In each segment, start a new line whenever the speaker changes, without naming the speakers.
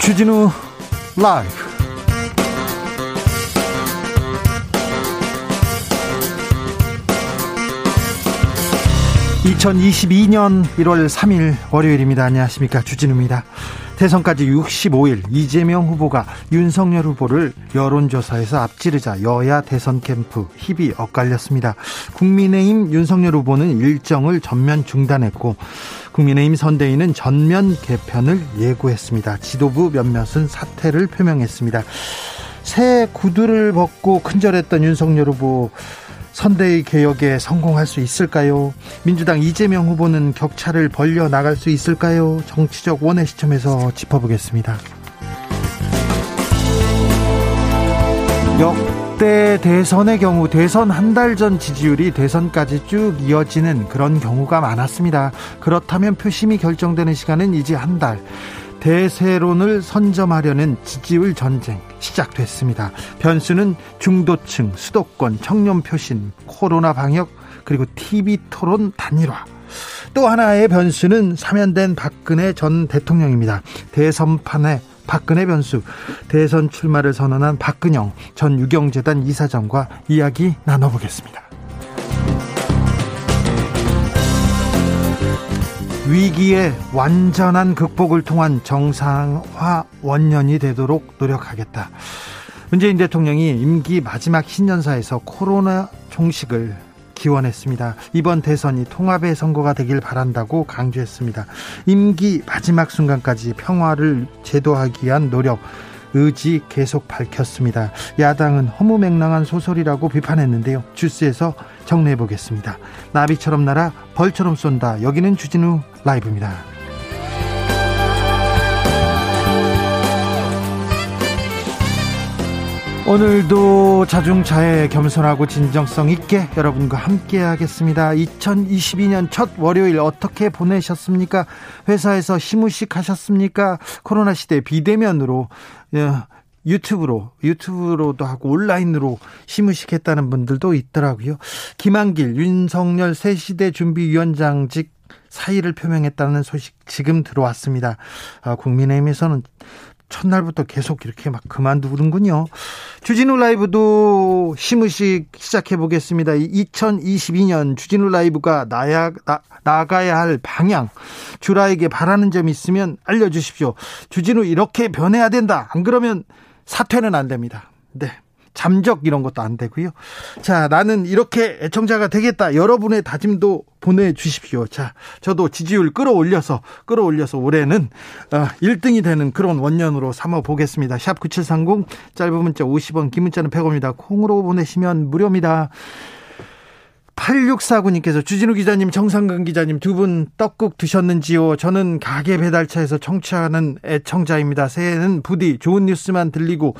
주진우 라이브 2022년 1월 3일 월요일입니다. 안녕하십니까. 주진우입니다. 대선까지 65일 이재명 후보가 윤석열 후보를 여론조사에서 앞지르자 여야 대선 캠프 힘이 엇갈렸습니다. 국민의힘 윤석열 후보는 일정을 전면 중단했고 국민의힘 선대위는 전면 개편을 예고했습니다. 지도부 몇몇은 사퇴를 표명했습니다. 새 구두를 벗고 큰절했던 윤석열 후보 선대위 개혁에 성공할 수 있을까요? 민주당 이재명 후보는 격차를 벌려 나갈 수 있을까요? 정치적 원의 시점에서 짚어보겠습니다. 역대 대선의 경우 대선 한 달 전 지지율이 대선까지 쭉 이어지는 그런 경우가 많았습니다. 그렇다면 표심이 결정되는 시간은 이제 한 달. 대세론을 선점하려는 지지율 전쟁 시작됐습니다. 변수는 중도층, 수도권, 청년 표신, 코로나 방역, 그리고 TV 토론 단일화. 또 하나의 변수는 사면된 박근혜 전 대통령입니다. 대선판에 박근혜 변수, 대선 출마를 선언한 박근영 전 유경재단 이사장과 이야기 나눠보겠습니다. 위기의 완전한 극복을 통한 정상화 원년이 되도록 노력하겠다. 문재인 대통령이 임기 마지막 신년사에서 코로나 종식을 기원했습니다. 이번 대선이 통합의 선거가 되길 바란다고 강조했습니다. 임기 마지막 순간까지 평화를 제도하기 위한 노력, 의지 계속 밝혔습니다. 야당은 허무맹랑한 소설이라고 비판했는데요. 주스에서 정리해 보겠습니다. 나비처럼 날아 벌처럼 쏜다. 여기는 주진우 라이브입니다. 오늘도 자중차에 겸손하고 진정성 있게 여러분과 함께 하겠습니다. 2022년 첫 월요일 어떻게 보내셨습니까? 회사에서 시무식 하셨습니까? 코로나 시대 비대면으로 예, 유튜브로 유튜브로도 하고 온라인으로 시무식 했다는 분들도 있더라고요. 김한길 윤석열 새시대 준비위원장직 사의를 표명했다는 소식 지금 들어왔습니다. 아, 국민의힘에서는 첫날부터 계속 이렇게 막 그만두는군요. 주진우 라이브도 시무식 시작해 보겠습니다. 2022년 주진우 라이브가 나야, 나, 나가야 할 방향, 주라에게 바라는 점이 있으면 알려주십시오. 주진우 이렇게 변해야 된다. 안 그러면 사퇴는 안 됩니다. 네. 잠적 이런 것도 안 되고요. 자, 나는 이렇게 애청자가 되겠다. 여러분의 다짐도 보내주십시오. 자, 저도 지지율 끌어올려서, 끌어올려서 올해는 1등이 어, 되는 그런 원년으로 삼아 보겠습니다. 샵 9730, 짧은 문자 50원, 긴 문자는 100원입니다. 콩으로 보내시면 무료입니다. 8649님께서 주진우 기자님, 정상근 기자님 두 분 떡국 드셨는지요? 저는 가게 배달차에서 청취하는 애청자입니다. 새해는 부디 좋은 뉴스만 들리고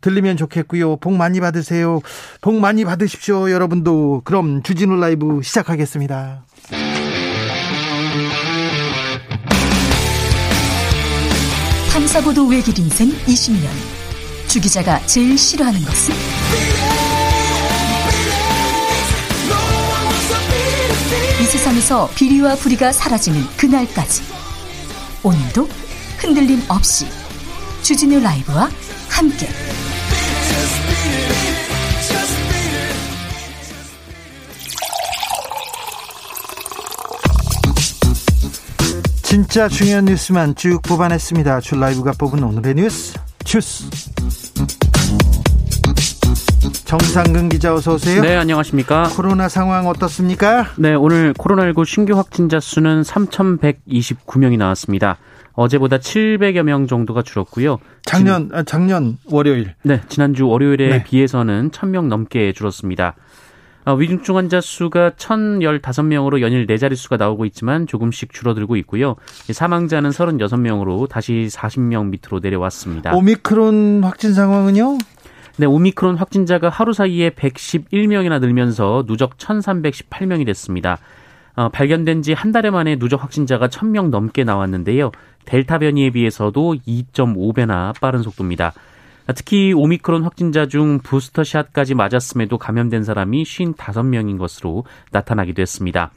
들리면 좋겠고요. 복 많이 받으세요. 복 많이 받으십시오, 여러분도. 그럼 주진우 라이브 시작하겠습니다.
탐사보도 외길 인생 20년. 주 기자가 제일 싫어하는 것은? 이 세상에서 비리와 부리가 사라지는 그날까지. 오늘도 흔들림 없이 주진우 라이브와 함께.
진짜 중요한 뉴스만 쭉 뽑아냈습니다. 줄 라이브가 뽑은 오늘의 뉴스 주스. 정상근 기자 어서 오세요.
네, 안녕하십니까?
코로나 상황 어떻습니까?
네, 오늘 코로나19 신규 확진자 수는 3,129명이 나왔습니다. 어제보다 700여 명 정도가 줄었고요.
작년 아, 작년 월요일.
네, 지난주 월요일에 네. 비해서는 1000명 넘게 줄었습니다. 아, 위중증 환자 수가 1,015명으로 연일 네 자릿수가 나오고 있지만 조금씩 줄어들고 있고요. 사망자는 36명으로 다시 40명 밑으로 내려왔습니다.
오미크론 확진 상황은요?
네, 오미크론 확진자가 하루 사이에 111명이나 늘면서 누적 1,318명이 됐습니다. 어, 발견된 지 한 달에 만에 누적 확진자가 1,000명 넘게 나왔는데요. 델타 변이에 비해서도 2.5배나 빠른 속도입니다. 특히 오미크론 확진자 중 부스터샷까지 맞았음에도 감염된 사람이 55명인 것으로 나타나기도 했습니다.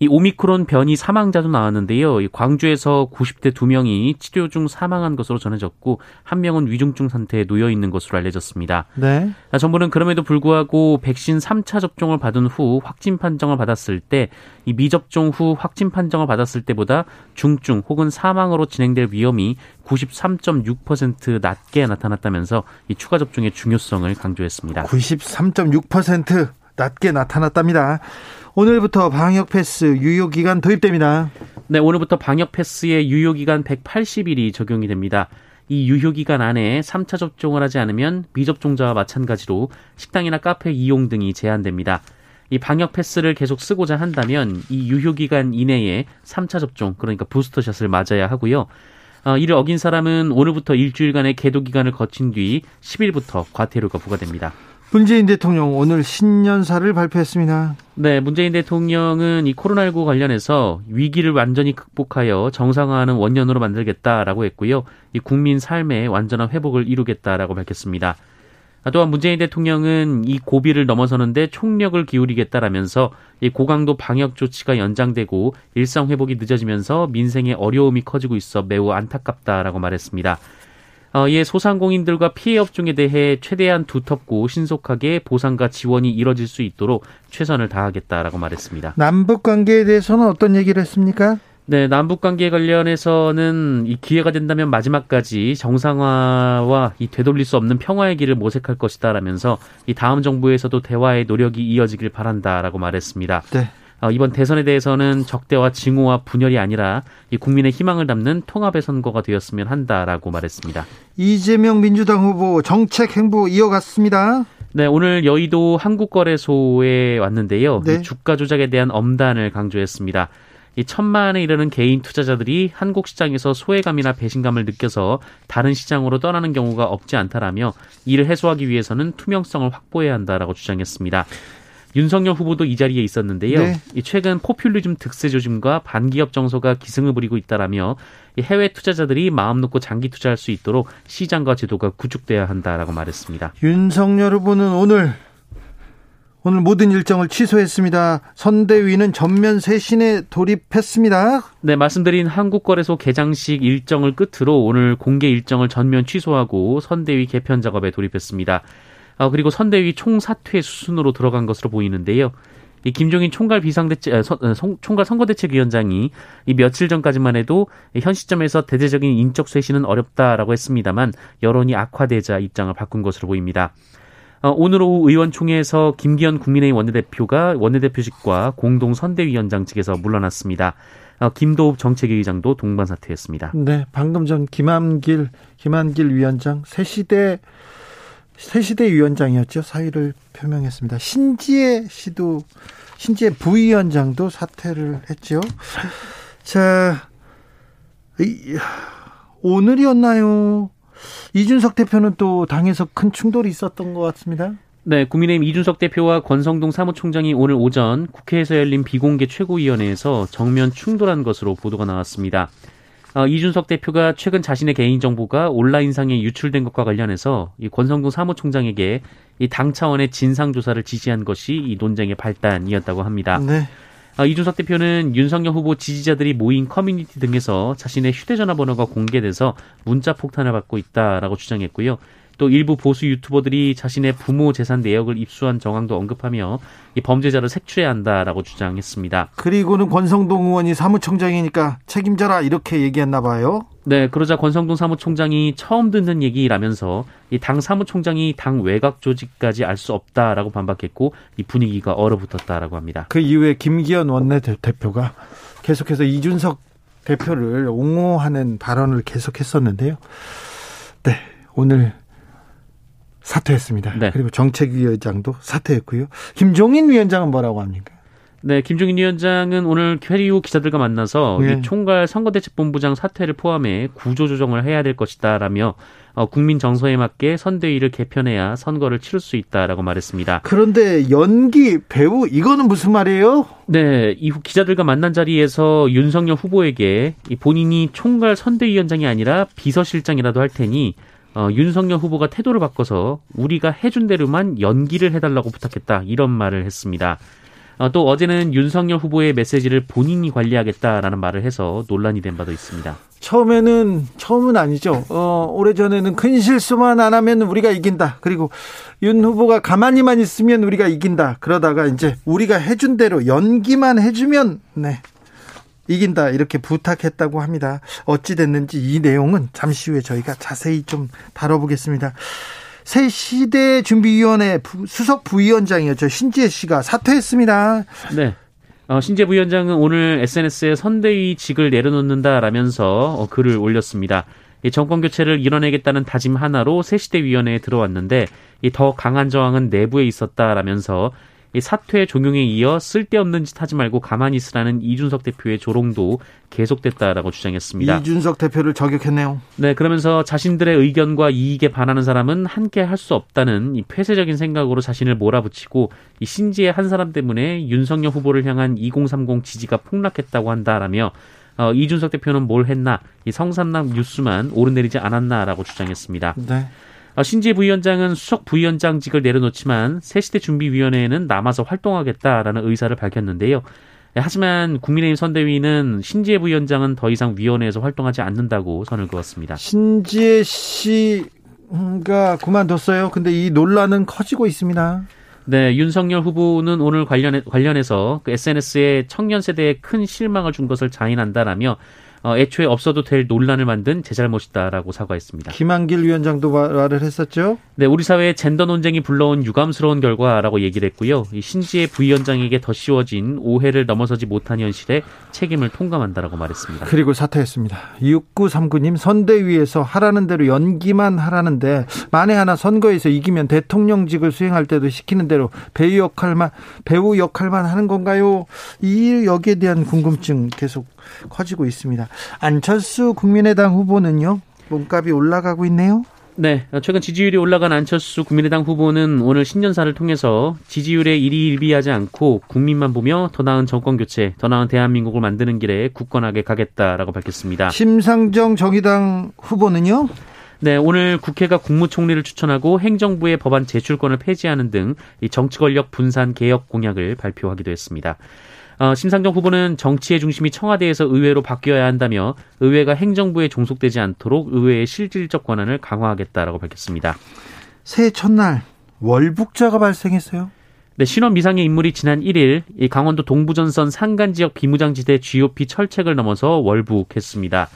이 오미크론 변이 사망자도 나왔는데요. 광주에서 90대 2명이 치료 중 사망한 것으로 전해졌고 한 명은 위중증 상태에 놓여 있는 것으로 알려졌습니다. 네. 아, 정부는 그럼에도 불구하고 백신 3차 접종을 받은 후 확진 판정을 받았을 때 이 미접종 후 확진 판정을 받았을 때보다 중증 혹은 사망으로 진행될 위험이 93.6% 낮게 나타났다면서 이 추가 접종의 중요성을 강조했습니다.
93.6% 낮게 나타났답니다. 오늘부터 방역 패스 유효 기간 도입됩니다.
네, 오늘부터 방역 패스의 유효 기간 180일이 적용이 됩니다. 이 유효 기간 안에 3차 접종을 하지 않으면 미접종자와 마찬가지로 식당이나 카페 이용 등이 제한됩니다. 이 방역 패스를 계속 쓰고자 한다면 이 유효 기간 이내에 3차 접종 그러니까 부스터샷을 맞아야 하고요. 어, 이를 어긴 사람은 오늘부터 일주일간의 계도 기간을 거친 뒤 10일부터 과태료가 부과됩니다.
문재인 대통령 오늘 신년사를 발표했습니다.
네, 문재인 대통령은 이 코로나19 관련해서 위기를 완전히 극복하여 정상화하는 원년으로 만들겠다라고 했고요. 이 국민 삶의 완전한 회복을 이루겠다라고 밝혔습니다. 또한 문재인 대통령은 이 고비를 넘어서는데 총력을 기울이겠다라면서 이 고강도 방역 조치가 연장되고 일상 회복이 늦어지면서 민생의 어려움이 커지고 있어 매우 안타깝다라고 말했습니다. 어, 이에 소상공인들과 피해 업종에 대해 최대한 두텁고 신속하게 보상과 지원이 이뤄질 수 있도록 최선을 다하겠다라고 말했습니다.
남북 관계에 대해서는 어떤 얘기를 했습니까?
네, 남북 관계 관련해서는 이 기회가 된다면 마지막까지 정상화와 이 되돌릴 수 없는 평화의 길을 모색할 것이다라면서 이 다음 정부에서도 대화의 노력이 이어지길 바란다라고 말했습니다. 네. 어, 이번 대선에 대해서는 적대와 징후와 분열이 아니라 이 국민의 희망을 담는 통합의 선거가 되었으면 한다라고 말했습니다.
이재명 민주당 후보 정책 행보 이어갔습니다.
네, 오늘 여의도 한국거래소에 왔는데요. 네. 주가 조작에 대한 엄단을 강조했습니다. 이 천만에 이르는 개인 투자자들이 한국 시장에서 소외감이나 배신감을 느껴서 다른 시장으로 떠나는 경우가 없지 않다라며 이를 해소하기 위해서는 투명성을 확보해야 한다라고 주장했습니다. 윤석열 후보도 이 자리에 있었는데요. 네. 최근 포퓰리즘 득세 조짐과 반기업 정서가 기승을 부리고 있다라며 해외 투자자들이 마음 놓고 장기 투자할 수 있도록 시장과 제도가 구축돼야 한다라고 말했습니다.
윤석열 후보는 오늘 오늘 모든 일정을 취소했습니다. 선대위는 전면 쇄신에 돌입했습니다.
네, 말씀드린 한국거래소 개장식 일정을 끝으로 오늘 공개 일정을 전면 취소하고 선대위 개편 작업에 돌입했습니다. 어, 그리고 선대위 총사퇴 수순으로 들어간 것으로 보이는데요. 이 김종인 총괄 비상대책 아, 어, 총괄 선거대책위원장이 이 며칠 전까지만 해도 현 시점에서 대대적인 인적 쇄신은 어렵다라고 했습니다만 여론이 악화되자 입장을 바꾼 것으로 보입니다. 어, 오늘 오후 의원총회에서 김기현 국민의힘 원내대표가 원내대표직과 공동 선대위원장 측에서 물러났습니다. 어, 김도읍 정책위의장도 동반 사퇴했습니다.
네, 방금 전 김한길 김한길 위원장 새시대 새시대 위원장이었죠. 사의를 표명했습니다. 신지혜 씨도 신지혜 부위원장도 사퇴를 했죠. 자, 이, 오늘이었나요? 이준석 대표는 또 당에서 큰 충돌이 있었던 것 같습니다.
네, 국민의힘 이준석 대표와 권성동 사무총장이 오늘 오전 국회에서 열린 비공개 최고위원회에서 정면 충돌한 것으로 보도가 나왔습니다. 어, 이준석 대표가 최근 자신의 개인정보가 온라인상에 유출된 것과 관련해서 이 권성동 사무총장에게 이 당 차원의 진상조사를 지시한 것이 이 논쟁의 발단이었다고 합니다. 네. 어, 이준석 대표는 윤석열 후보 지지자들이 모인 커뮤니티 등에서 자신의 휴대전화 번호가 공개돼서 문자 폭탄을 받고 있다라고 주장했고요. 또 일부 보수 유튜버들이 자신의 부모 재산 내역을 입수한 정황도 언급하며 이 범죄자를 색출해야 한다라고 주장했습니다.
그리고는 권성동 의원이 사무총장이니까 책임져라 이렇게 얘기했나 봐요.
네, 그러자 권성동 사무총장이 처음 듣는 얘기라면서 이 당 사무총장이 당 외곽 조직까지 알 수 없다라고 반박했고 이 분위기가 얼어붙었다라고 합니다.
그 이후에 김기현 원내대표가 계속해서 이준석 대표를 옹호하는 발언을 계속했었는데요. 네, 오늘 사퇴했습니다. 네. 그리고 정책위원장도 사퇴했고요. 김종인 위원장은 뭐라고 합니까?
네, 김종인 위원장은 오늘 후 기자들과 만나서 네. 총괄 선거대책본부장 사퇴를 포함해 구조조정을 해야 될 것이다라며 어, 국민 정서에 맞게 선대위를 개편해야 선거를 치를 수 있다라고 말했습니다.
그런데 연기 배우 이거는 무슨 말이에요?
네, 이후 기자들과 만난 자리에서 윤석열 후보에게 본인이 총괄 선대위원장이 아니라 비서실장이라도 할 테니 어, 윤석열 후보가 태도를 바꿔서 우리가 해준 대로만 연기를 해달라고 부탁했다 이런 말을 했습니다. 어, 또 어제는 윤석열 후보의 메시지를 본인이 관리하겠다라는 말을 해서 논란이 된 바도 있습니다.
처음에는 처음은 아니죠. 어, 오래 전에는 큰 실수만 안 하면 우리가 이긴다. 그리고 윤 후보가 가만히만 있으면 우리가 이긴다. 그러다가 이제 우리가 해준 대로 연기만 해주면 네 이긴다 이렇게 부탁했다고 합니다. 어찌 됐는지 이 내용은 잠시 후에 저희가 자세히 좀 다뤄보겠습니다. 새 시대 준비위원회 수석 부위원장이었죠. 신지혜 씨가 사퇴했습니다.
네. 어, 신재 부위원장은 오늘 SNS에 선대위직을 내려놓는다라면서 어, 글을 올렸습니다. 이 정권 교체를 이뤄내겠다는 다짐 하나로 새시대 위원회에 들어왔는데 이더 강한 저항은 내부에 있었다라면서 이 사퇴 종용에 이어 쓸데없는 짓 하지 말고 가만히 있으라는 이준석 대표의 조롱도 계속됐다라고 주장했습니다.
이준석 대표를 저격했네요.
네, 그러면서 자신들의 의견과 이익에 반하는 사람은 함께 할 수 없다는 이 폐쇄적인 생각으로 자신을 몰아붙이고 이 신지의 한 사람 때문에 윤석열 후보를 향한 2030 지지가 폭락했다고 한다라며 어, 이준석 대표는 뭘 했나 이 성산남 뉴스만 오르내리지 않았나라고 주장했습니다. 네. 어, 신지 부위원장은 수석 부위원장직을 내려놓지만 새시대 준비위원회에는 남아서 활동하겠다라는 의사를 밝혔는데요. 네, 하지만 국민의힘 선대위는 신지혜 부위원장은 더 이상 위원회에서 활동하지 않는다고 선을 그었습니다.
신지혜 씨가 그만뒀어요. 근데 이 논란은 커지고 있습니다.
네, 윤석열 후보는 오늘 관련해, 관련해서 그 SNS에 청년 세대에 큰 실망을 준 것을 자인한다라며 어, 애초에 없어도 될 논란을 만든 제 잘못이다라고 사과했습니다.
김한길 위원장도 말을 했었죠.
네, 우리 사회의 젠더 논쟁이 불러온 유감스러운 결과라고 얘기를 했고요. 이 신지의 부위원장에게 더 씌워진 오해를 넘어서지 못한 현실에 책임을 통감한다라고 말했습니다.
그리고 사퇴했습니다. 6939님 선대위에서 하라는 대로 연기만 하라는데 만에 하나 선거에서 이기면 대통령직을 수행할 때도 시키는 대로 배우 역할만 배우 역할만 하는 건가요? 이 여기에 대한 궁금증 계속 커지고 있습니다. 안철수 국민의당 후보는요. 몸값이 올라가고 있네요.
네, 최근 지지율이 올라간 안철수 국민의당 후보는 오늘 신년사를 통해서 지지율에 일희일비하지 않고 국민만 보며 더 나은 정권 교체, 더 나은 대한민국을 만드는 길에 굳건하게 가겠다라고 밝혔습니다.
심상정 정의당 후보는요?
네, 오늘 국회가 국무총리를 추천하고 행정부의 법안 제출권을 폐지하는 등 정치 권력 분산 개혁 공약을 발표하기도 했습니다. 어, 심상정 후보는 정치의 중심이 청와대에서 의회로 바뀌어야 한다며 의회가 행정부에 종속되지 않도록 의회의 실질적 권한을 강화하겠다라고 밝혔습니다.
새해 첫날 월북자가 발생했어요.
네, 신원 미상의 인물이 지난 1일 이 강원도 동부전선 산간 지역 비무장지대 GOP 철책을 넘어서 월북했습니다.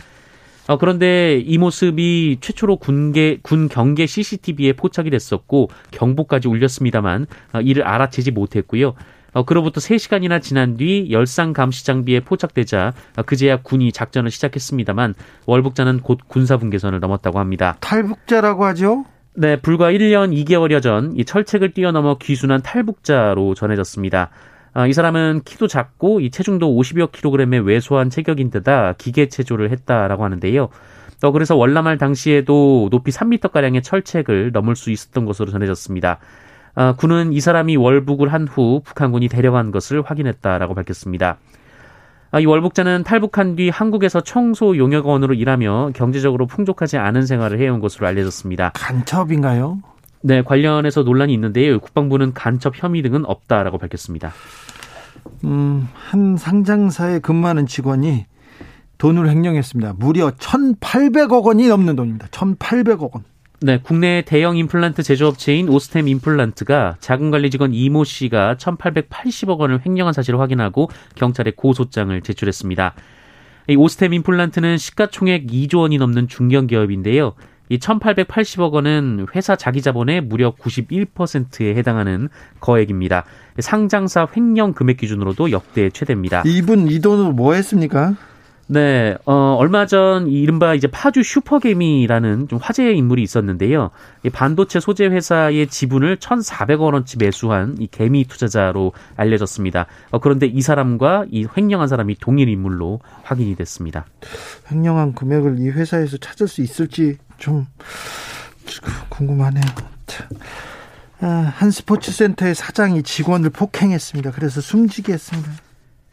어, 그런데 이 모습이 최초로 군계, 군 경계 CCTV에 포착이 됐었고 경보까지 울렸습니다만 어, 이를 알아채지 못했고요. 어, 그로부터 3시간이나 지난 뒤 열상 감시 장비에 포착되자 어, 그제야 군이 작전을 시작했습니다만 월북자는 곧 군사 분계선을 넘었다고 합니다.
탈북자라고 하죠?
네, 불과 1년 2개월여 전 이 철책을 뛰어넘어 귀순한 탈북자로 전해졌습니다. 아, 이 사람은 키도 작고 이 체중도 50여 킬로그램의 왜소한 체격인데다 기계 체조를 했다라고 하는데요. 또 그래서 월남할 당시에도 높이 3미터가량의 철책을 넘을 수 있었던 것으로 전해졌습니다. 아, 군은 이 사람이 월북을 한 후 북한군이 데려간 것을 확인했다라고 밝혔습니다. 아, 이 월북자는 탈북한 뒤 한국에서 청소 용역원으로 일하며 경제적으로 풍족하지 않은 생활을 해온 것으로 알려졌습니다.
간첩인가요?
네, 관련해서 논란이 있는데요. 국방부는 간첩 혐의 등은 없다라고 밝혔습니다.
음, 한 상장사에 근무하는 직원이 돈을 횡령했습니다. 무려 1,800억 원이 넘는 돈입니다. 1,800억 원.
네, 국내 대형 임플란트 제조업체인 오스템 임플란트가 자금관리 직원 이모 씨가 1,880억 원을 횡령한 사실을 확인하고 경찰에 고소장을 제출했습니다. 이 오스템 임플란트는 시가총액 2조 원이 넘는 중견 기업인데요. 이 1,880억 원은 회사 자기 자본의 무려 91%에 해당하는 거액입니다. 상장사 횡령 금액 기준으로도 역대 최대입니다.
이분 이 돈으로 뭐 했습니까?
네, 어, 얼마 전 이른바 이제 파주 슈퍼개미라는 좀 화제의 인물이 있었는데요. 이 반도체 소재 회사의 지분을 1,400억 원치 매수한 이 개미 투자자로 알려졌습니다. 어, 그런데 이 사람과 이 횡령한 사람이 동일 인물로 확인이 됐습니다.
횡령한 금액을 이 회사에서 찾을 수 있을지 좀 궁금하네요. 아, 한 스포츠 센터의 사장이 직원을 폭행했습니다. 그래서 숨지게 했습니다.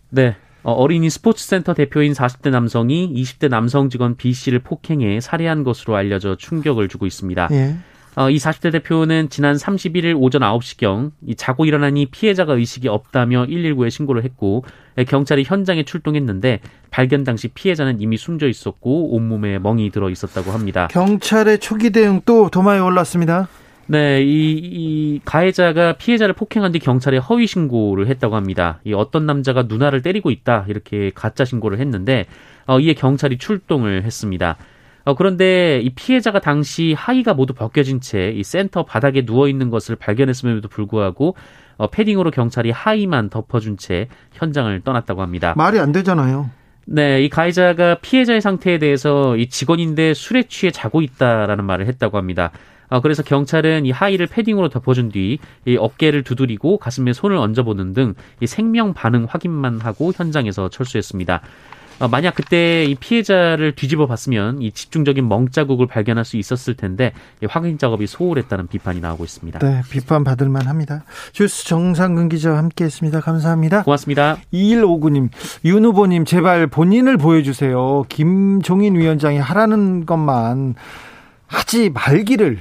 네. 어, 어린이 스포츠센터 대표인 40대 남성이 20대 남성 직원 B 씨를 폭행해 살해한 것으로 알려져 충격을 주고 있습니다. 예. 어, 이 40대 대표는 지난 31일 오전 9시경 이 자고 일어나니 피해자가 의식이 없다며 119에 신고를 했고 예, 경찰이 현장에 출동했는데 발견 당시 피해자는 이미 숨져 있었고 온몸에 멍이 들어 있었다고 합니다.
경찰의 초기 대응 또 도마에 올랐습니다.
네, 이, 이 가해자가 피해자를 폭행한 뒤 경찰에 허위 신고를 했다고 합니다. 이 어떤 남자가 누나를 때리고 있다 이렇게 가짜 신고를 했는데 어, 이에 경찰이 출동을 했습니다. 어, 그런데 이 피해자가 당시 하의가 모두 벗겨진 채 이 센터 바닥에 누워 있는 것을 발견했음에도 불구하고 어, 패딩으로 경찰이 하의만 덮어준 채 현장을 떠났다고 합니다.
말이 안 되잖아요.
네, 이 가해자가 피해자의 상태에 대해서 이 직원인데 술에 취해 자고 있다라는 말을 했다고 합니다. 어, 그래서 경찰은 이 하의를 패딩으로 덮어준 뒤 이 어깨를 두드리고 가슴에 손을 얹어보는 등 이 생명 반응 확인만 하고 현장에서 철수했습니다. 어, 만약 그때 이 피해자를 뒤집어 봤으면 이 집중적인 멍 자국을 발견할 수 있었을 텐데 확인 작업이 소홀했다는 비판이 나오고 있습니다.
네, 비판 받을 만합니다. 주스 정상근 기자와 함께했습니다. 감사합니다.
고맙습니다.
2159님, 윤 후보님 제발 본인을 보여주세요. 김종인 위원장이 하라는 것만 하지 말기를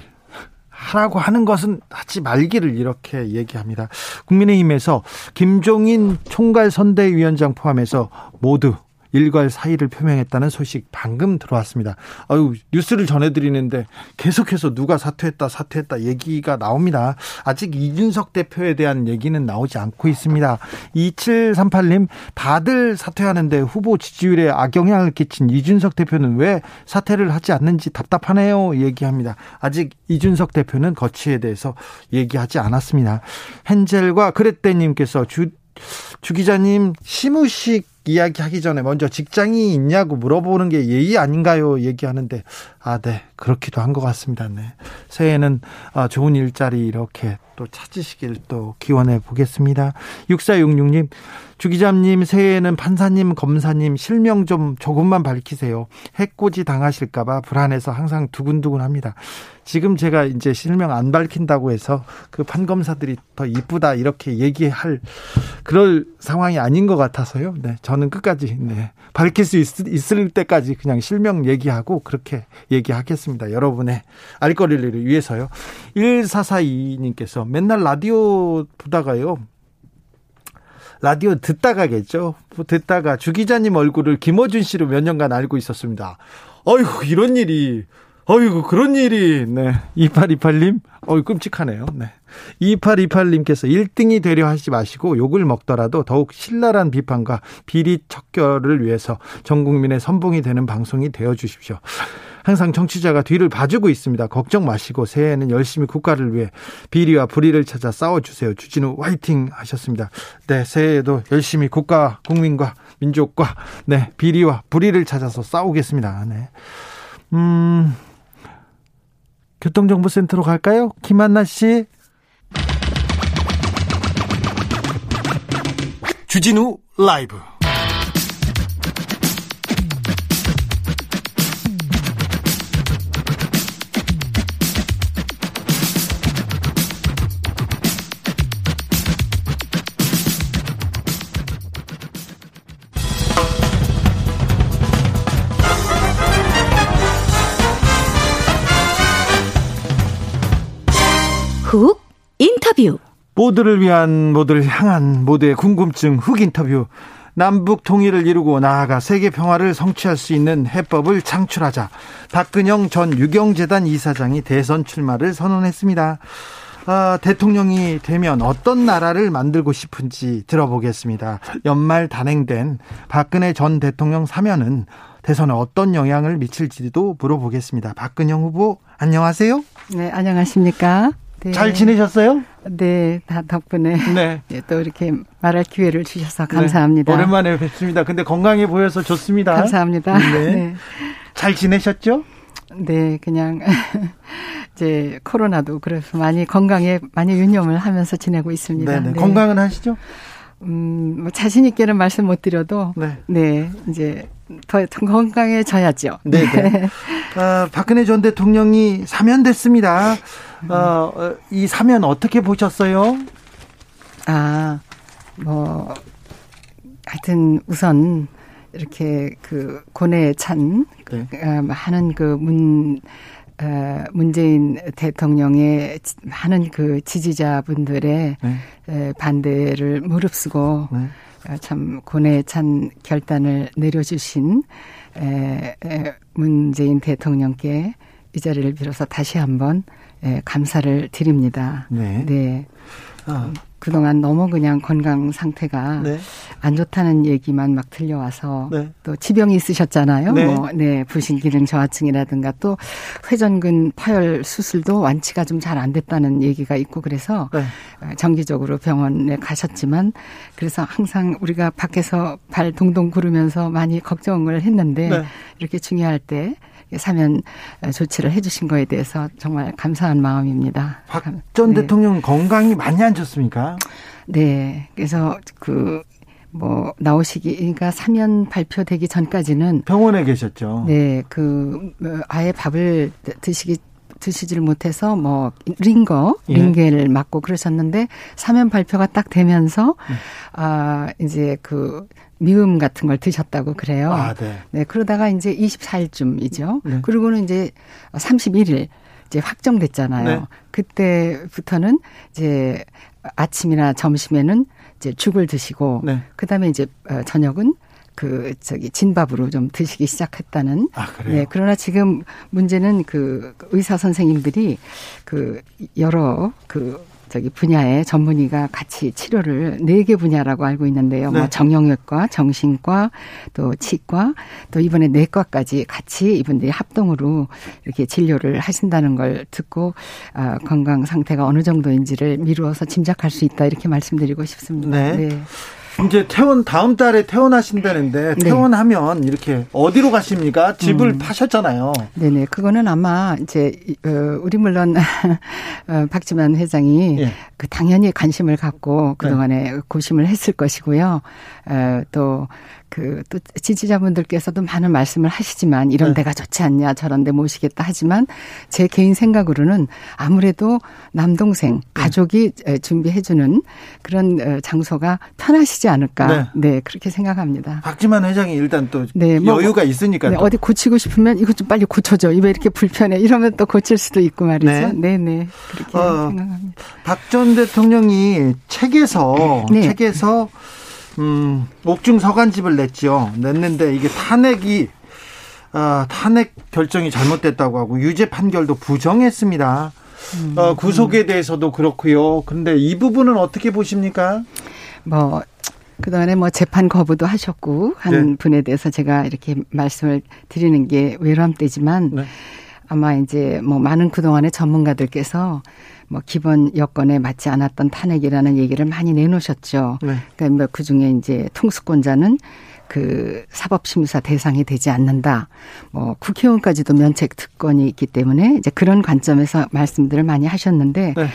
하라고 하는 것은 하지 말기를 이렇게 얘기합니다. 국민의힘에서 김종인 총괄 선대위원장 포함해서 모두 일괄 사의를 표명했다는 소식 방금 들어왔습니다. 아유, 뉴스를 전해드리는데 계속해서 누가 사퇴했다, 사퇴했다 얘기가 나옵니다. 아직 이준석 대표에 대한 얘기는 나오지 않고 있습니다. 2738님, 다들 사퇴하는데 후보 지지율에 악영향을 끼친 이준석 대표는 왜 사퇴를 하지 않는지 답답하네요. 얘기합니다. 아직 이준석 대표는 거취에 대해서 얘기하지 않았습니다. 헨젤과 그레떼님께서 주, 주 기자님, 시무식 이야기하기 전에 먼저 직장이 있냐고 물어보는 게 예의 아닌가요? 얘기하는데 아, 네. 그렇기도 한 것 같습니다. 네. 새해에는 아, 좋은 일자리 이렇게 또 찾으시길 또 기원해 보겠습니다. 6466님, 주기자님 새해에는 판사님, 검사님 실명 좀 조금만 밝히세요. 해코지 당하실까봐 불안해서 항상 두근두근 합니다. 지금 제가 이제 실명 안 밝힌다고 해서 그 판검사들이 더 이쁘다 이렇게 얘기할 그럴 상황이 아닌 것 같아서요. 네. 저는 끝까지, 네. 밝힐 수 있, 있을 때까지 그냥 실명 얘기하고 그렇게 얘기하겠습니다. 여러분의 알 거리를 위해서요. 1442님께서 맨날 라디오 보다가요. 라디오 듣다가겠죠. 듣다가 주 기자님 얼굴을 김어준 씨로 몇 년간 알고 있었습니다. 어휴, 이런 일이 어이구, 그런 일이, 네. 2828님, 어이, 끔찍하네요. 네. 2828님께서 1등이 되려 하지 마시고 욕을 먹더라도 더욱 신랄한 비판과 비리 척결을 위해서 전 국민의 선봉이 되는 방송이 되어 주십시오. 항상 정치자가 뒤를 봐주고 있습니다. 걱정 마시고 새해에는 열심히 국가를 위해 비리와 불의를 찾아 싸워주세요. 주진우 화이팅 하셨습니다. 네, 새해에도 열심히 국가, 국민과 민족과 네, 비리와 불의를 찾아서 싸우겠습니다. 네. 음, 교통정보센터로 갈까요? 김한나 씨. 주진우 라이브.
훅 인터뷰.
모두를 위한 모두를 향한 모두의 궁금증 훅 인터뷰. 남북 통일을 이루고 나아가 세계 평화를 성취할 수 있는 해법을 창출하자. 박근영 전 유경재단 이사장이 대선 출마를 선언했습니다. 아, 대통령이 되면 어떤 나라를 만들고 싶은지 들어보겠습니다. 연말 단행된 박근혜 전 대통령 사면은 대선에 어떤 영향을 미칠지도 물어보겠습니다. 박근영 후보 안녕하세요.
네, 안녕하십니까? 네.
잘 지내셨어요?
네, 다 덕분에 네. 네, 또 이렇게 말할 기회를 주셔서 감사합니다.
네, 오랜만에 뵙습니다. 근데 건강해 보여서 좋습니다.
감사합니다. 네.
네. 잘 지내셨죠?
네, 그냥 이제 코로나도 그래서 많이 건강에 많이 유념을 하면서 지내고 있습니다.
네네. 네. 건강은 하시죠?
음, 뭐 자신 있게는 말씀 못 드려도 네, 네 이제 더 건강해져야죠.
네. 네. 어, 박근혜 전 대통령이 사면됐습니다. 어, 어, 이 사면 어떻게 보셨어요?
아, 뭐, 하여튼 우선 이렇게 그 고뇌에 찬 네. 어, 많은 그문 어, 문재인 대통령의 많은 그 지지자분들의 네. 반대를 무릅쓰고 네. 어, 참 고뇌에 찬 결단을 내려주신 문재인 대통령께 이 자리를 빌어서 다시 한번 감사를 드립니다. 네. 네. 아. 그동안 너무 그냥 건강 상태가 네. 안 좋다는 얘기만 막 들려와서 네. 또 지병이 있으셨잖아요. 네. 뭐, 네, 부신 기능 저하증이라든가 또 회전근 파열 수술도 완치가 좀 잘 안 됐다는 얘기가 있고 그래서 네. 어, 정기적으로 병원에 가셨지만 그래서 항상 우리가 밖에서 발 동동 구르면서 많이 걱정을 했는데 네. 이렇게 중요할 때 사면 조치를 해주신 거에 대해서 정말 감사한 마음입니다.
박전 네. 대통령 건강이 많이 안 좋습니까?
네. 그래서 그, 뭐, 나오시기, 그러니까 사면 발표되기 전까지는.
병원에 계셨죠.
네. 그, 뭐 아예 밥을 드시기 드시지를 못해서 뭐 링거 예. 링게를 맞고 그러셨는데 사면 발표가 딱 되면서 음. 아 이제 그 미음 같은 걸 드셨다고 그래요. 아, 네. 네. 그러다가 이제 24일쯤이죠. 네. 그리고는 이제 31일 이제 확정됐잖아요. 네. 그때부터는 이제 아침이나 점심에는 이제 죽을 드시고 네. 그다음에 이제 어, 저녁은 그 저기 진밥으로 좀 드시기 시작했다는. 아, 그래요? 네. 그러나 지금 문제는 그 의사 선생님들이 그 여러 그 저기 분야의 전문의가 같이 치료를 네 개 분야라고 알고 있는데요. 뭐 네. 뭐 정형외과, 정신과, 또 치과, 또 이번에 내과까지 같이 이분들이 합동으로 이렇게 진료를 하신다는 걸 듣고 아, 건강 상태가 어느 정도인지를 미루어서 짐작할 수 있다 이렇게 말씀드리고 싶습니다.
네. 네. 이제 퇴원 다음 달에 퇴원하신다는데 네. 퇴원하면 네. 이렇게 어디로 가십니까? 집을 음. 파셨잖아요.
네네. 그거는 아마 이제 어, 우리 물론 어, 박지만 회장이 예. 그 당연히 관심을 갖고 그 동안에 네. 고심을 했을 것이고요. 어, 또 그 또 지지자분들께서도 많은 말씀을 하시지만 이런 네. 데가 좋지 않냐 저런 데 모시겠다 하지만 제 개인 생각으로는 아무래도 남동생 네. 가족이 준비해 주는 그런 어, 장소가 편하시지 않을까 네. 네. 그렇게 생각합니다.
박지만 회장이 일단 또 네, 뭐, 여유가 있으니까
네, 어디 고치고 싶으면 이것 좀 빨리 고쳐줘 왜 이렇게 불편해 이러면 또 고칠 수도 있고 말이죠. 네, 네, 네. 그렇게 어, 생각합니다.
박 전 대통령이 책에서 네. 책에서 음, 옥중 서간집을 냈죠. 냈는데 이게 탄핵이 어, 탄핵 결정이 잘못됐다고 하고 유죄 판결도 부정했습니다. 음, 어, 구속에 대해서도 그렇고요. 근데 이 부분은 어떻게 보십니까?
뭐 그동안에 뭐 재판 거부도 하셨고 한 네. 분에 대해서 제가 이렇게 말씀을 드리는 게 외람되지만 네. 아마 이제 뭐 많은 그동안의 전문가들께서 뭐 기본 여건에 맞지 않았던 탄핵이라는 얘기를 많이 내놓으셨죠. 네. 그러니까 뭐그 중에 이제 통수권자는 그 사법심사 대상이 되지 않는다. 뭐 국회의원까지도 면책 특권이 있기 때문에 이제 그런 관점에서 말씀들을 많이 하셨는데 네.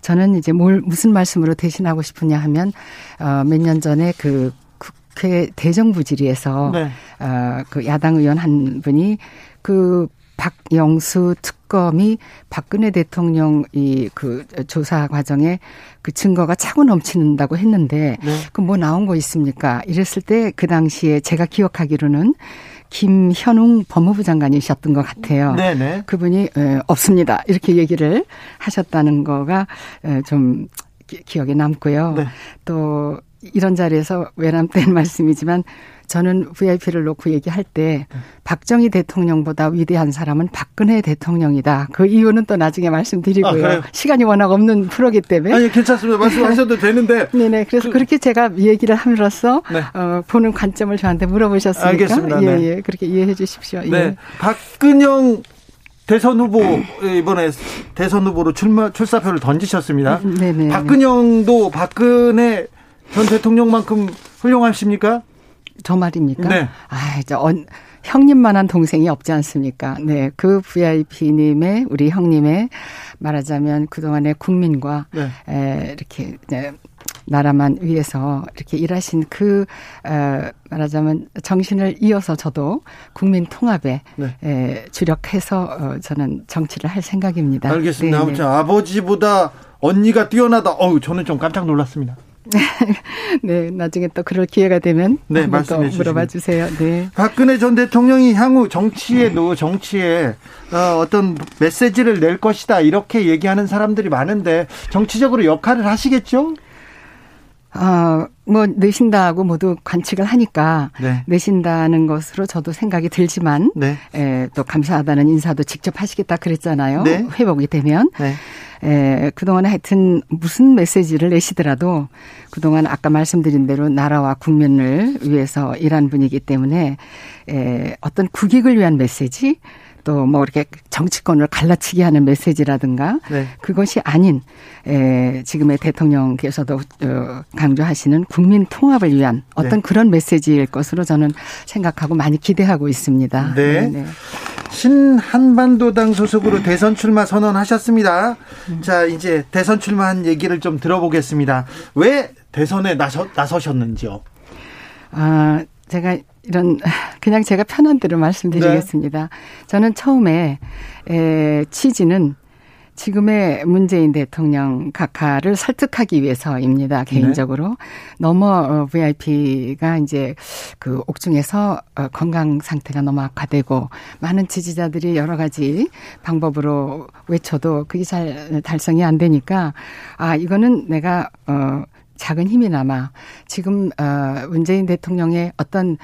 저는 이제 뭘 무슨 말씀으로 대신하고 싶으냐 하면 어몇 년 전에 그 국회 대정부 질의에서 네. 어그 야당 의원 한 분이 그 박영수 특검이 박근혜 대통령 이 그 조사 과정에 그 증거가 차고 넘치는다고 했는데 네. 그뭐 나온 거 있습니까? 이랬을 때 그 당시에 제가 기억하기로는 김현웅 법무부 장관이셨던 것 같아요. 네네. 네. 그분이 에, 없습니다. 이렇게 얘기를 하셨다는 거가 에, 좀 기 억에 남고요. 네. 또 이런 자리에서 외람된 말씀이지만 저는 VIP를 놓고 얘기할 때 박정희 대통령보다 위대한 사람은 박근혜 대통령이다. 그 이유는 또 나중에 말씀드리고요. 아, 시간이 워낙 없는 프로기 때문에.
아니 괜찮습니다. 말씀하셔도 되는데.
네네. 그래서 그, 렇게 제가 얘기를 함으로써 네. 어, 보는 관점을 저한테 물어보셨으니까.
알겠습니다.
예, 네. 예. 그렇게 이해해 주십시오.
네. 예. 박근영 대선 후보 이번에 대선 후보로 출마 출사표를 던지셨습니다. 네네. 네, 네. 박근영도 박근혜 전 대통령만큼 훌륭하십니까?
저 말입니까? 네. 아, 저 언, 형님만한 동생이 없지 않습니까? 네. 그 VIP님의, 우리 형님의 말하자면 그동안의 국민과 네. 에, 이렇게 네, 나라만 위해서 이렇게 일하신 그, 에, 말하자면 정신을 이어서 저도 국민 통합에 네. 에, 주력해서 어, 저는 정치를 할 생각입니다.
알겠습니다. 네, 네. 아무튼 아버지보다 언니가 뛰어나다. 어우, 저는 좀 깜짝 놀랐습니다.
네, 나중에 또 그럴 기회가 되면
네, 말씀해
물어봐 주세요. 네.
박근혜 전 대통령이 향후 정치에 노 정치에 어, 어떤 메시지를 낼 것이다 이렇게 얘기하는 사람들이 많은데 정치적으로 역할을 하시겠죠?
아, 뭐 내신다고 모두 관측을 하니까 네. 내신다는 것으로 저도 생각이 들지만 네. 에, 또 감사하다는 인사도 직접 하시겠다 그랬잖아요. 네. 회복이 되면. 네. 에, 그동안에 하여튼 무슨 메시지를 내시더라도 그동안 아까 말씀드린 대로 나라와 국민을 위해서 일한 분이기 때문에 에, 어떤 국익을 위한 메시지 또 뭐 이렇게 정치권을 갈라치게 하는 메시지라든가 네. 그것이 아닌 에, 지금의 대통령께서도 어, 강조하시는 국민 통합을 위한 어떤 네. 그런 메시지일 것으로 저는 생각하고 많이 기대하고 있습니다.
네. 네. 네. 신한반도당 소속으로 대선 출마 선언하셨습니다. 음. 자, 이제 대선 출마한 얘기를 좀 들어보겠습니다. 왜 대선에 나서, 나서셨는지요?
아, 제가 이런 그냥 제가 편한 대로 말씀드리겠습니다. 네. 저는 처음에 에, 취지는 지금의 문재인 대통령 각하를 설득하기 위해서입니다. 개인적으로 네. 너무 VIP가 어, 이제 그 옥중에서 어, 건강 상태가 너무 악화되고 많은 지지자들이 여러 가지 방법으로 외쳐도 그게 잘 달성이 안 되니까 아 이거는 내가 어 작은 힘이나마 지금 어 문재인 대통령의 어떤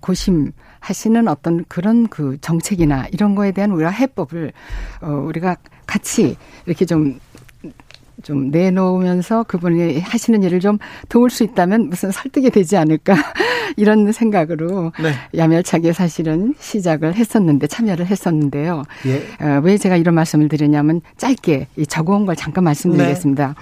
고심 하시는 어떤 그런 그 정책이나 이런 거에 대한 우리가 해법을 어 우리가 같이 이렇게 좀좀 내놓으면서 그분이 하시는 일을 좀 도울 수 있다면 무슨 설득이 되지 않을까 이런 생각으로 네. 야멸차게 사실은 시작을 했었는데 참여를 했었는데요. 예. 어, 왜 제가 이런 말씀을 드리냐면 짧게 이 적어온 걸 잠깐 말씀드리겠습니다. 네.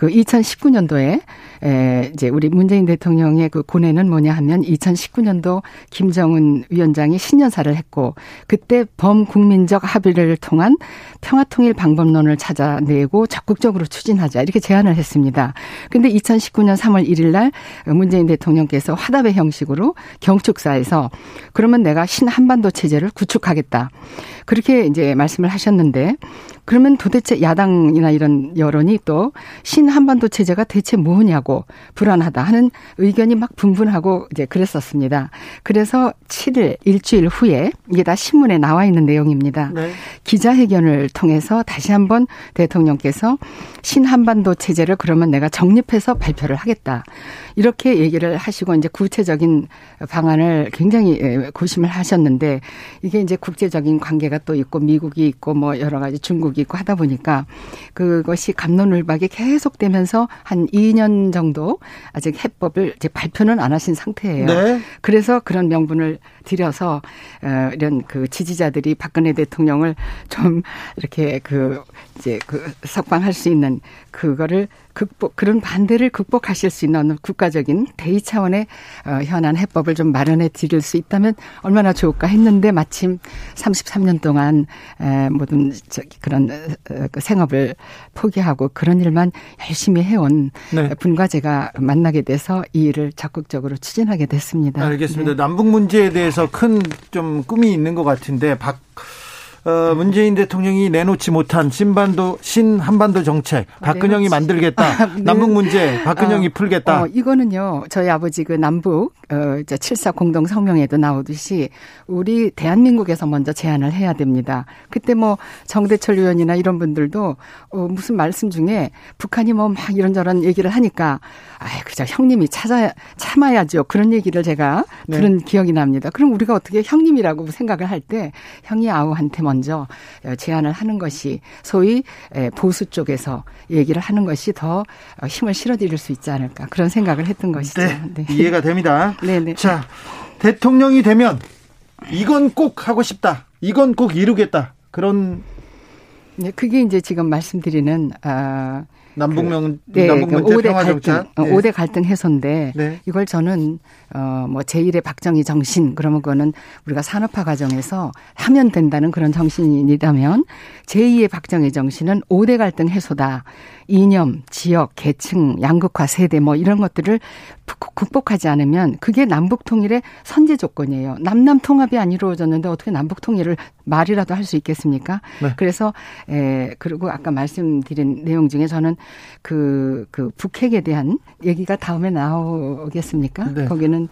그 2019년도에 에 이제 우리 문재인 대통령의 그 고뇌는 뭐냐 하면 2019년도 김정은 위원장이 신년사를 했고 그때 범국민적 합의를 통한 평화통일 방법론을 찾아내고 적극적으로 추진하자 이렇게 제안을 했습니다. 근데 2019년 3월 1일 날 문재인 대통령께서 화답의 형식으로 경축사에서 그러면 내가 신 한반도 체제를 구축하겠다. 그렇게 이제 말씀을 하셨는데 그러면 도대체 야당이나 이런 여론이 또 신한반도 체제가 대체 뭐냐고 불안하다 하는 의견이 막 분분하고 이제 그랬었습니다. 그래서 7일 일주일 후에 이게 다 신문에 나와 있는 내용입니다. 네. 기자회견을 통해서 다시 한번 대통령께서 신한반도 체제를 그러면 내가 정립해서 발표를 하겠다. 이렇게 얘기를 하시고 이제 구체적인 방안을 굉장히 예, 고심을 하셨는데 이게 이제 국제적인 관계가 또 있고 미국이 있고 뭐 여러 가지 중국이 있고 하다 보니까 그것이 감론을박이 계속되면서 한 2년 정도 아직 해법을 이제 발표는 안 하신 상태예요. 네. 그래서 그런 명분을 들여서 어 이런 그 지지자들이 박근혜 대통령을 좀 이렇게 그 이제 그 석방할 수 있는 그거를 극복 그런 반대를 극복하실 수 있는 국가적인 대의 차원의 어, 현안 해법을 좀 마련해 드릴 수 있다면 얼마나 좋을까 했는데 마침 33년 동안 에, 모든 저기 그런 어, 그 생업을 포기하고 그런 일만 열심히 해온 네. 분과 제가 만나게 돼서 이 일을 적극적으로 추진하게 됐습니다.
알겠습니다. 네. 남북 문제에 대해서 큰 좀 꿈이 있는 것 같은데 박 어, 문재인 대통령이 내놓지 못한 신반도 신 한반도 정책 박근영이 만들겠다. 아, 네. 남북 문제 박근영이 어, 풀겠다.
어, 이거는요. 저희 아버지 그 남북 어, 7사 공동 성명에도 나오듯이 우리 대한민국에서 먼저 제안을 해야 됩니다. 그때 뭐 정대철 의원이나 이런 분들도 어, 무슨 말씀 중에 북한이 뭐 막 이런저런 얘기를 하니까 아이 그저 형님이 찾아 참아야죠. 그런 얘기를 제가 네. 들은 기억이 납니다. 그럼 우리가 어떻게 형님이라고 생각을 할 때 형이 아우한테 먼저 제안을 하는 것이 소위 보수 쪽에서 얘기를 하는 것이 더 힘을 실어드릴 수 있지 않을까 그런 생각을 했던 것이죠.
네, 네. 이해가 됩니다. 네네. 자 대통령이 되면 이건 꼭 하고 싶다. 이건 꼭 이루겠다. 그런
네, 그게 이제 지금 말씀드리는 아
남북명 그, 네, 남북 문제 그 5대 갈등,
어, 네. 5대 갈등 해소인데 네. 이걸 저는 어뭐 제1의 박정희 정신 그러면 그거는 우리가 산업화 과정에서 하면 된다는 그런 정신이라면 제2의 박정희 정신은 5대 갈등 해소다. 이념, 지역, 계층, 양극화 세대 뭐 이런 것들을 극복하지 않으면 그게 남북 통일의 선제 조건이에요. 남남 통합이 안 이루어졌는데 어떻게 남북 통일을 말이라도 할 수 있겠습니까? 네. 그래서 에 그리고 아까 말씀드린 내용 중에 저는 그그 그 북핵에 대한 얘기가 다음에 나오겠습니까? 네. 거기는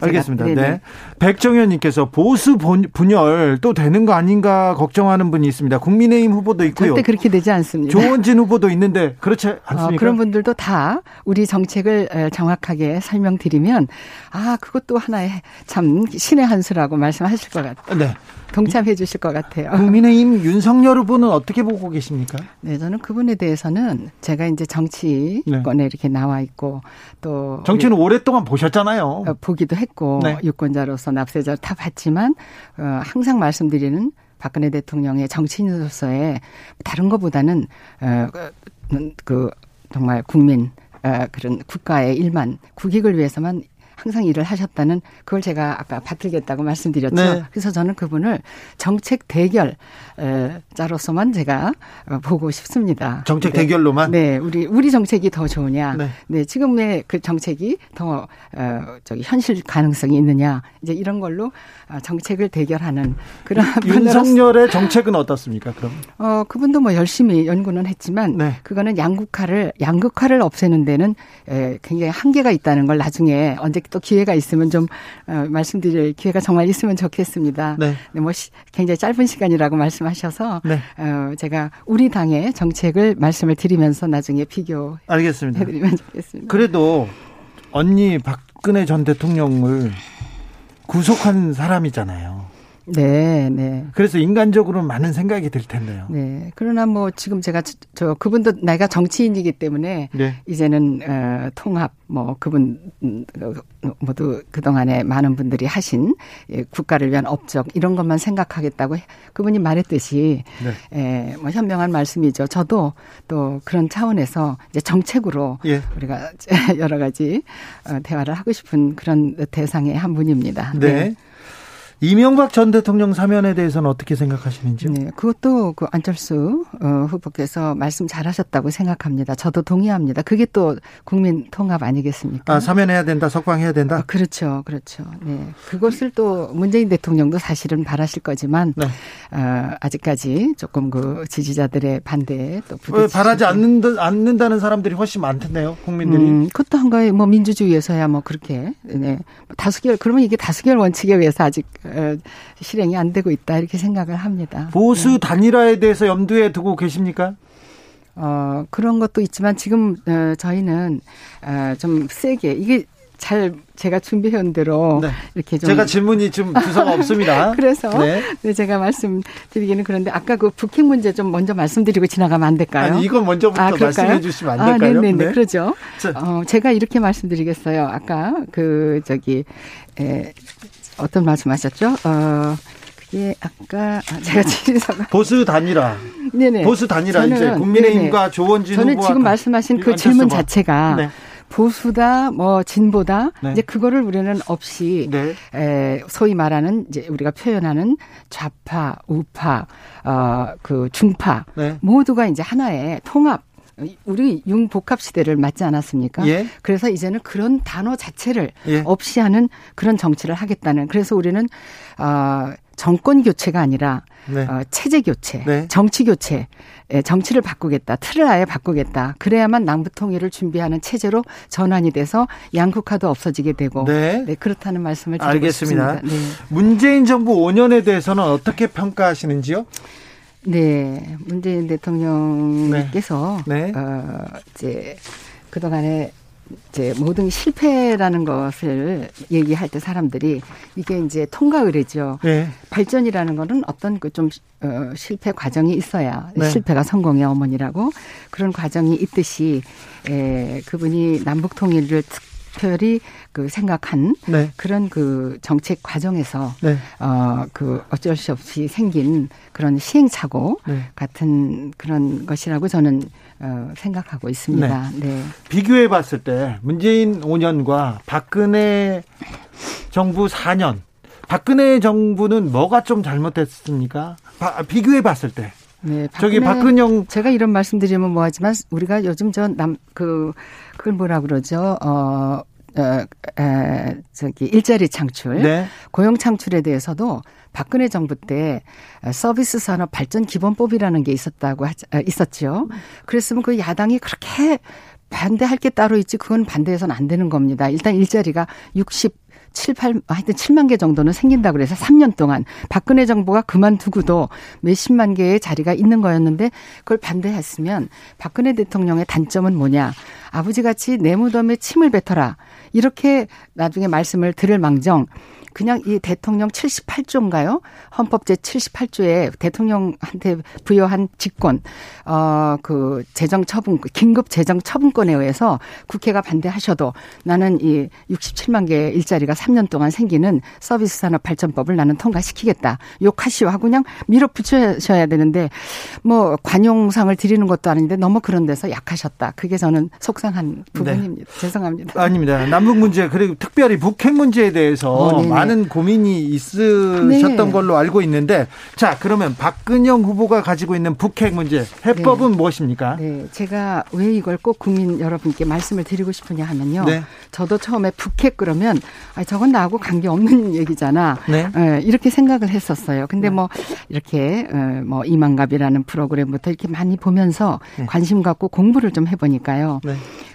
알겠습니다. 네네. 네. 백정현님께서 보수 분열 또 되는 거 아닌가 걱정하는 분이 있습니다. 국민의힘 후보도 있고요.
절대 그렇게 되지 않습니다.
조원진 후보도 있는데 그렇지 않습니까? 어,
그런 분들도 다 우리 정책을 정확하게 설명드리면 아 그것도 하나의 참 신의 한 수라고 말씀하실 것 같아요. 네. 동참해 주실 것 같아요.
국민의힘 윤석열 후보는 어떻게 보고 계십니까?
네, 저는 그분에 대해서는 제가 이제 정치권에 네. 이렇게 나와 있고 또
정치는 오랫동안 보셨잖아요.
어, 보기도 했고 네. 유권자로서 납세자 다 봤지만 어, 항상 말씀드리는 박근혜 대통령의 정치인으로서의 다른 것보다는 어, 그 정말 국민 어, 그런 국가의 일만 국익을 위해서만 항상 일을 하셨다는 그걸 제가 아까 받들겠다고 말씀드렸죠. 네. 그래서 저는 그분을 정책 대결자로서만 제가 어, 보고 싶습니다.
정책 네. 대결로만?
네, 우리 우리 정책이 더 좋으냐? 네, 네 지금의 그 정책이 더 어, 저기 현실 가능성이 있느냐? 이제 이런 걸로 어, 정책을 대결하는 그런
윤석열의 정책은 어떻습니까? 그럼?
어 그분도 뭐 열심히 연구는 했지만 네. 그거는 양극화를 양극화를 없애는 데는 에, 굉장히 한계가 있다는 걸 나중에 언제 또 기회가 있으면 좀 어, 말씀드릴 기회가 정말 있으면 좋겠습니다. 네. 네, 뭐 시, 굉장히 짧은 시간이라고 말씀하셔서 네. 어, 제가 우리 당의 정책을 말씀을 드리면서 나중에 비교 알겠습니다. 해드리면 좋겠습니다.
그래도 언니 박근혜 전 대통령을 구속한 사람이잖아요.
네, 네.
그래서 인간적으로 많은 생각이 들 텐데요.
네. 그러나 뭐 지금 제가 저 그분도 내가 정치인이기 때문에 네. 이제는 어 통합 뭐 그분 음, 모두 그동안에 많은 분들이 하신 예, 국가를 위한 업적 이런 것만 생각하겠다고 그분이 말했듯이 네. 예, 뭐 현명한 말씀이죠. 저도 또 그런 차원에서 이제 정책으로 예. 우리가 여러 가지 어, 대화를 하고 싶은 그런 대상의 한 분입니다.
네. 네. 이명박 전 대통령 사면에 대해서는 어떻게 생각하시는지요? 네,
그것도 그 안철수 어, 후보께서 말씀 잘하셨다고 생각합니다. 저도 동의합니다. 그게 또 국민 통합 아니겠습니까?
아, 사면해야 된다, 석방해야 된다. 어,
그렇죠, 그렇죠. 네, 그것을 또 문재인 대통령도 사실은 바라실 거지만 네. 어, 아직까지 조금 그 지지자들의 반대에 또
바라지 않는다, 않는다는 사람들이 훨씬 많던데요, 국민들이. 음,
그것도 한가위 뭐 민주주의에서야 뭐 그렇게 네 다수결 그러면 이게 다수결 원칙에 의해서 아직 어, 실행이 안 되고 있다 이렇게 생각을 합니다.
보수 네. 단일화에 대해서 염두에 두고 계십니까?
어, 그런 것도 있지만 지금 어, 저희는 어, 좀 세게 이게 잘 제가 준비해온 대로 네. 이렇게 좀
제가 질문이 좀 주소가 없습니다.
그래서 네. 네. 제가 말씀드리기는 그런데 아까 그 북핵 문제 좀 먼저 말씀드리고 지나가면 안 될까요?
아니 이건 먼저부터 아, 말씀해 주시면 안 될까요?
아, 네네 네. 그러죠. 어, 제가 이렇게 말씀드리겠어요. 아까 그 저기 에, 어떤 말씀하셨죠? 어. 그게 아까 아, 제가 지리서가
보수 단일화. 네네. 보수 단일화 이제 국민의힘과 네네. 조원진
저는 지금 말씀하신 그 질문 자체가 네. 보수다 뭐 진보다 네. 이제 그거를 우리는 없이 네. 에, 소위 말하는 이제 우리가 표현하는 좌파 우파 어 그 중파 네. 모두가 이제 하나의 통합 우리 융복합 시대를 맞지 않았습니까? 예. 그래서 이제는 그런 단어 자체를 예. 없이 하는 그런 정치를 하겠다는. 그래서 우리는 어 정권 교체가 아니라 네. 어, 체제 교체, 네. 정치 교체, 예, 정치를 바꾸겠다, 틀을 아예 바꾸겠다. 그래야만 남북 통일을 준비하는 체제로 전환이 돼서 양국화도 없어지게 되고, 네, 네 그렇다는 말씀을 드리고 알겠습니다. 싶습니다. 네.
문재인 정부 5년에 대해서는 어떻게 평가하시는지요?
네, 문재인 대통령께서 네. 네. 어, 이제 그동안에 이제 모든 실패라는 것을 얘기할 때 사람들이 이게 이제 통과 의례죠. 네. 발전이라는 거는 어떤 그 좀 어, 실패 과정이 있어야 네. 실패가 성공의 어머니라고 그런 과정이 있듯이 에, 그분이 남북 통일을 특 특별히 그 생각한 네. 그런 그 정책 과정에서 네. 어그 어쩔 수 없이 생긴 그런 시행착오 네. 같은 그런 것이라고 저는 어 생각하고 있습니다. 네. 네.
비교해 봤을 때 문재인 5년과 박근혜 정부 4년 박근혜 정부는 뭐가 좀 잘못됐습니까? 비교해 봤을 때. 네, 저기 박근영
제가 이런 말씀드리면 뭐하지만 우리가 요즘 저 남 그 그걸 뭐라 그러죠? 어. 어, 에, 저기 일자리 창출, 네. 고용 창출에 대해서도 박근혜 정부 때 서비스 산업 발전 기본법이라는 게 있었다고 하, 어, 있었죠. 그랬으면 그 야당이 그렇게 반대할 게 따로 있지 그건 반대해서는 안 되는 겁니다. 일단 일자리가 60 7, 8, 하여튼 7만 개 정도는 생긴다 그래서 3년 동안 박근혜 정부가 그만두고도 몇십만 개의 자리가 있는 거였는데 그걸 반대했으면 박근혜 대통령의 단점은 뭐냐. 아버지 같이 내 무덤에 침을 뱉어라. 이렇게 나중에 말씀을 들을 망정 그냥 이 대통령 78조인가요? 헌법 제 78조에 대통령한테 부여한 직권, 어, 그 재정 처분, 긴급 재정 처분권에 의해서 국회가 반대하셔도 나는 이 67만 개의 일자리가 3년 동안 생기는 서비스 산업 발전법을 나는 통과시키겠다. 욕하시오 하고 그냥 밀어붙여셔야 되는데 뭐 관용상을 드리는 것도 아닌데 너무 그런 데서 약하셨다. 그게 저는 속상한 부분입니다. 네. 죄송합니다.
아닙니다. 남북 문제 그리고 특별히 북핵 문제에 대해서 어, 많은 고민이 있으셨던 네. 걸로 알고 있는데 자 그러면 박근영 후보가 가지고 있는 북핵 문제 해법은 네. 무엇입니까?
네, 제가 왜 이걸 꼭 국민 여러분께 말씀을 드리고 싶으냐 하면요. 네. 저도 처음에 북핵 그러면 아, 저건 나하고 관계 없는 얘기잖아. 네. 네. 이렇게 생각을 했었어요. 근데 네. 뭐 이렇게 어, 뭐 이만갑이라는 프로그램부터 이렇게 많이 보면서 네. 관심 갖고 공부를 좀 해보니까요.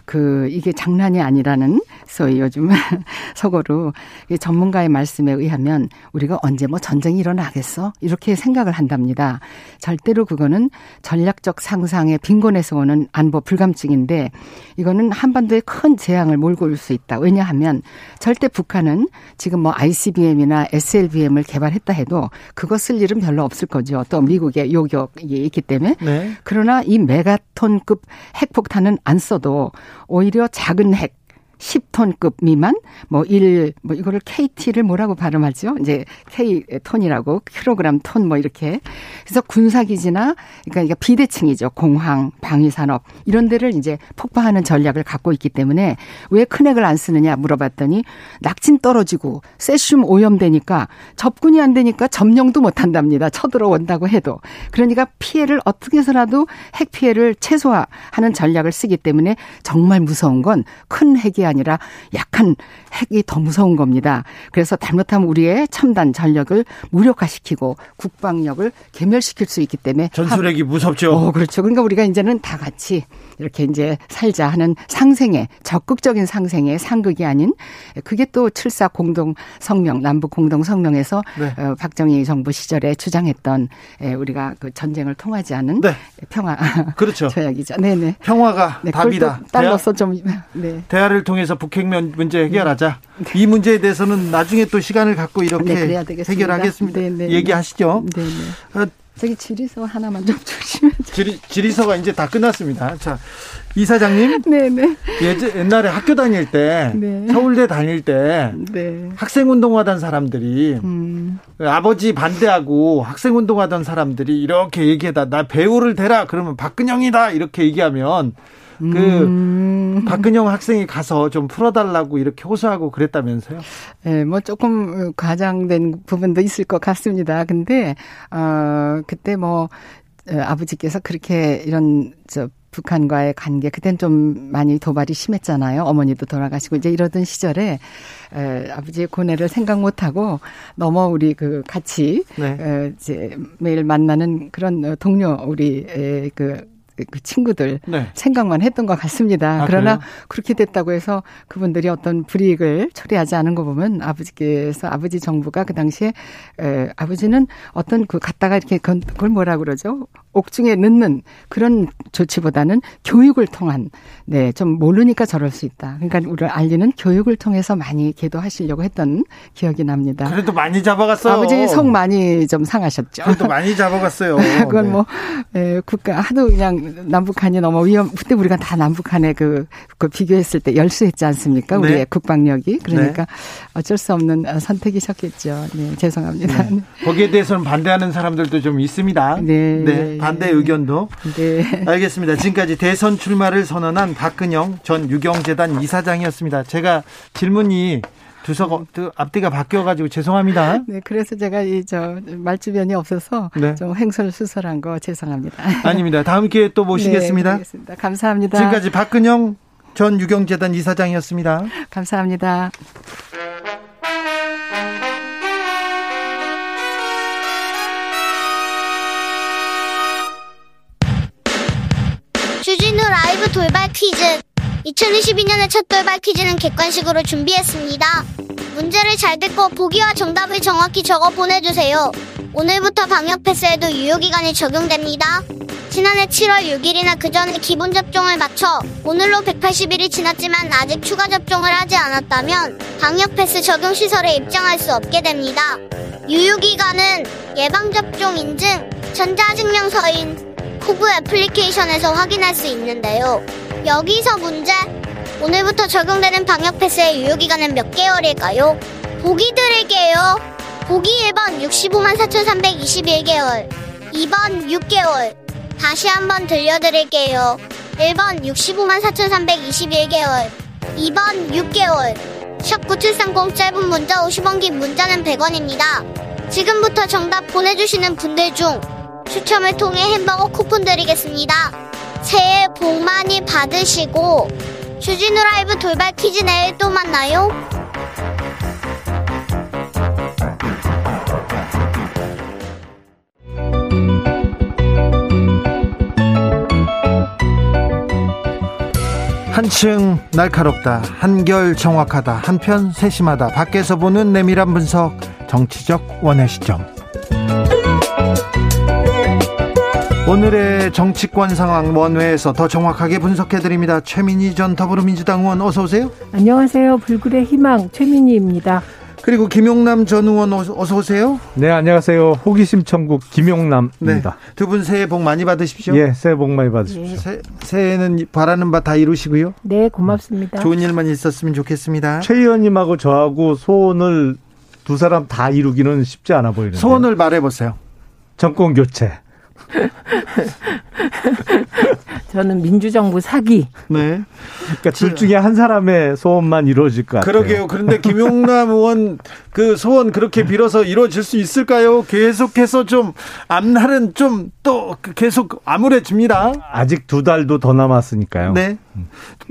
그 이게 장난이 아니라는 소위 요즘 속어로 전문가의 말 씀에 의하면 우리가 언제 뭐 전쟁이 일어나겠어 이렇게 생각을 한답니다. 절대로 그거는 전략적 상상의 빈곤에서 오는 안보 불감증인데 이거는 한반도에 큰 재앙을 몰고 올 수 있다. 왜냐하면 절대 북한은 지금 뭐 ICBM이나 SLBM을 개발했다 해도 그거 쓸 일은 별로 없을 거죠. 또 미국의 요격이 있기 때문에 네. 그러나 이 메가톤급 핵폭탄은 안 써도 오히려 작은 핵 10톤급 미만, 뭐 1, 뭐 이거를 KT를 뭐라고 발음하죠? 이제 K 톤이라고, 킬로그램 톤 뭐 이렇게. 그래서 군사기지나, 그러니까 비대칭이죠. 공항, 방위산업, 이런 데를 이제 폭파하는 전략을 갖고 있기 때문에 왜큰 핵을 안 쓰느냐 물어봤더니 낙진 떨어지고 세슘 오염되니까 접근이 안 되니까 점령도 못 한답니다. 쳐들어온다고 해도. 그러니까 피해를 어떻게 해서라도 핵 피해를 최소화하는 전략을 쓰기 때문에 정말 무서운 건 큰 핵이 아니라 약한 핵이 더 무서운 겁니다. 그래서 잘못하면 우리의 첨단 전력을 무력화시키고 국방력을 괴멸시킬 수 있기 때문에
전술핵이 무섭죠.
어, 그렇죠. 그러니까 우리가 이제는 다 같이 이렇게 이제 살자 하는 상생의 적극적인 상생의 상극이 아닌 그게 또 7사 공동 성명 남북 공동 성명에서 네. 어, 박정희 정부 시절에 주장했던 우리가 그 전쟁을 통하지 않은 네. 평화
그렇죠.
조약이죠. 네네.
평화가 네, 답이다.
딸로서 좀
네. 대화를 통해서 북핵 문제 해결하자. 네. 이 문제에 대해서는 나중에 또 시간을 갖고 이렇게 네, 해결하겠습니다. 네, 네, 얘기하시죠. 네, 네.
어, 저기 지리서 하나만 좀 주시면.
지리, 지리서가 이제 다 끝났습니다. 자, 이사장님. 네네. 예전, 옛날에 학교 다닐 때, 네. 서울대 다닐 때, 네. 학생운동하던 사람들이, 음. 아버지 반대하고 학생운동하던 사람들이 이렇게 얘기하다, 나 배우를 대라! 그러면 박근영이다! 이렇게 얘기하면, 그 음. 박근영 학생이 가서 좀 풀어달라고 이렇게 호소하고 그랬다면서요?
네, 뭐 조금 과장된 부분도 있을 것 같습니다. 근데 어 그때 뭐 어, 아버지께서 그렇게 이런 저 북한과의 관계 그땐 좀 많이 도발이 심했잖아요. 어머니도 돌아가시고 이제 이러던 시절에 에, 아버지의 고뇌를 생각 못 하고 너무 우리 그 같이 네. 에, 이제 매일 만나는 그런 동료 우리 에, 그 그 친구들 네. 생각만 했던 것 같습니다. 아, 그러나 그래요? 그렇게 됐다고 해서 그분들이 어떤 불이익을 초래하지 않은 거 보면 아버지께서 아버지 정부가 그 당시에 에, 아버지는 어떤 그 갔다가 이렇게 그걸 뭐라 그러죠? 옥중에 넣는 그런 조치보다는 교육을 통한 네 좀 모르니까 저럴 수 있다. 그러니까 우리를 알리는 교육을 통해서 많이 계도하시려고 했던 기억이 납니다.
그래도 많이 잡아갔어요.
아버지 속 많이 좀 상하셨죠.
그래도 많이 잡아갔어요.
그건 네. 뭐 에, 국가 하도 그냥 남북한이 너무 위험. 그때 우리가 다 남북한에 그, 그 비교했을 때 열수했지 않습니까? 우리의 네. 국방력이 그러니까 네. 어쩔 수 없는 선택이셨겠죠. 네 죄송합니다. 네.
거기에 대해서는 반대하는 사람들도 좀 있습니다. 네. 네. 반대 의견도. 네. 알겠습니다. 지금까지 대선 출마를 선언한 박근영 전 유경재단 이사장이었습니다. 제가 질문이 두서가 앞뒤가 바뀌어가지고 죄송합니다.
네, 그래서 제가 이 저 말주변이 없어서 네. 좀 횡설수설한 거 죄송합니다.
아닙니다. 다음 기회에 또 모시겠습니다.
네, 니다 감사합니다.
지금까지 박근영 전 유경재단 이사장이었습니다.
감사합니다.
주진우 라이브 돌발 퀴즈. 2022년의 첫 돌발 퀴즈는 객관식으로 준비했습니다. 문제를 잘 듣고 보기와 정답을 정확히 적어 보내주세요. 오늘부터 방역 패스에도 유효기간이 적용됩니다. 지난해 7월 6일이나 그 전에 기본 접종을 마쳐 오늘로 180일이 지났지만 아직 추가 접종을 하지 않았다면 방역 패스 적용 시설에 입장할 수 없게 됩니다. 유효기간은 예방접종 인증, 전자증명서인 코브 애플리케이션에서 확인할 수 있는데요. 여기서 문제. 오늘부터 적용되는 방역 패스의 유효기간은 몇 개월일까요? 보기 드릴게요. 보기 1번 65만 4,321개월. 2번 6개월. 다시 한번 들려드릴게요. 1번 65만 4,321개월. 2번 6개월. 샵9730 짧은 문자 50원 긴 문자는 100원입니다. 지금부터 정답 보내주시는 분들 중 추첨을 통해 햄버거 쿠폰 드리겠습니다. 새해 복 많이 받으시고 주진우 라이브 돌발 퀴즈 내일 또 만나요.
한층 날카롭다, 한결 정확하다, 한편 세심하다, 밖에서 보는 내밀한 분석, 정치적 원의 시점. 오늘의 정치권 상황 원회에서 더 정확하게 분석해 드립니다. 최민희 전 더불어민주당 의원 어서 오세요.
안녕하세요. 불굴의 희망 최민희입니다.
그리고 김용남 전 의원 어서 오세요.
네, 안녕하세요. 호기심 천국 김용남입니다. 네,
두분 새해 복 많이 받으십시오.
예, 새해 복 많이 받으십시오. 새,
새해는 바라는 바 다 이루시고요.
네, 고맙습니다.
좋은 일만 있었으면 좋겠습니다.
최 의원님하고 저하고 소원을 두 사람 다 이루기는 쉽지 않아 보이는데.
소원을 말해 보세요.
정권 교체.
저는 민주정부 사기.
네.
그러니까 둘 중에 한 사람의 소원만 이루어질 것 같아요.
그러게요. 그런데 김용남 의원 그 소원 그렇게 빌어서 이루어질 수 있을까요? 계속해서 좀 앞날은 좀 또 계속 암울해집니다.
아직 두 달도 더 남았으니까요.
네.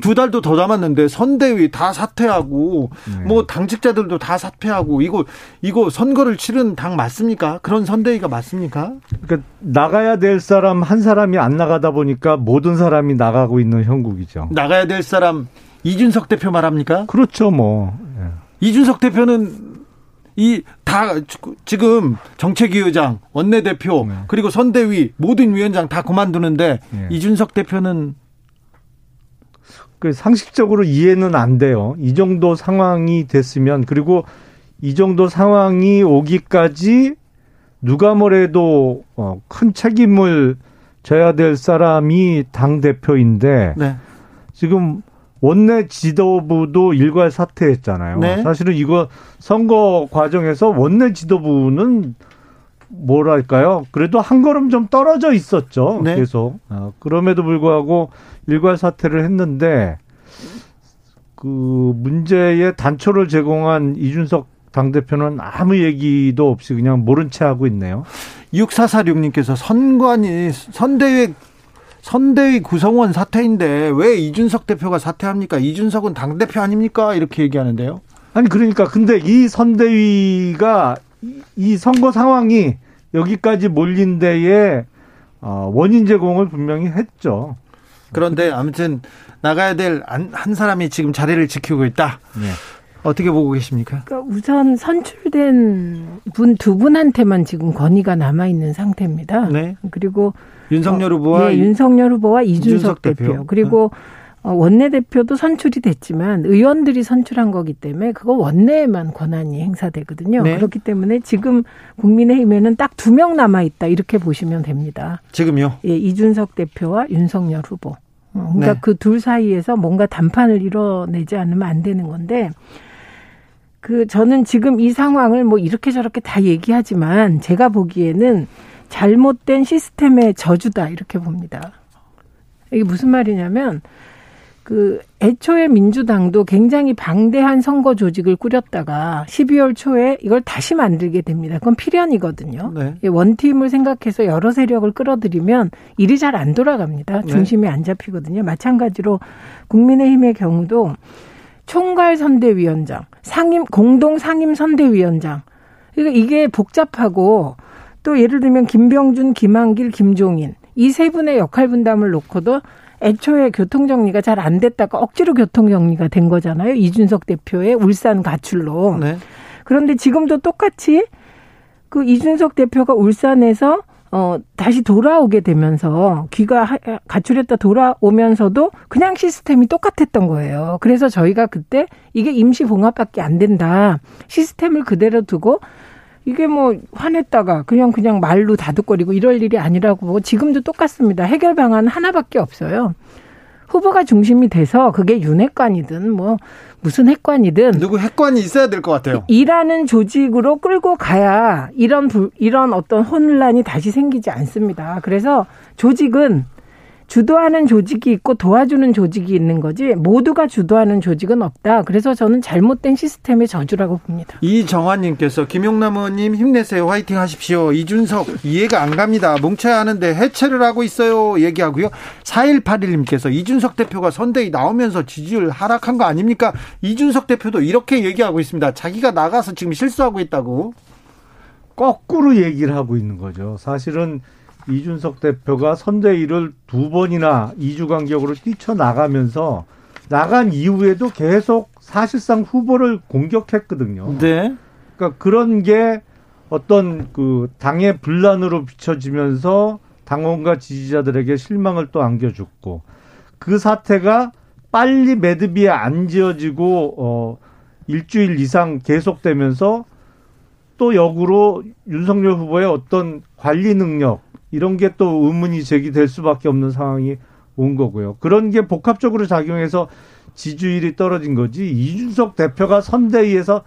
두 달도 더 남았는데 선대위 다 사퇴하고 네. 뭐 당직자들도 다 사퇴하고 이거 이거 선거를 치른 당 맞습니까? 그런 선대위가 맞습니까?
그러니까 나가 야 될 사람 한 사람이 안 나가다 보니까 모든 사람이 나가고 있는 형국이죠.
나가야 될 사람 이준석 대표 말합니까?
그렇죠, 뭐. 예.
이준석 대표는 이 다 지금 정책위의장, 원내대표 네. 그리고 선대위 모든 위원장 다 그만두는데 네. 이준석 대표는
그 상식적으로 이해는 안 돼요. 이 정도 상황이 됐으면 그리고 이 정도 상황이 오기까지 누가 뭐래도 어, 큰 책임을 져야 될 사람이 당 대표인데 네. 지금 원내 지도부도 일괄 사퇴했잖아요. 네. 사실은 이거 선거 과정에서 원내 지도부는 뭐랄까요? 그래도 한 걸음 좀 떨어져 있었죠. 네. 계속. 아, 그럼에도 불구하고 일괄 사퇴를 했는데 그 문제의 단초를 제공한 이준석 당대표는 아무 얘기도 없이 그냥 모른 채 하고 있네요.
6446님께서 선관위, 선대위 선대위 구성원 사퇴인데 왜 이준석 대표가 사퇴합니까? 이준석은 당대표 아닙니까? 이렇게 얘기하는데요.
아니 그러니까 근데 이 선대위가 이 선거 상황이 여기까지 몰린 데에 어, 원인 제공을 분명히 했죠.
그런데 아무튼 나가야 될 한 사람이 지금 자리를 지키고 있다. 네. 어떻게 보고 계십니까?
그러니까 우선 선출된 분 두 분한테만 지금 권위가 남아 있는 상태입니다. 네. 그리고
윤석열 후보와
어, 예, 윤석열 후보와 이준석, 대표. 대표. 그리고 어, 원내대표도 선출이 됐지만 의원들이 선출한 거기 때문에 그거 원내에만 권한이 행사되거든요. 네. 그렇기 때문에 지금 국민의힘에는 딱 두 명 남아 있다 이렇게 보시면 됩니다.
지금요?
예, 이준석 대표와 윤석열 후보. 어, 그러니까 네. 그둘 사이에서 뭔가 담판을 이뤄내지 않으면 안 되는 건데 그 저는 지금 이 상황을 뭐 이렇게 저렇게 다 얘기하지만 제가 보기에는 잘못된 시스템의 저주다 이렇게 봅니다. 이게 무슨 말이냐면 그 애초에 민주당도 굉장히 방대한 선거 조직을 꾸렸다가 12월 초에 이걸 다시 만들게 됩니다. 그건 필연이거든요. 네. 원팀을 생각해서 여러 세력을 끌어들이면 일이 잘 안 돌아갑니다. 네. 중심이 네. 안 잡히거든요. 마찬가지로 국민의힘의 경우도 총괄 선대위원장, 상임 공동 상임 선대위원장. 그러니까 이게 복잡하고 또 예를 들면 김병준, 김한길, 김종인 이 세 분의 역할 분담을 놓고도 애초에 교통 정리가 잘 안 됐다가 억지로 교통 정리가 된 거잖아요. 이준석 대표의 울산 가출로. 네. 그런데 지금도 똑같이 그 이준석 대표가 울산에서 어 다시 돌아오게 되면서 귀가 가출했다 돌아오면서도 그냥 시스템이 똑같았던 거예요. 그래서 저희가 그때 이게 임시 봉합밖에 안 된다. 시스템을 그대로 두고 이게 뭐 화냈다가 그냥 그냥 말로 다독거리고 이럴 일이 아니라고 지금도 똑같습니다. 해결 방안 하나밖에 없어요. 후보가 중심이 돼서 그게 윤핵관이든 뭐 무슨 핵관이든
누구 핵관이 있어야 될 것 같아요.
일하는 조직으로 끌고 가야 이런 불, 이런 어떤 혼란이 다시 생기지 않습니다. 그래서 조직은 주도하는 조직이 있고 도와주는 조직이 있는 거지 모두가 주도하는 조직은 없다. 그래서 저는 잘못된 시스템의 저주라고 봅니다.
이정환님께서 김용남 의원님 힘내세요. 화이팅 하십시오. 이준석 이해가 안 갑니다. 뭉쳐야 하는데 해체를 하고 있어요. 얘기하고요. 4181님께서 이준석 대표가 선대위 나오면서 지지율 하락한 거 아닙니까? 이준석 대표도 이렇게 얘기하고 있습니다. 자기가 나가서 지금 실수하고 있다고.
거꾸로 얘기를 하고 있는 거죠. 사실은 이준석 대표가 선대위를 두 번이나 2주 간격으로 뛰쳐나가면서 나간 이후에도 계속 사실상 후보를 공격했거든요. 네. 그러니까 그런 게 어떤 그 당의 분란으로 비춰지면서 당원과 지지자들에게 실망을 또 안겨줬고 그 사태가 빨리 매듭이 안 지어지고 어 일주일 이상 계속되면서 또 역으로 윤석열 후보의 어떤 관리 능력 이런 게 또 의문이 제기될 수밖에 없는 상황이 온 거고요. 그런 게 복합적으로 작용해서 지지율이 떨어진 거지 이준석 대표가 선대위에서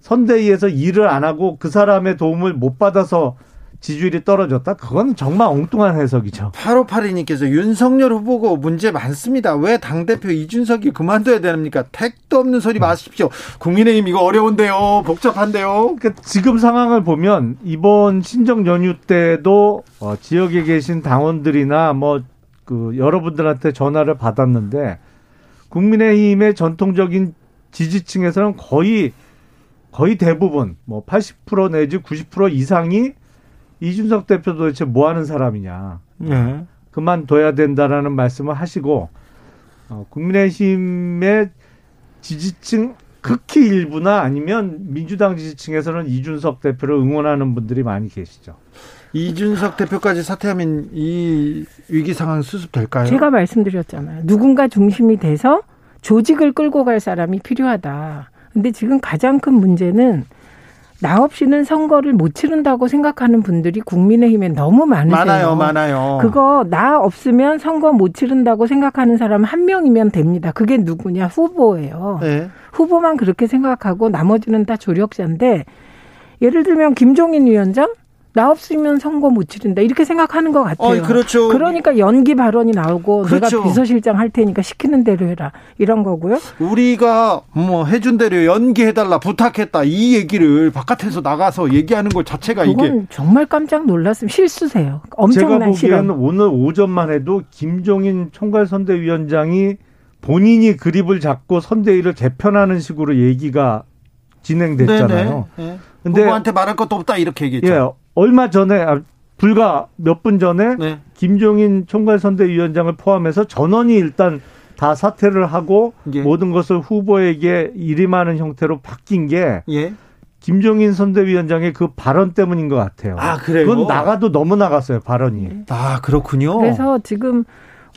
선대위에서 일을 안 하고 그 사람의 도움을 못 받아서 지지율이 떨어졌다? 그건 정말 엉뚱한 해석이죠.
8582님께서 윤석열 후보고 문제 많습니다. 왜 당대표 이준석이 그만둬야 됩니까? 택도 없는 소리 마십시오. 국민의힘 이거 어려운데요. 복잡한데요.
그러니까 지금 상황을 보면 이번 신정 연휴 때도 어, 지역에 계신 당원들이나 뭐 그 여러분들한테 전화를 받았는데 국민의힘의 전통적인 지지층에서는 거의 거의 대부분 뭐 80% 내지 90% 이상이 이준석 대표 도대체 뭐 하는 사람이냐. 네. 그만둬야 된다라는 말씀을 하시고, 어, 국민의힘의 지지층 극히 일부나 아니면 민주당 지지층에서는 이준석 대표를 응원하는 분들이 많이 계시죠.
이준석 대표까지 사퇴하면 이 위기 상황 수습될까요?
제가 말씀드렸잖아요. 누군가 중심이 돼서 조직을 끌고 갈 사람이 필요하다. 근데 지금 가장 큰 문제는 나 없이는 선거를 못 치른다고 생각하는 분들이 국민의힘에 너무 많으세요.
많아요, 많아요.
그거 나 없으면 선거 못 치른다고 생각하는 사람 한 명이면 됩니다. 그게 누구냐? 후보예요. 네. 후보만 그렇게 생각하고 나머지는 다 조력자인데 예를 들면 김종인 위원장 나 없으면 선거 못 치른다 이렇게 생각하는 것 같아요.
어, 그렇죠.
그러니까 연기 발언이 나오고 그렇죠. 내가 비서실장 할 테니까 시키는 대로 해라 이런 거고요.
우리가 뭐 해준 대로 연기해달라 부탁했다 이 얘기를 바깥에서 나가서 얘기하는 것 자체가 이게
정말 깜짝 놀랐습니다. 실수세요. 엄청난
제가 보기에는 오늘 오전만 해도 김종인 총괄선대위원장이 본인이 그립을 잡고 선대위를 개편하는 식으로 얘기가 진행됐잖아요.
네네. 네. 근데 후보한테 말할 것도 없다 이렇게 얘기했죠. 예,
얼마 전에 아, 불과 몇 분 전에 네. 김종인 총괄선대위원장을 포함해서 전원이 일단 다 사퇴를 하고 예. 모든 것을 후보에게 일임하는 형태로 바뀐 게 예. 김종인 선대위원장의 그 발언 때문인 것 같아요.
아 그래요?
그건 나가도 너무 나갔어요 발언이.
아 그렇군요.
그래서 지금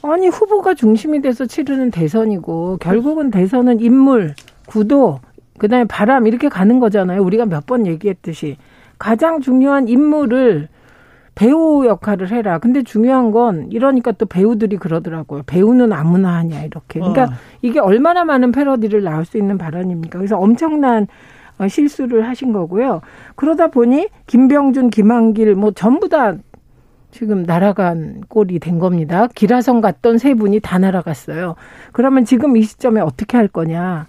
아니 후보가 중심이 돼서 치르는 대선이고 결국은 대선은 인물, 구도, 그다음에 바람 이렇게 가는 거잖아요. 우리가 몇 번 얘기했듯이 가장 중요한 인물을 배우 역할을 해라. 근데 중요한 건 이러니까 또 배우들이 그러더라고요. 배우는 아무나 하냐 이렇게. 그러니까 어. 이게 얼마나 많은 패러디를 나올 수 있는 발언입니까? 그래서 엄청난 어, 실수를 하신 거고요. 그러다 보니 김병준, 김한길 뭐 전부 다 지금 날아간 꼴이 된 겁니다. 기라성 갔던 세 분이 다 날아갔어요. 그러면 지금 이 시점에 어떻게 할 거냐.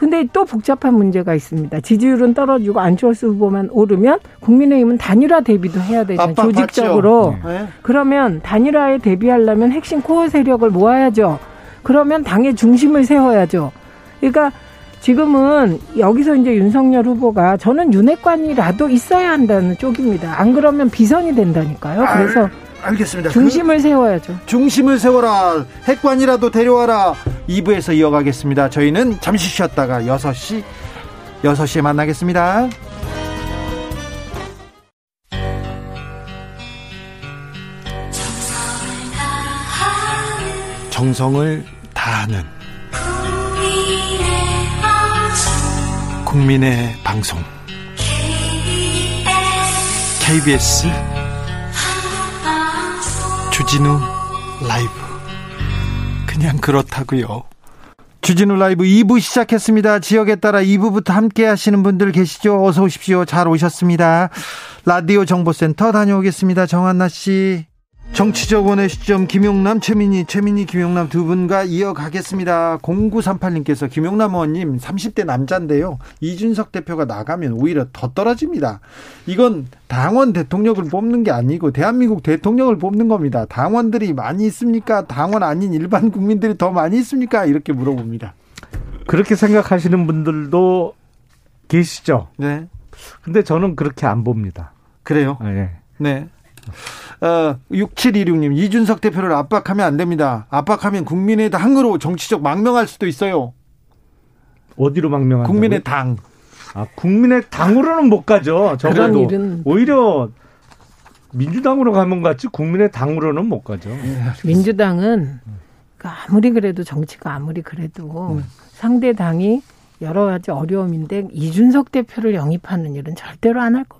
근데 또 복잡한 문제가 있습니다. 지지율은 떨어지고 안철수 후보만 오르면 국민의힘은 단일화 대비도 해야 되잖아요. 조직적으로. 네. 그러면 단일화에 대비하려면 핵심 코어 세력을 모아야죠. 그러면 당의 중심을 세워야죠. 그러니까 지금은 여기서 이제 윤석열 후보가 저는 윤핵관이라도 있어야 한다는 쪽입니다. 안 그러면 비선이 된다니까요. 그래서
알, 알겠습니다.
중심을 그, 세워야죠.
중심을 세워라. 핵관이라도 데려와라. 2부에서 이어가겠습니다. 저희는 잠시 쉬었다가 6시 6시에 만나겠습니다. 정성을 다하는 국민의 방송 KBS 주진우 라이브 그냥 그렇다고요. 주진우 라이브 2부 시작했습니다. 지역에 따라 2부부터 함께 하시는 분들 계시죠? 어서 오십시오. 잘 오셨습니다. 라디오 정보센터 다녀오겠습니다. 정한나 씨. 정치적 원의 시점 김용남, 최민희, 최민희, 김용남 두 분과 이어가겠습니다. 0938님께서 김용남 의원님 30대 남자인데요. 이준석 대표가 나가면 오히려 더 떨어집니다. 이건 당원 대통령을 뽑는 게 아니고 대한민국 대통령을 뽑는 겁니다. 당원들이 많이 있습니까? 당원 아닌 일반 국민들이 더 많이 있습니까? 이렇게 물어봅니다.
그렇게 생각하시는 분들도 계시죠? 네. 근데 저는 그렇게 안 봅니다.
그래요? 네. 네. 어, 6726님, 이준석 대표를 압박하면 안 됩니다. 압박하면 국민의당으로 정치적 망명할 수도 있어요.
어디로 망명한
국민의당.
아, 국민의당으로는 못 가죠. 적어도 오히려 민주당으로 가면 같지 국민의당으로는 못 가죠.
민주당은 아무리 그래도 정치가 아무리 그래도 음. 상대 당이 여러 가지 어려움인데 이준석 대표를 영입하는 일은 절대로 안 할 겁니다.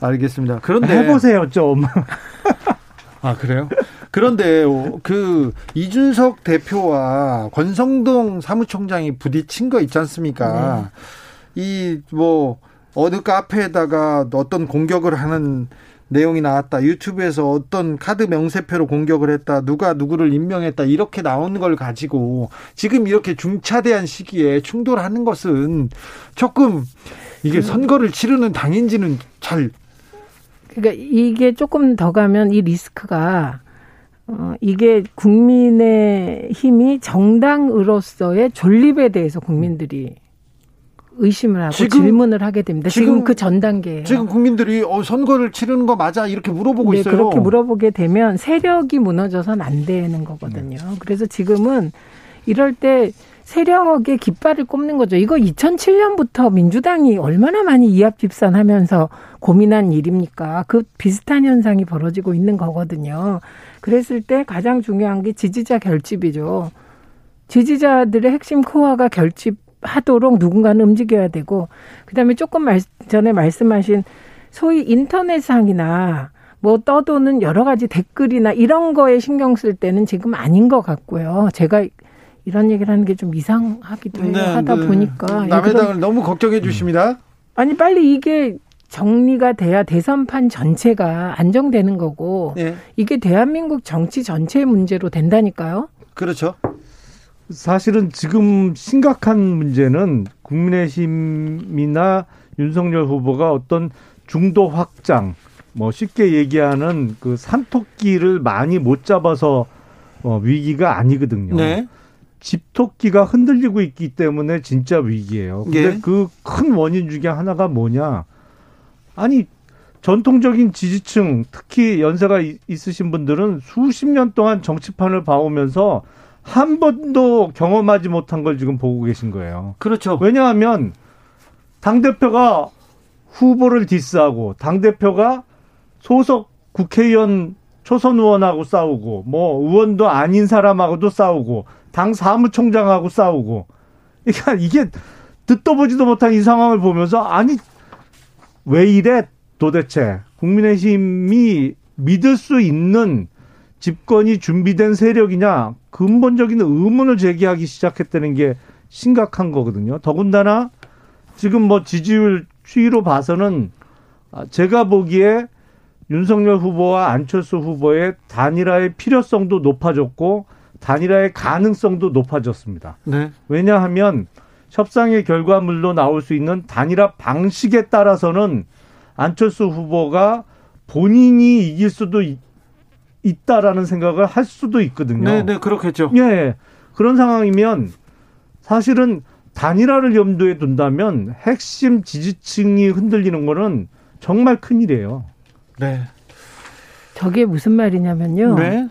알겠습니다. 그런데
해보세요 좀.
아 그래요? 그런데 그 이준석 대표와 권성동 사무총장이 부딪힌 거 있지 않습니까? 네. 이뭐 어느 카페에다가 어떤 공격을 하는 내용이 나왔다. 유튜브에서 어떤 카드 명세표로 공격을 했다. 누가 누구를 임명했다. 이렇게 나오는 걸 가지고 지금 이렇게 중차대한 시기에 충돌하는 것은 조금 이게 그 선거를 치르는 당인지는 잘
그러니까 이게 조금 더 가면 이 리스크가 어, 이게 국민의 힘이 정당으로서의 존립에 대해서 국민들이 의심을 하고 지금, 질문을 하게 됩니다. 지금, 지금 그 전 단계예요.
지금 국민들이 어, 선거를 치르는 거 맞아 이렇게 물어보고
네,
있어요.
그렇게 물어보게 되면 세력이 무너져서는 안 되는 거거든요. 네. 그래서 지금은 이럴 때 세력의 깃발을 꼽는 거죠. 이거 2007년부터 민주당이 얼마나 많이 이합 집산하면서 고민한 일입니까? 그 비슷한 현상이 벌어지고 있는 거거든요. 그랬을 때 가장 중요한 게 지지자 결집이죠. 지지자들의 핵심 코어가 결집 하도록 누군가는 움직여야 되고 그다음에 조금 말, 전에 말씀하신 소위 인터넷상이나 뭐 떠도는 여러 가지 댓글이나 이런 거에 신경 쓸 때는 지금 아닌 것 같고요. 제가 이런 얘기를 하는 게 좀 이상하기도. 네, 하다 네. 보니까
남의 당을 너무 걱정해 주십니다.
아니 빨리 이게 정리가 돼야 대선판 전체가 안정되는 거고 네. 이게 대한민국 정치 전체의 문제로 된다니까요.
그렇죠.
사실은 지금 심각한 문제는 국민의힘이나 윤석열 후보가 어떤 중도 확장, 뭐 쉽게 얘기하는 그 산토끼를 많이 못 잡아서 어, 위기가 아니거든요. 네. 집토끼가 흔들리고 있기 때문에 진짜 위기예요. 근데 예. 그큰 원인 중에 하나가 뭐냐? 아니 전통적인 지지층, 특히 연세가 있으신 분들은 수십 년 동안 정치판을 봐오면서 한 번도 경험하지 못한 걸 지금 보고 계신 거예요.
그렇죠.
왜냐하면 당대표가 후보를 디스하고 당대표가 소속 국회의원 초선 의원하고 싸우고 뭐 의원도 아닌 사람하고도 싸우고 당 사무총장하고 싸우고 그러니까 이게 듣도 보지도 못한 이 상황을 보면서 아니 왜 이래 도대체 국민의힘이 믿을 수 있는 집권이 준비된 세력이냐 근본적인 의문을 제기하기 시작했다는 게 심각한 거거든요. 더군다나 지금 뭐 지지율 추이로 봐서는 제가 보기에 윤석열 후보와 안철수 후보의 단일화의 필요성도 높아졌고 단일화의 가능성도 높아졌습니다. 네. 왜냐하면 협상의 결과물로 나올 수 있는 단일화 방식에 따라서는 안철수 후보가 본인이 이길 수도 있, 다라는 생각을 할 수도 있거든요.
네, 네, 그렇겠죠.
예. 그런 상황이면 사실은 단일화를 염두에 둔다면 핵심 지지층이 흔들리는 거는 정말 큰일이에요.
네. 저게 무슨 말이냐면요. 네.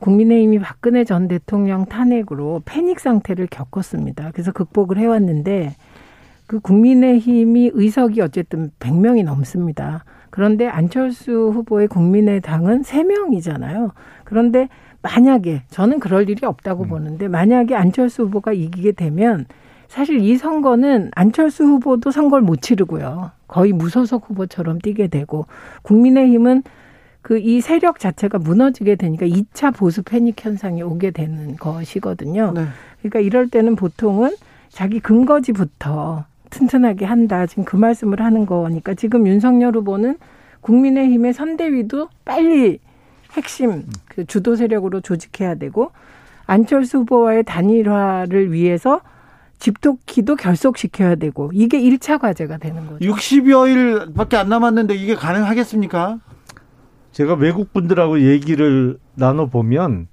국민의힘이 박근혜 전 대통령 탄핵으로 패닉 상태를 겪었습니다. 그래서 극복을 해왔는데 그 국민의힘이 의석이 어쨌든 100명이 넘습니다. 그런데 안철수 후보의 국민의당은 3명이잖아요. 그런데 만약에 저는 그럴 일이 없다고 음. 보는데 만약에 안철수 후보가 이기게 되면 사실 이 선거는 안철수 후보도 선거를 못 치르고요. 거의 무소속 후보처럼 뛰게 되고 국민의힘은 그 이 세력 자체가 무너지게 되니까 2차 보수 패닉 현상이 오게 되는 것이거든요. 네. 그러니까 이럴 때는 보통은 자기 근거지부터 튼튼하게 한다. 지금 그 말씀을 하는 거니까 지금 윤석열 후보는 국민의힘의 선대위도 빨리 핵심 그 주도 세력으로 조직해야 되고 안철수 후보와의 단일화를 위해서 집토끼도 결속시켜야 되고 이게 1차 과제가 되는 거죠.
60여일 밖에 안 남았는데 이게 가능하겠습니까?
제가 외국 분들하고 얘기를 나눠 보면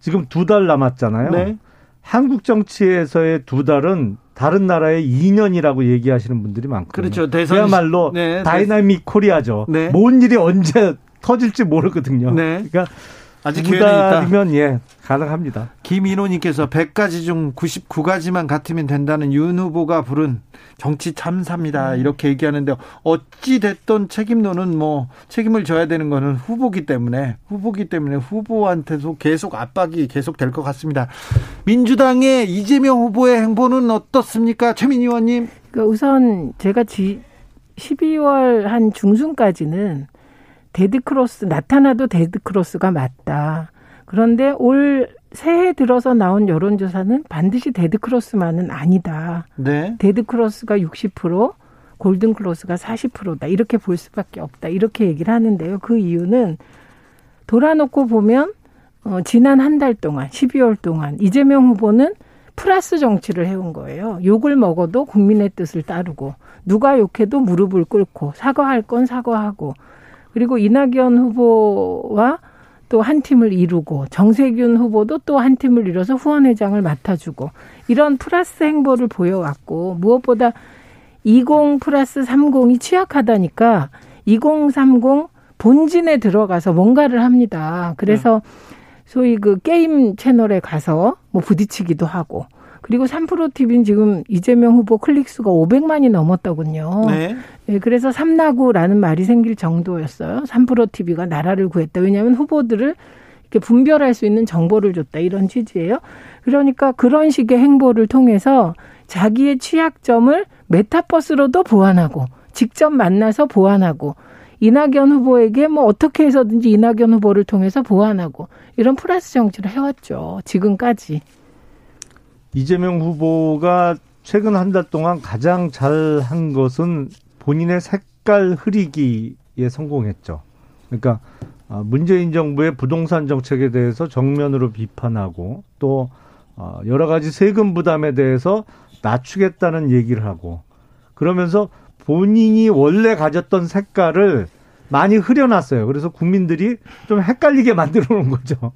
지금 두 달 남았잖아요. 네. 한국 정치에서의 두 달은 다른 나라의 2년이라고 얘기하시는 분들이 많거든요.
그렇죠.
대선 그야말로 네, Dynamic Korea죠. 네. 뭔 일이 언제 터질지 모르거든요. 네. 그러니까 아직 두 달이면 예 가능합니다.
김인호님께서 100가지 중 99가지만 같으면 된다는 윤 후보가 부른 정치 참사입니다. 음. 이렇게 얘기하는데 어찌 됐던 책임론은 뭐 책임을 져야 되는 거는 후보기 때문에 후보기 때문에 후보한테도 계속 압박이 계속 될 것 같습니다. 민주당의 이재명 후보의 행보는 어떻습니까, 최민희 의원님?
그러니까 우선 제가 지 12월 한 중순까지는 데드크로스 나타나도 데드크로스가 맞다. 그런데 올 새해 들어서 나온 여론조사는 반드시 데드크로스만은 아니다. 네. 데드크로스가 60%, 골든크로스가 40%다. 이렇게 볼 수밖에 없다. 이렇게 얘기를 하는데요. 그 이유는 돌아놓고 보면 어, 지난 한 달 동안, 12월 동안 이재명 후보는 플러스 정치를 해온 거예요. 욕을 먹어도 국민의 뜻을 따르고 누가 욕해도 무릎을 꿇고 사과할 건 사과하고 그리고 이낙연 후보와 또 한 팀을 이루고 정세균 후보도 또 한 팀을 이뤄서 후원회장을 맡아주고 이런 플러스 행보를 보여왔고 무엇보다 20 플러스 30이 취약하다니까 2030 본진에 들어가서 뭔가를 합니다. 그래서 소위 그 게임 채널에 가서 뭐 부딪히기도 하고 그리고 3프로 TV는 지금 이재명 후보 클릭 수가 500만이 넘었더군요. 네. 네. 그래서 삼나구라는 말이 생길 정도였어요. 3프로 TV가 나라를 구했다. 왜냐하면 후보들을 이렇게 분별할 수 있는 정보를 줬다. 이런 취지예요. 그러니까 그런 식의 행보를 통해서 자기의 취약점을 메타버스로도 보완하고 직접 만나서 보완하고 이낙연 후보에게 뭐 어떻게 해서든지 이낙연 후보를 통해서 보완하고 이런 플러스 정치를 해왔죠. 지금까지.
이재명 후보가 최근 한 달 동안 가장 잘한 것은 본인의 색깔 흐리기에 성공했죠. 그러니까 아, 문재인 정부의 부동산 정책에 대해서 정면으로 비판하고 또 아, 여러 가지 세금 부담에 대해서 낮추겠다는 얘기를 하고 그러면서 본인이 원래 가졌던 색깔을 많이 흐려놨어요. 그래서 국민들이 좀 헷갈리게 만들어 놓은 거죠.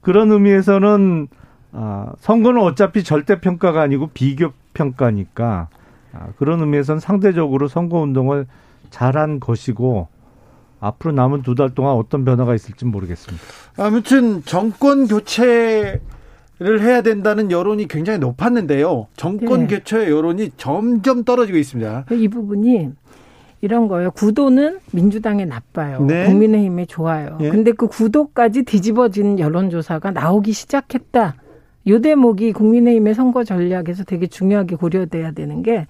그런 의미에서는 아, 선거는 어차피 절대 평가가 아니고 비교 평가니까 아, 그런 의미에서는 상대적으로 선거 운동을 잘한 것이고 앞으로 남은 두 달 동안 어떤 변화가 있을지 모르겠습니다.
아무튼 정권 교체를 해야 된다는 여론이 굉장히 높았는데요. 정권 네. 교체 여론이 점점 떨어지고 있습니다.
이 부분이 이런 거예요. 구도는 민주당에 나빠요. 네. 국민의힘에 좋아요. 네. 근데 그 구도까지 뒤집어진 여론조사가 나오기 시작했다. 요 대목이 국민의힘의 선거 전략에서 되게 중요하게 고려돼야 되는 게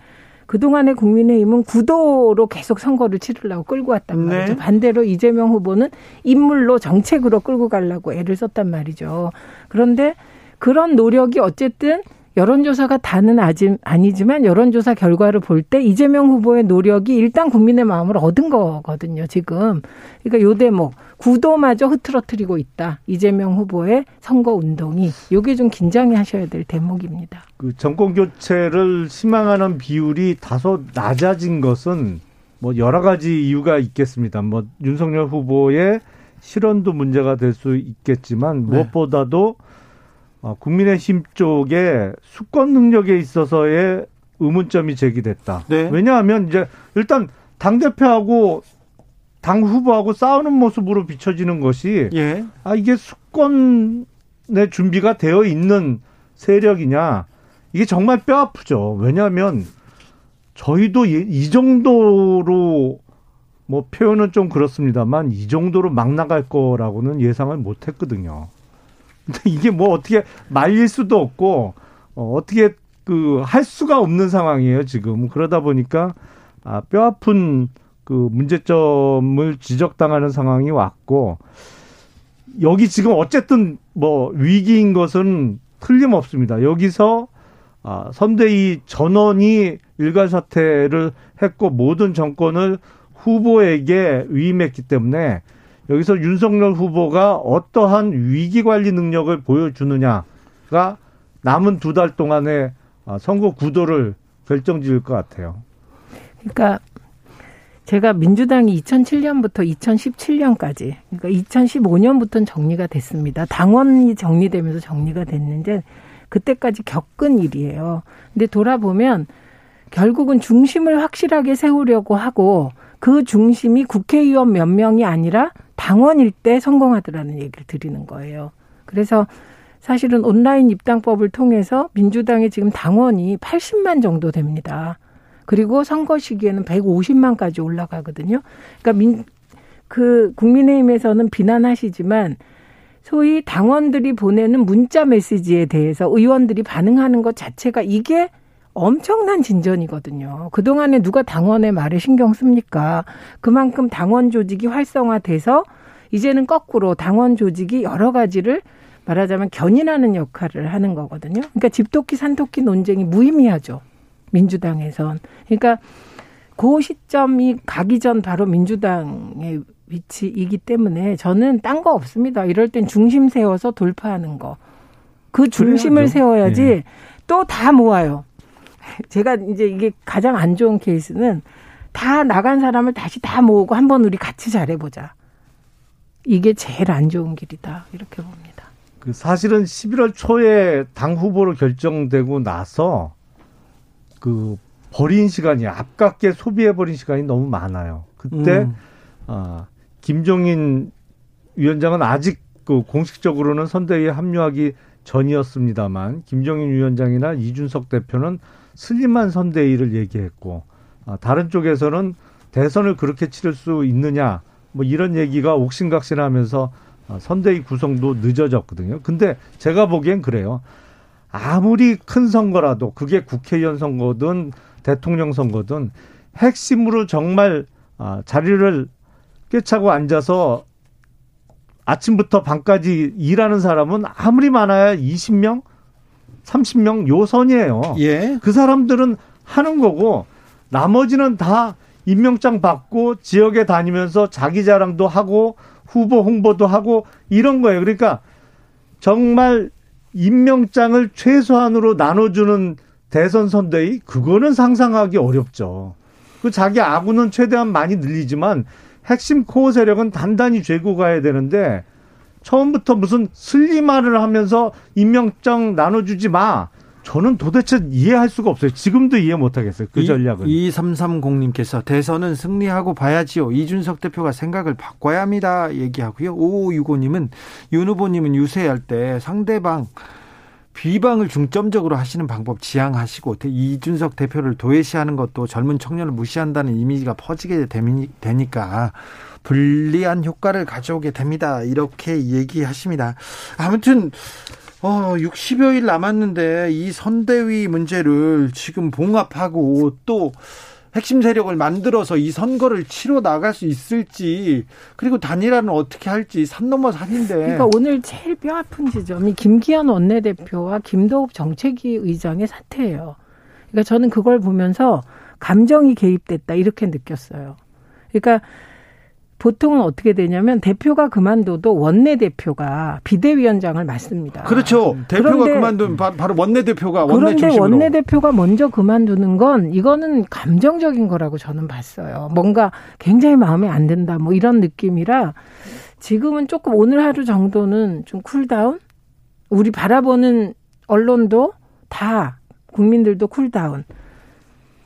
그동안의 국민의힘은 구도로 계속 선거를 치르려고 끌고 왔단 네. 말이죠. 네. 반대로 이재명 후보는 인물로 정책으로 끌고 가려고 애를 썼단 말이죠. 그런데 그런 노력이 어쨌든 여론조사가 다는 아니지만 여론조사 결과를 볼 때 이재명 후보의 노력이 일단 국민의 마음을 얻은 거거든요, 지금. 그러니까 요 대목, 구도마저 흐트러뜨리고 있다. 이재명 후보의 선거 운동이. 요게 좀 긴장해 하셔야 될 대목입니다.
그 정권 교체를 희망하는 비율이 다소 낮아진 것은 뭐 여러 가지 이유가 있겠습니다. 뭐 윤석열 후보의 실언도 문제가 될 수 있겠지만 네. 무엇보다도 어, 국민의힘 쪽에 수권 능력에 있어서의 의문점이 제기됐다. 네. 왜냐하면 이제 일단 당 대표하고 당 후보하고 싸우는 모습으로 비춰지는 것이 예. 아 이게 수권의 준비가 되어 있는 세력이냐 이게 정말 뼈 아프죠. 왜냐하면 저희도 이 정도로 뭐 표현은 좀 그렇습니다만 이 정도로 막 나갈 거라고는 예상을 못 했거든요. 이게 뭐 어떻게 말릴 수도 없고 어, 어떻게 그 할 수가 없는 상황이에요 지금 그러다 보니까 아, 뼈 아픈 그 문제점을 지적당하는 상황이 왔고 여기 지금 어쨌든 뭐 위기인 것은 틀림없습니다. 여기서 아, 선대위 전원이 일괄 사퇴를 했고 모든 정권을 후보에게 위임했기 때문에 여기서 윤석열 후보가 어떠한 위기 관리 능력을 보여주느냐가 남은 두 달 동안의 아, 선거 구도를 결정지을 것 같아요.
그러니까 제가 민주당이 2007년부터 2017년까지, 그러니까 2015년부터는 정리가 됐습니다. 당원이 정리되면서 정리가 됐는데 그때까지 겪은 일이에요. 근데 돌아보면 결국은 중심을 확실하게 세우려고 하고 그 중심이 국회의원 몇 명이 아니라 당원일 때 성공하더라는 얘기를 드리는 거예요. 그래서 사실은 온라인 입당법을 통해서 민주당의 지금 당원이 80만 정도 됩니다. 그리고 선거 시기에는 150만까지 올라가거든요. 그러니까 민, 그 국민의힘에서는 비난하시지만 소위 당원들이 보내는 문자 메시지에 대해서 의원들이 반응하는 것 자체가 이게 엄청난 진전이거든요. 그동안에 누가 당원의 말에 신경 씁니까? 그만큼 당원 조직이 활성화돼서 이제는 거꾸로 당원 조직이 여러 가지를 말하자면 견인하는 역할을 하는 거거든요. 그러니까 집토끼 산토끼 논쟁이 무의미하죠. 민주당에선. 그러니까 그 시점이 가기 전 바로 민주당의 위치이기 때문에 저는 딴 거 없습니다. 이럴 땐 중심 세워서 돌파하는 거. 그 중심을 그래야죠. 세워야지 네. 또다 모아요. 제가 이제 이게 가장 안 좋은 케이스는 다 나간 사람을 다시 다 모으고 한번 우리 같이 잘해보자. 이게 제일 안 좋은 길이다. 이렇게 봅니다.
그 사실은 11월 초에 당 후보로 결정되고 나서 그 버린 시간이 아깝게 소비해 버린 시간이 너무 많아요. 그때 음. 아 김종인 위원장은 아직 그 공식적으로는 선대위에 합류하기 전이었습니다만 김종인 위원장이나 이준석 대표는 슬림한 선대위를 얘기했고 아, 다른 쪽에서는 대선을 그렇게 치를 수 있느냐 뭐 이런 얘기가 옥신각신하면서 아, 선대위 구성도 늦어졌거든요. 근데 제가 보기엔 그래요. 아무리 큰 선거라도 그게 국회의원 선거든 대통령 선거든 핵심으로 정말 아, 자리를 꿰차고 앉아서 아침부터 밤까지 일하는 사람은 아무리 많아야 20명, 30명 요 선이에요. 예. 그 사람들은 하는 거고 나머지는 다 임명장 받고 지역에 다니면서 자기 자랑도 하고 후보 홍보도 하고 이런 거예요. 그러니까 정말 임명장을 최소한으로 나눠주는 대선 선대위 그거는 상상하기 어렵죠. 그 자기 아군은 최대한 많이 늘리지만 핵심 코어 세력은 단단히 죄고 가야 되는데 처음부터 무슨 슬리마를 하면서 임명장 나눠주지 마. 저는 도대체 이해할 수가 없어요. 지금도 이해 못 하겠어요. 그 전략은.
2330님께서 대선은 승리하고 봐야지요. 이준석 대표가 생각을 바꿔야 합니다. 얘기하고요. 5565님은 윤 후보님은 유세할 때 상대방 비방을 중점적으로 하시는 방법 지향하시고 이준석 대표를 도외시하는 것도 젊은 청년을 무시한다는 이미지가 퍼지게 되니까 불리한 효과를 가져오게 됩니다. 이렇게 얘기하십니다. 아무튼 어, 60여일 남았는데 이 선대위 문제를 지금 봉합하고 또 핵심 세력을 만들어서 이 선거를 치러 나갈 수 있을지 그리고 단일화는 어떻게 할지 산 넘어 산인데.
그러니까 오늘 제일 뼈 아픈 지점이 김기현 원내대표와 김도욱 정책위 의장의 사태예요. 그러니까 저는 그걸 보면서 감정이 개입됐다 이렇게 느꼈어요. 그러니까 보통은 어떻게 되냐면 대표가 그만둬도 원내 대표가 비대위원장을 맡습니다.
그렇죠. 대표가 그만두면 바로 원내 대표가 원내
그런데 원내 대표가 먼저 그만두는 건 이거는 감정적인 거라고 저는 봤어요. 뭔가 굉장히 마음에 안 든다 뭐 이런 느낌이라 지금은 조금 오늘 하루 정도는 좀 cool down. 우리 바라보는 언론도 다 국민들도 cool down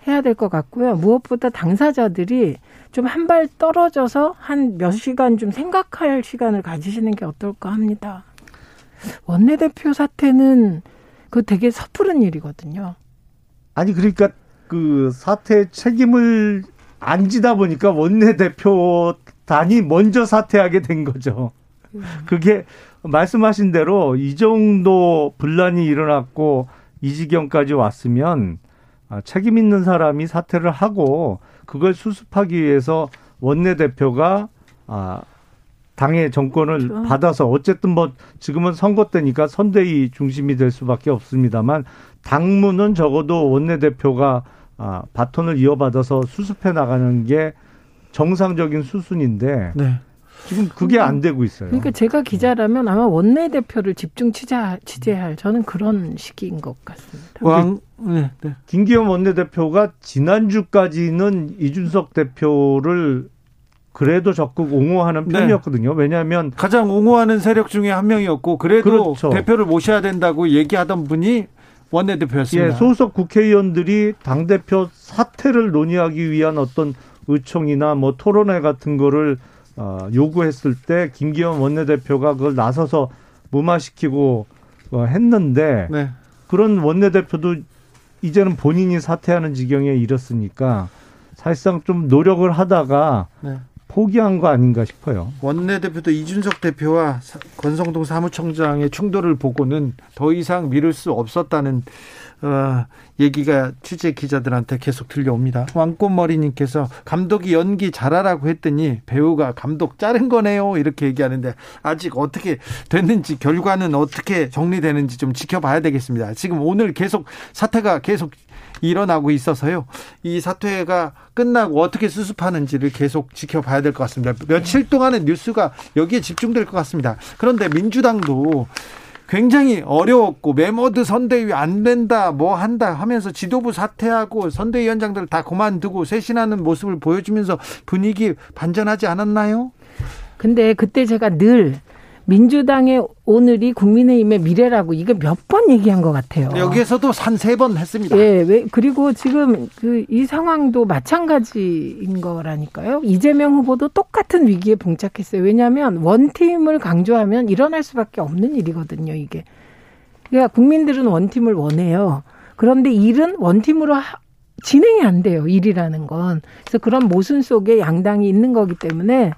해야 될 것 같고요. 무엇보다 당사자들이 좀 한 발 떨어져서 한 몇 시간 좀 생각할 시간을 가지시는 게 어떨까 합니다. 원내대표 사태는 그 되게 섣부른 일이거든요.
아니 그러니까 그 사태 책임을 안 지다 보니까 원내대표 단이 먼저 사퇴하게 된 거죠. 그게 말씀하신 대로 이 정도 분란이 일어났고 이 지경까지 왔으면 아, 책임 있는 사람이 사퇴를 하고 그걸 수습하기 위해서 원내대표가 아 당의 정권을 그렇죠. 받아서 어쨌든 뭐 지금은 선거 때니까 선대위 중심이 될 수밖에 없습니다만 당무는 적어도 원내대표가 아 바톤을 이어받아서 수습해 나가는 게 정상적인 수순인데 네. 지금 그게 안 되고 있어요.
그러니까 제가 기자라면 아마 원내 대표를 집중 취재, 취재할 저는 그런 시기인 것 같습니다. 왕,
네, 네. 김기현 원내 대표가 지난주까지는 이준석 대표를 그래도 적극 옹호하는 네. 편이었거든요. 네. 왜냐하면
가장 옹호하는 세력 중에 한 명이었고 그래도 그렇죠. 대표를 모셔야 된다고 얘기하던 분이 원내 대표였습니다. 예,
소속 국회의원들이 당 대표 사퇴를 논의하기 위한 어떤 의총이나 뭐 토론회 같은 거를 어, 요구했을 때 김기현 원내대표가 그걸 나서서 무마시키고 어, 했는데 네. 그런 원내대표도 이제는 본인이 사퇴하는 지경에 이르렀으니까 사실상 좀 노력을 하다가 네. 포기한 거 아닌가 싶어요.
원내대표도 이준석 대표와 권성동 사무총장의 충돌을 보고는 더 이상 미룰 수 없었다는 어, 얘기가 취재 기자들한테 계속 들려옵니다. 왕꽃머리님께서 감독이 연기 잘하라고 했더니 배우가 감독 자른 거네요. 이렇게 얘기하는데 아직 어떻게 됐는지 결과는 어떻게 정리되는지 좀 지켜봐야 되겠습니다. 지금 오늘 계속 사태가 계속 일어나고 있어서요. 이 사태가 끝나고 어떻게 수습하는지를 계속 지켜봐야 될 것 같습니다. 며칠 동안의 뉴스가 여기에 집중될 것 같습니다. 그런데 민주당도 굉장히 어려웠고 매머드 선대위 안 된다 뭐 한다 하면서 지도부 사퇴하고 선대위원장들 다 그만두고 쇄신하는 모습을 보여주면서 분위기 반전하지 않았나요?
근데 그때 제가 늘 민주당의 오늘이 국민의힘의 미래라고 이게 몇 번 얘기한 것 같아요.
여기에서도 한 세 번 했습니다.
예, 왜, 그리고 지금 그 이 상황도 마찬가지인 거라니까요. 이재명 후보도 똑같은 위기에 봉착했어요. 왜냐하면 원팀을 강조하면 일어날 수밖에 없는 일이거든요. 이게. 그러니까 국민들은 원팀을 원해요. 그런데 일은 원팀으로 하, 진행이 안 돼요. 일이라는 건. 그래서 그런 모순 속에 양당이 있는 거기 때문에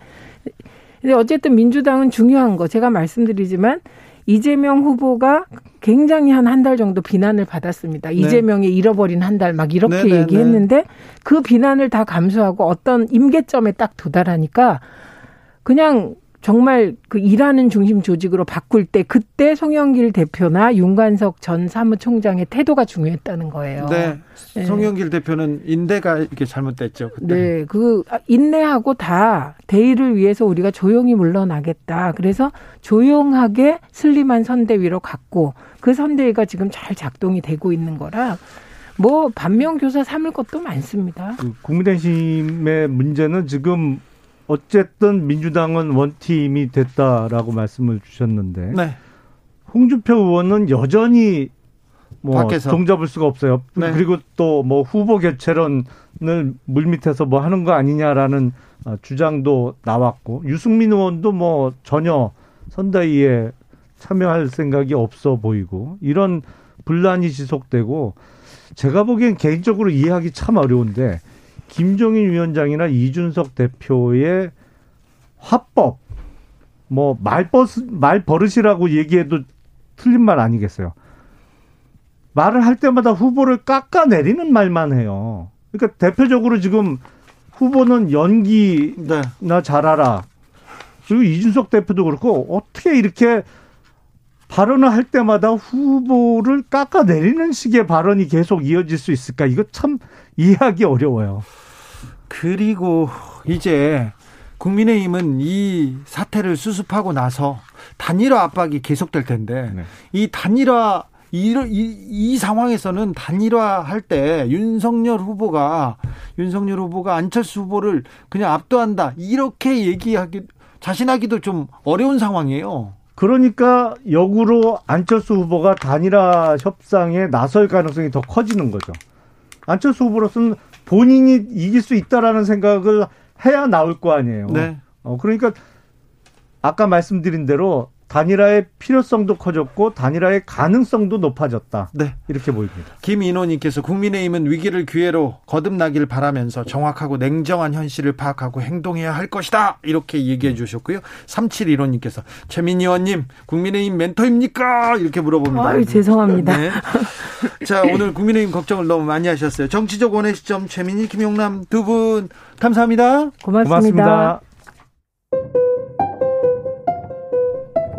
근데 어쨌든 민주당은 중요한 거 제가 말씀드리지만 이재명 후보가 굉장히 한 한 달 정도 비난을 받았습니다. 네. 이재명이 잃어버린 한 달 막 이렇게 네, 네, 얘기했는데 네. 그 비난을 다 감수하고 어떤 임계점에 딱 도달하니까 그냥 정말 그 일하는 중심 조직으로 바꿀 때 그때 송영길 대표나 윤관석 전 사무총장의 태도가 중요했다는 거예요.
네. 네. 송영길 대표는 인내가 이렇게 잘못됐죠.
그때. 네. 그 인내하고 다 대의를 위해서 우리가 조용히 물러나겠다. 그래서 조용하게 슬림한 선대위로 갔고 그 선대위가 지금 잘 작동이 되고 있는 거라 뭐 반면 교사 삼을 것도 많습니다.
그 국민의힘의 문제는 지금 어쨌든 민주당은 원팀이 됐다라고 말씀을 주셨는데 네. 홍준표 의원은 여전히 뭐 밖에서. 종잡을 수가 없어요. 네. 그리고 또 뭐 후보 개최론을 물밑에서 뭐 하는 거 아니냐라는 어, 주장도 나왔고 유승민 의원도 뭐 전혀 선대위에 참여할 생각이 없어 보이고 이런 분란이 지속되고 제가 보기엔 개인적으로 이해하기 참 어려운데 김종인 위원장이나 이준석 대표의 화법, 뭐 말버스 말버릇이라고 얘기해도 틀린 말 아니겠어요. 말을 할 때마다 후보를 깎아내리는 말만 해요. 그러니까 대표적으로 지금 후보는 연기나 네. 잘하라. 그리고 이준석 대표도 그렇고 어떻게 이렇게 발언을 할 때마다 후보를 깎아내리는 식의 발언이 계속 이어질 수 있을까? 이거 참 이해하기 어려워요.
그리고 이제 국민의힘은 이 사태를 수습하고 나서 단일화 압박이 계속될 텐데 네. 이 단일화 이, 이, 이 상황에서는 단일화 할 때 윤석열 후보가 윤석열 후보가 안철수 후보를 그냥 압도한다 이렇게 얘기하기 자신하기도 좀 어려운 상황이에요.
그러니까 역으로 안철수 후보가 단일화 협상에 나설 가능성이 더 커지는 거죠. 안철수 후보로서는 본인이 이길 수 있다라는 생각을 해야 나올 거 아니에요. 네. 어, 그러니까 아까 말씀드린 대로 단일화의 필요성도 커졌고 단일화의 가능성도 높아졌다. 네. 이렇게 보입니다.
김인호님께서 국민의힘은 위기를 기회로 거듭나길 바라면서 정확하고 냉정한 현실을 파악하고 행동해야 할 것이다. 이렇게 얘기해 주셨고요. 3715님께서 최민희 의원님 국민의힘 멘토입니까? 이렇게 물어봅니다.
아유, 죄송합니다. 네.
자 오늘 국민의힘 걱정을 너무 많이 하셨어요. 정치적 원의 시점 최민희 김용남 두 분 감사합니다.
고맙습니다. 고맙습니다.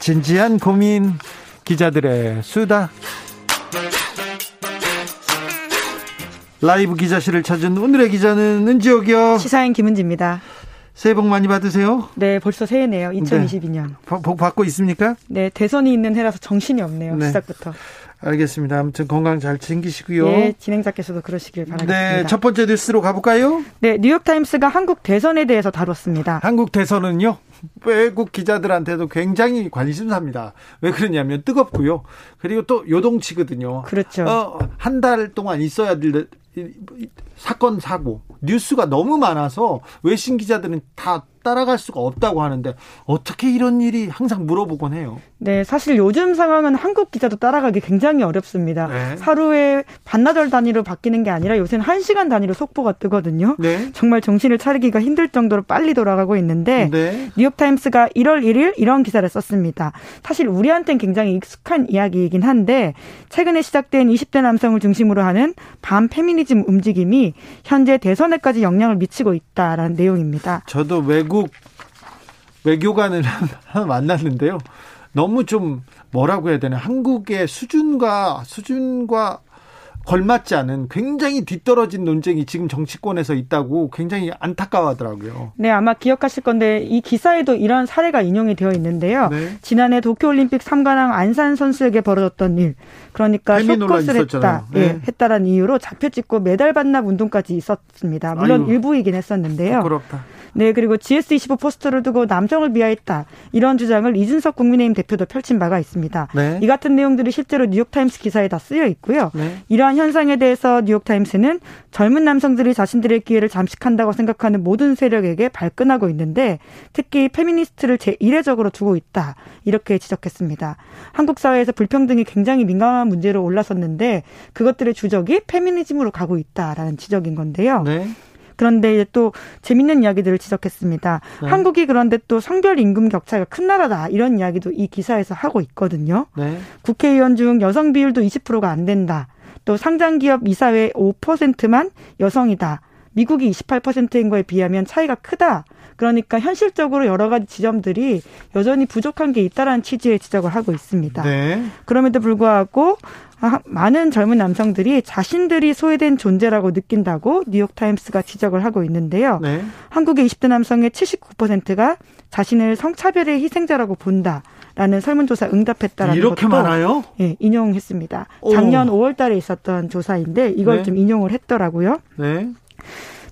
진지한 고민 기자들의 수다 라이브 기자실을 찾은 오늘의 기자는 은지옥이요
시사인 김은지입니다
새해 복 많이 받으세요
네 벌써 새해네요 2022년 네.
복 받고 있습니까?
네 대선이 있는 해라서 정신이 없네요 네. 시작부터
알겠습니다. 아무튼 건강 잘 챙기시고요.
네, 진행자께서도 그러시길 바라겠습니다. 네,
첫 번째 뉴스로 가볼까요?
네, 뉴욕타임스가 한국 대선에 대해서 다뤘습니다.
한국 대선은요? 외국 기자들한테도 굉장히 관심사입니다. 왜 그러냐면 뜨겁고요. 그리고 또 요동치거든요.
그렇죠.
어, 한 달 동안 있어야 될 사건 사고 뉴스가 너무 많아서 외신 기자들은 다 따라갈 수가 없다고 하는데 어떻게 이런 일이 항상 물어보곤 해요.
네, 사실 요즘 상황은 한국 기자도 따라가기 굉장히 어렵습니다. 네. 하루에 반나절 단위로 바뀌는 게 아니라 요새는 한 시간 단위로 속보가 뜨거든요. 네. 정말 정신을 차리기가 힘들 정도로 빨리 돌아가고 있는데 네. 뉴욕타임스가 1월 1일 이런 기사를 썼습니다. 사실 우리한테는 굉장히 익숙한 이야기이긴 한데 최근에 시작된 20대 남성을 중심으로 하는 반 페미니즘 움직임이 현재 대선에까지 영향을 미치고 있다라는 내용입니다.
저도 외국 외교관을 만났는데요. 너무 좀 뭐라고 해야 되나 한국의 수준과 수준과 걸맞지 않은 굉장히 뒤떨어진 논쟁이 지금 정치권에서 있다고 굉장히 안타까워하더라고요.
네, 아마 기억하실 건데 이 기사에도 이런 사례가 인용이 되어 있는데요. 네. 지난해 도쿄올림픽 3관왕 안산 선수에게 벌어졌던 일, 그러니까 쇼컷을 했다, 네. 예, 했다라는 이유로 잡혀 찍고 메달 반납 운동까지 있었습니다. 물론 아유, 일부이긴 했었는데요.
부끄럽다.
네, 그리고 GS25 포스터를 두고 남성을 비하했다. 이런 주장을 이준석 국민의힘 대표도 펼친 바가 있습니다. 네. 이 같은 내용들이 실제로 뉴욕타임스 기사에 다 쓰여 있고요. 네. 이러한 현상에 대해서 뉴욕타임스는 젊은 남성들이 자신들의 기회를 잠식한다고 생각하는 모든 세력에게 발끈하고 있는데 특히 페미니스트를 제1회적으로 두고 있다. 이렇게 지적했습니다. 한국 사회에서 불평등이 굉장히 민감한 문제로 올라섰는데 그것들의 주적이 페미니즘으로 가고 있다라는 지적인 건데요. 네. 그런데 또 재밌는 이야기들을 지적했습니다. 네. 한국이 그런데 또 성별 임금 격차가 큰 나라다 이런 이야기도 이 기사에서 하고 있거든요. 네. 국회의원 중 여성 비율도 20%가 안 된다. 또 상장기업 이사회 5%만 여성이다. 미국이 28%인 거에 비하면 차이가 크다. 그러니까 현실적으로 여러 가지 지점들이 여전히 부족한 게 있다라는 취지의 지적을 하고 있습니다. 네. 그럼에도 불구하고 많은 젊은 남성들이 자신들이 소외된 존재라고 느낀다고 뉴욕타임스가 지적을 하고 있는데요. 네. 한국의 20대 남성의 79%가 자신을 성차별의 희생자라고 본다. 라는 설문조사 응답했다라는
이렇게 것도 많아요?
예, 인용했습니다. 작년 오. 5월 달에 있었던 조사인데 이걸 네. 좀 인용을 했더라고요. 네.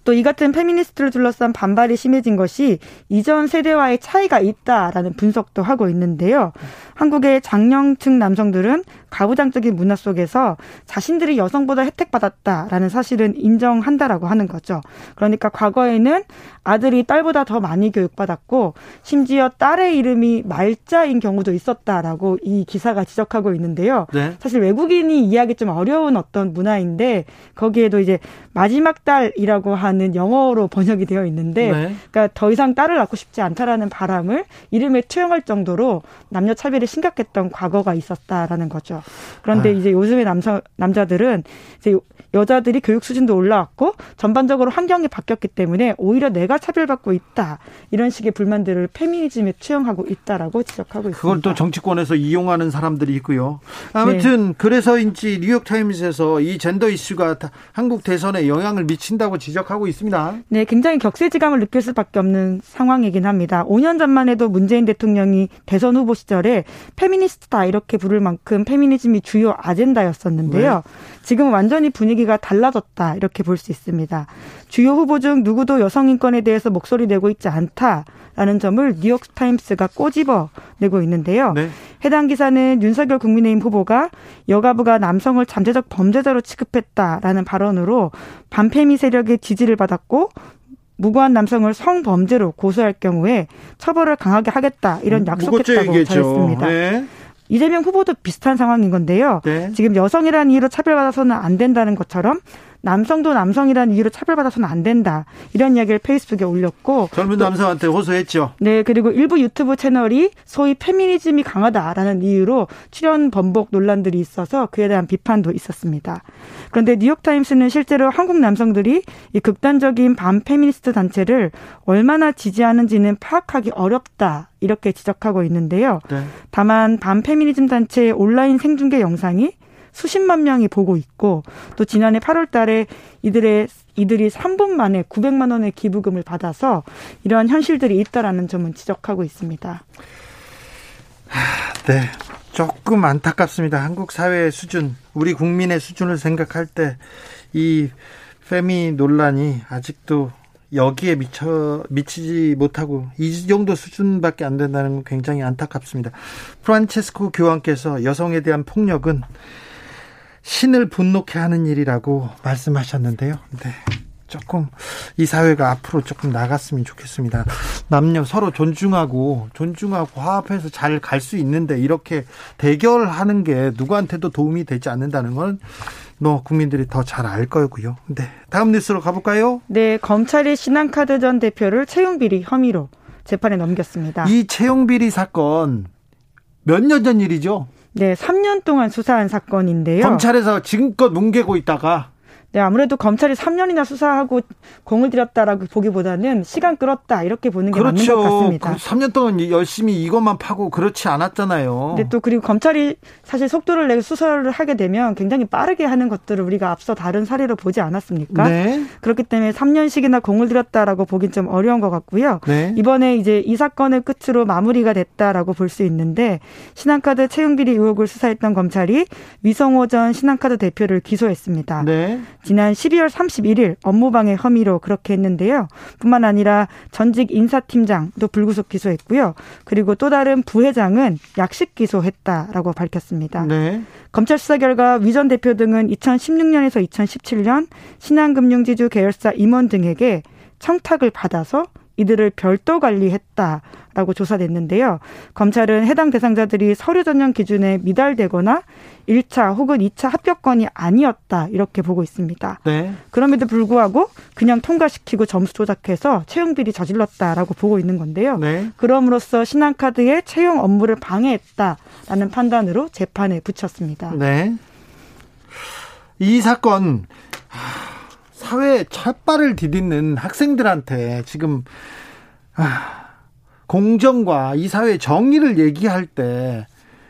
또 이 같은 페미니스트를 둘러싼 반발이 심해진 것이 이전 세대와의 차이가 있다라는 분석도 하고 있는데요. 한국의 장년층 남성들은 가부장적인 문화 속에서 자신들이 여성보다 혜택받았다라는 사실은 인정한다라고 하는 거죠. 그러니까 과거에는 아들이 딸보다 더 많이 교육받았고 심지어 딸의 이름이 말자인 경우도 있었다라고 이 기사가 지적하고 있는데요. 네. 사실 외국인이 이해하기 좀 어려운 어떤 문화인데 거기에도 이제 마지막 딸이라고 하는 영어로 번역이 되어 있는데 네. 그러니까 더 이상 딸을 낳고 싶지 않다라는 바람을 이름에 투영할 정도로 남녀 차별이 심각했던 과거가 있었다라는 거죠. 그런데 아. 이제 요즘의 남성 남자들은 이제 여자들이 교육 수준도 올라왔고 전반적으로 환경이 바뀌었기 때문에 오히려 내가 차별받고 있다 이런 식의 불만들을 페미니즘에 투영하고 있다라고 지적하고 있습니다.
그걸 또 정치권에서 이용하는 사람들이 있고요. 아무튼 네. 그래서인지 뉴욕 타임스에서 이 젠더 이슈가 한국 대선에 영향을 미친다고 지적하고 있습니다.
네, 굉장히 격세지감을 느낄 수밖에 없는 상황이긴 합니다. 5년 전만 해도 문재인 대통령이 대선 후보 시절에 페미니스트다 이렇게 부를 만큼 페미니즘이 주요 아젠다였었는데요. 네. 지금은 완전히 분위기가 달라졌다 이렇게 볼 수 있습니다. 주요 후보 중 누구도 여성 인권에 대해서 목소리 내고 있지 않다라는 점을 뉴욕 타임스가 꼬집어 내고 있는데요. 네. 해당 기사는 윤석열 국민의힘 후보가 여가부가 남성을 잠재적 범죄자로 취급했다라는 발언으로 반페미 세력의 지지를 받았고 무고한 남성을 성범죄로 고소할 경우에 처벌을 강하게 하겠다 이런 약속했다고 전했습니다. 네. 이재명 후보도 비슷한 상황인 건데요. 네. 지금 여성이라는 이유로 차별받아서는 안 된다는 것처럼 남성도 남성이라는 이유로 차별받아서는 안 된다. 이런 이야기를 페이스북에 올렸고
젊은 남성한테 호소했죠.
네, 그리고 일부 유튜브 채널이 소위 페미니즘이 강하다라는 이유로 출연 번복 논란들이 있어서 그에 대한 비판도 있었습니다. 그런데 뉴욕타임스는 실제로 한국 남성들이 이 극단적인 반페미니스트 단체를 얼마나 지지하는지는 파악하기 어렵다. 이렇게 지적하고 있는데요. 네. 다만 반페미니즘 단체의 온라인 생중계 영상이 수십만 명이 보고 있고 또 지난해 8월 달에 이들의 이들이 3분 만에 900만 원의 기부금을 받아서 이러한 현실들이 있다라는 점은 지적하고 있습니다.
네. 조금 안타깝습니다. 한국 사회의 수준, 우리 국민의 수준을 생각할 때 이 페미 논란이 아직도 여기에 미쳐 미치지 못하고 이 정도 수준밖에 안 된다는 건 굉장히 안타깝습니다. 프란체스코 교황께서 여성에 대한 폭력은 신을 분노케 하는 일이라고 말씀하셨는데요. 네. 조금 이 사회가 앞으로 조금 나갔으면 좋겠습니다. 남녀 서로 존중하고 존중하고 화합해서 잘 갈 수 있는데 이렇게 대결하는 게 누구한테도 도움이 되지 않는다는 건 너 국민들이 더 잘 알 거고요. 네. 다음 뉴스로 가볼까요?
네. 검찰이 신한카드 전 대표를 채용비리 혐의로 재판에 넘겼습니다.
이 채용비리 사건 몇 년 전 일이죠?
네, 3년 동안 수사한 사건인데요.
검찰에서 지금껏 뭉개고 있다가
네, 아무래도 검찰이 3년이나 수사하고 공을 들였다라고 보기보다는 시간 끌었다 이렇게 보는 게 그렇죠. 맞는 것 같습니다.
3년 동안 열심히 이것만 파고 그렇지 않았잖아요.
네, 또 그리고 검찰이 사실 속도를 내고 수사를 하게 되면 굉장히 빠르게 하는 것들을 우리가 앞서 다른 사례로 보지 않았습니까? 네. 그렇기 때문에 3년씩이나 공을 들였다라고 보긴 좀 어려운 것 같고요. 네. 이번에 이제 이 사건을 끝으로 마무리가 됐다라고 볼 수 있는데 신한카드 채용 비리 의혹을 수사했던 검찰이 위성호 전 신한카드 대표를 기소했습니다. 네. 지난 12월 31일 업무방해 혐의로 그렇게 했는데요. 뿐만 아니라 전직 인사팀장도 불구속 기소했고요. 그리고 또 다른 부회장은 약식 기소했다라고 밝혔습니다. 네. 검찰 수사 결과 위전 대표 등은 2016년에서 2017년 신한금융지주 계열사 임원 등에게 청탁을 받아서 이들을 별도 관리했다라고 조사됐는데요. 검찰은 해당 대상자들이 서류 전형 기준에 미달되거나 1차 혹은 2차 합격권이 아니었다 이렇게 보고 있습니다. 네. 그럼에도 불구하고 그냥 통과시키고 점수 조작해서 채용 비리 저질렀다라고 보고 있는 건데요. 네. 그럼으로써 신한카드의 채용 업무를 방해했다라는 판단으로 재판에 붙였습니다.
네. 이 사건 사회 첫발을 디딛는 학생들한테 지금 아, 공정과 이 사회 정의를 얘기할 때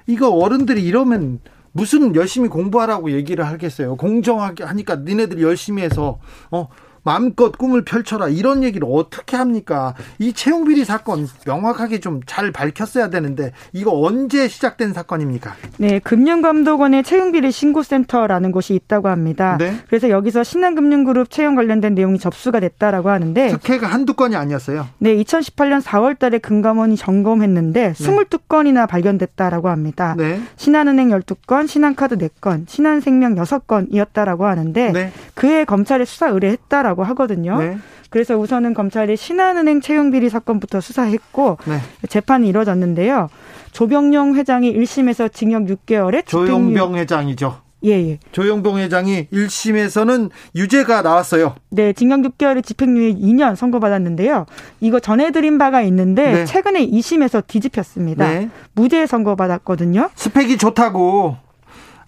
이거 어른들이 이러면 무슨 열심히 공부하라고 얘기를 하겠어요. 공정하게 하니까 니네들이 열심히 해서 어 마음껏 꿈을 펼쳐라 이런 얘기를 어떻게 합니까? 이 채용 비리 사건 명확하게 좀 잘 밝혔어야 되는데 이거 언제 시작된 사건입니까?
네, 금융감독원의 채용 비리 신고센터라는 곳이 있다고 합니다. 네? 그래서 여기서 신한금융그룹 채용 관련된 내용이 접수가 됐다라고 하는데
특혜가 한두 건이 아니었어요.
네, 2018년 4월 달에 금감원이 점검했는데 네. 22건이나 발견됐다라고 합니다. 네. 신한은행 12건, 신한카드 4건, 신한생명 6건이었다라고 하는데 네. 그해 검찰에 수사 의뢰했다라고 하거든요. 네. 그래서 우선은 검찰이 신한은행 채용 비리 사건부터 수사했고 네. 재판이 이뤄졌는데요. 조병영 회장이 1심에서 징역 6개월에
조용병 회장이죠.
예, 예.
조영봉 회장이 1심에서는 유죄가 나왔어요.
네, 징역 6개월에 집행유예 2년 선고받았는데요. 이거 전해드린 바가 있는데 네. 최근에 2심에서 뒤집혔습니다. 네. 무죄 선고받았거든요.
스펙이 좋다고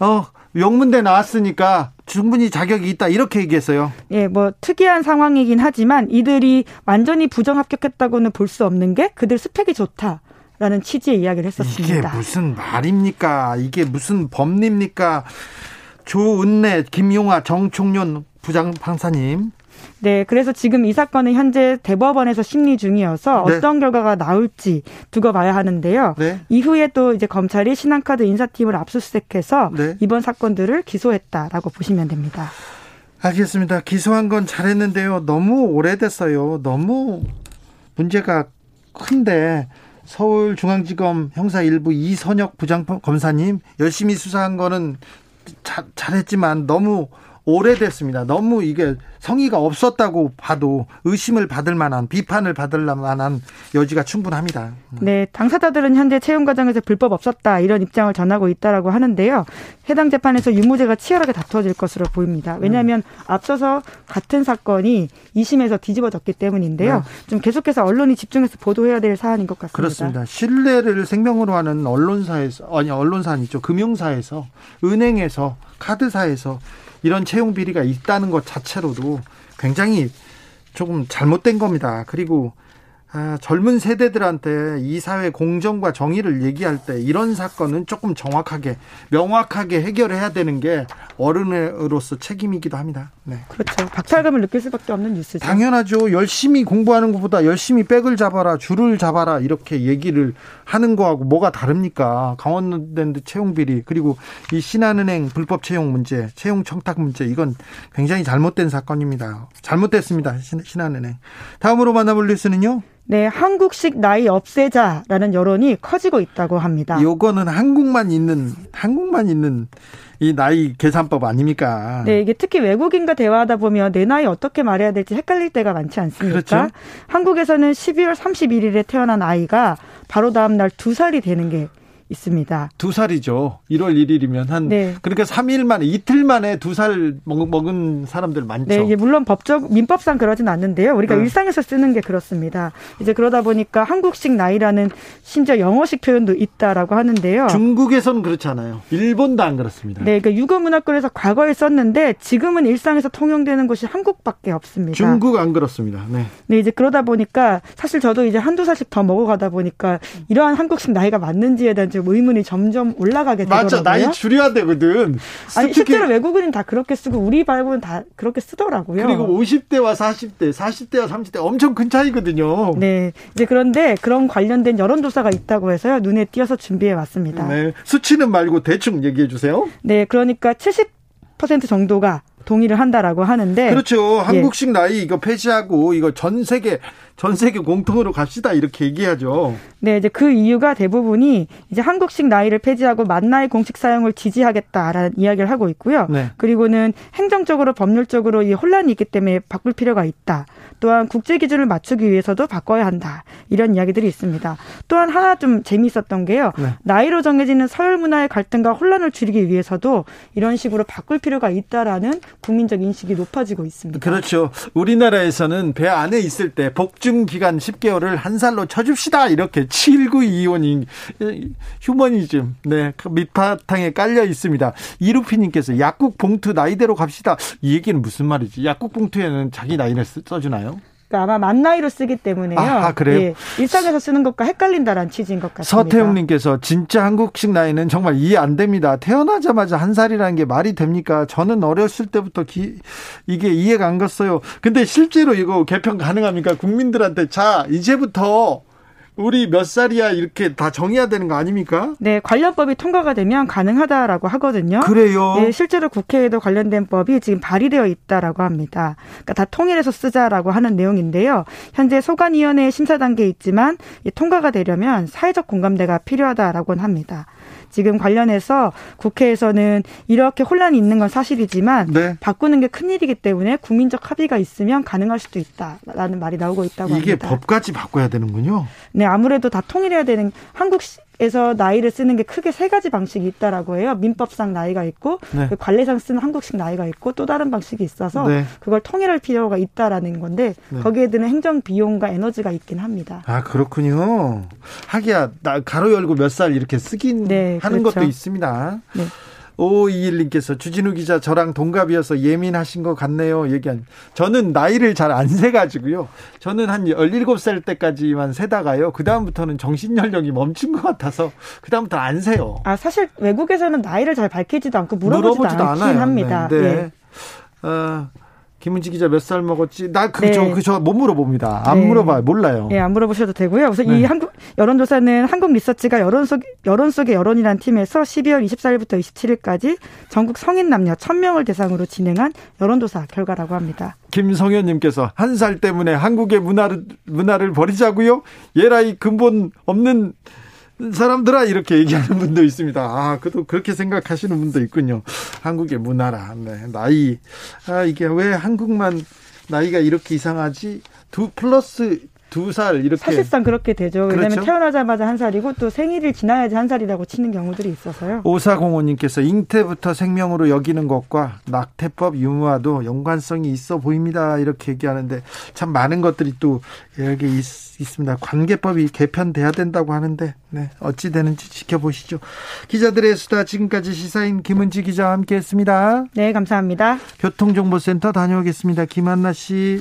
어 영문대 나왔으니까 충분히 자격이 있다 이렇게 얘기했어요.
예, 뭐 특이한 상황이긴 하지만 이들이 완전히 부정 합격했다고는 볼 수 없는 게 그들 스펙이 좋다. 라는 취지의 이야기를 했었습니다.
이게 무슨 말입니까? 이게 무슨 법리입니까? 조은래, 김용화, 정총련 부장 판사님.
네, 그래서 지금 이 사건은 현재 대법원에서 심리 중이어서 네. 어떤 결과가 나올지 두고 봐야 하는데요. 네. 이후에 또 이제 검찰이 신한카드 인사팀을 압수수색해서 네. 이번 사건들을 기소했다라고 보시면 됩니다.
알겠습니다. 기소한 건 잘했는데요. 너무 오래됐어요. 너무 문제가 큰데 서울중앙지검 형사 1부 이선혁 부장검사님 열심히 수사한 거는 자, 잘했지만 너무 오래됐습니다. 너무 이게 성의가 없었다고 봐도 의심을 받을 만한 비판을 받을 만한 여지가 충분합니다.
네, 당사자들은 현재 채용 과정에서 불법 없었다 이런 입장을 전하고 있다라고 하는데요. 해당 재판에서 유무죄가 치열하게 다투어질 것으로 보입니다. 왜냐하면 앞서서 같은 사건이 2심에서 뒤집어졌기 때문인데요. 네. 좀 계속해서 언론이 집중해서 보도해야 될 사안인 것 같습니다.
그렇습니다. 신뢰를 생명으로 하는 언론사에서 아니 언론사 아니죠 금융사에서 은행에서 카드사에서 이런 채용 비리가 있다는 것 자체로도 굉장히 조금 잘못된 겁니다. 그리고 아, 젊은 세대들한테 이 사회 공정과 정의를 얘기할 때 이런 사건은 조금 정확하게 명확하게 해결해야 되는 게 어른으로서 책임이기도 합니다.
네. 그렇죠. 박탈감을 느낄 수밖에 없는 뉴스죠.
당연하죠. 열심히 공부하는 것보다 열심히 백을 잡아라, 줄을 잡아라 이렇게 얘기를 하는 거하고 뭐가 다릅니까? 강원랜드 채용 비리 그리고 이 신한은행 불법 채용 문제, 채용 청탁 문제 이건 굉장히 잘못된 사건입니다. 잘못됐습니다. 신 한은행. 다음으로 만나볼 뉴스는요.
네, 한국식 나이 없애자라는 여론이 커지고 있다고 합니다.
요거는 한국만 있는 한국만 있는 이 나이 계산법 아닙니까?
네, 이게 특히 외국인과 대화하다 보면 내 나이 어떻게 말해야 될지 헷갈릴 때가 많지 않습니까? 그렇죠? 한국에서는 12월 31일에 태어난 아이가 바로 다음 날 두 살이 되는 게 있습니다.
두 살이죠. 1월 1일이면 한 네. 그러니까 3일 만에 이틀 만에 두 살 먹은 사람들 많죠.
네, 이게 물론 법적 민법상 그러진 않는데요. 우리가 네. 일상에서 쓰는 게 그렇습니다. 이제 그러다 보니까 한국식 나이라는 심지어 영어식 표현도 있다라고 하는데요.
중국에서는 그렇잖아요. 일본도 안 그렇습니다.
네, 그러니까 유교문학권에서 과거에 썼는데 지금은 일상에서 통용되는 것이 한국밖에 없습니다.
중국 안 그렇습니다. 네.
네, 이제 그러다 보니까 사실 저도 이제 한두 살씩 더 먹어가다 보니까 이러한 한국식 나이가 맞는지에 대한 좀 의문이 점점 올라가게 되더라고요.
맞아, 나이 줄여야 되거든.
아니 실제로 외국인은 다 그렇게 쓰고 우리 발음은 다 그렇게 쓰더라고요.
그리고 50대와 40대, 40대와 30대 엄청 큰 차이거든요.
네, 이제 그런데 그런 관련된 여론조사가 있다고 해서요 눈에 띄어서 준비해 왔습니다. 네,
수치는 말고 대충 얘기해 주세요.
네, 그러니까 70% 정도가 동의를 한다라고 하는데
그렇죠. 예. 한국식 예. 나이 이거 폐지하고 이거 전 세계 전 세계 공통으로 갑시다 이렇게 얘기하죠.
네, 이제 그 이유가 대부분이 이제 한국식 나이를 폐지하고 만 나이 공식 사용을 지지하겠다라는 이야기를 하고 있고요. 네. 그리고는 행정적으로 법률적으로 이 혼란이 있기 때문에 바꿀 필요가 있다. 또한 국제 기준을 맞추기 위해서도 바꿔야 한다. 이런 이야기들이 있습니다. 또한 하나 좀 재미있었던 게요. 네. 나이로 정해지는 서열 문화의 갈등과 혼란을 줄이기 위해서도 이런 식으로 바꿀 필요가 있다라는 국민적 인식이 높아지고 있습니다.
그렇죠. 우리나라에서는 배 안에 있을 때 복중 기간 10개월을 한 살로 쳐줍시다. 이렇게 7925님 휴머니즘 네그 밑바탕에 깔려 있습니다. 이루피님께서 약국 봉투 나이대로 갑시다. 이 얘기는 무슨 말이지? 약국 봉투에는 자기 나이를 써주나요?
그러니까 아마 만 나이로 쓰기 때문에요.
아, 그래요? 예,
일상에서 쓰는 것과 헷갈린다라는 취지인 것 같습니다.
서태웅님께서 진짜 한국식 나이는 정말 이해 안 됩니다. 태어나자마자 한 살이라는 게 말이 됩니까? 저는 어렸을 때부터 기, 이게 이해가 안 갔어요. 근데 실제로 이거 개편 가능합니까? 국민들한테 자 이제부터 우리 몇 살이야 이렇게 다 정해야 되는 거 아닙니까?
네, 관련법이 통과가 되면 가능하다라고 하거든요.
그래요?
네, 실제로 국회에도 관련된 법이 지금 발의되어 있다라고 합니다. 그러니까 다 통일해서 쓰자라고 하는 내용인데요. 현재 소관위원회 심사 단계에 있지만 통과가 되려면 사회적 공감대가 필요하다라고는 합니다. 지금 관련해서 국회에서는 이렇게 혼란이 있는 건 사실이지만 네. 바꾸는 게 큰 일이기 때문에 국민적 합의가 있으면 가능할 수도 있다라는 말이 나오고 있다고
이게
합니다.
이게 법까지 바꿔야 되는군요.
네, 아무래도 다 통일해야 되는 한국 에서 나이를 쓰는 게 크게 세 가지 방식이 있다라고 해요. 민법상 나이가 있고 네. 그 관례상 쓰는 한국식 나이가 있고 또 다른 방식이 있어서 네. 그걸 통일할 필요가 있다라는 건데 네. 거기에 드는 행정 비용과 에너지가 있긴 합니다.
아 그렇군요. 하기야 나 가로 열고 몇 살 이렇게 쓰긴 네, 하는 그렇죠. 것도 있습니다. 네. 5521님께서 주진우 기자 저랑 동갑이어서 예민하신 것 같네요. 얘기한. 저는 나이를 잘 안 세가지고요. 저는 한 17살 때까지만 세다가요. 그다음부터는 정신연령이 멈춘 것 같아서 그다음부터 안 세요.
아, 사실 외국에서는 나이를 잘 밝히지도 않고 물어보지도, 물어보지도 않긴 않아요. 합니다. 네. 네. 네.
어, 김은지 기자 몇 살 먹었지? 나 그저 네. 그저 못 물어봅니다. 안 네. 물어봐요. 몰라요.
예, 네, 안 물어보셔도 되고요. 우선 네. 이 한국 여론조사는 한국 리서치가 여론 속 여론 속의 여론이란 팀에서 12월 24일부터 27일까지 전국 성인 남녀 1000명을 대상으로 진행한 여론조사 결과라고 합니다.
김성현 님께서 한 살 때문에 한국의 문화를 문화를 버리자고요? 예라이 근본 없는 사람들아 이렇게 얘기하는 분도 있습니다. 아, 그도 그렇게 생각하시는 분도 있군요. 한국의 문화라, 네, 나이. 아, 이게 왜 한국만 나이가 이렇게 이상하지? 두 플러스 두 살 이렇게
사실상 그렇게 되죠. 왜냐하면 그렇죠? 태어나자마자 한 살이고 또 생일을 지나야지 한 살이라고 치는 경우들이 있어서요.
오사공호님께서 잉태부터 생명으로 여기는 것과 낙태법 유무와도 연관성이 있어 보입니다. 이렇게 얘기하는데 참 많은 것들이 또 여기 있, 습니다 관계법이 개편돼야 된다고 하는데 네, 어찌 되는지 지켜보시죠. 기자들의 수다 지금까지 시사인 김은지 기자와 함께했습니다.
네, 감사합니다.
교통정보센터 다녀오겠습니다. 김한나 씨.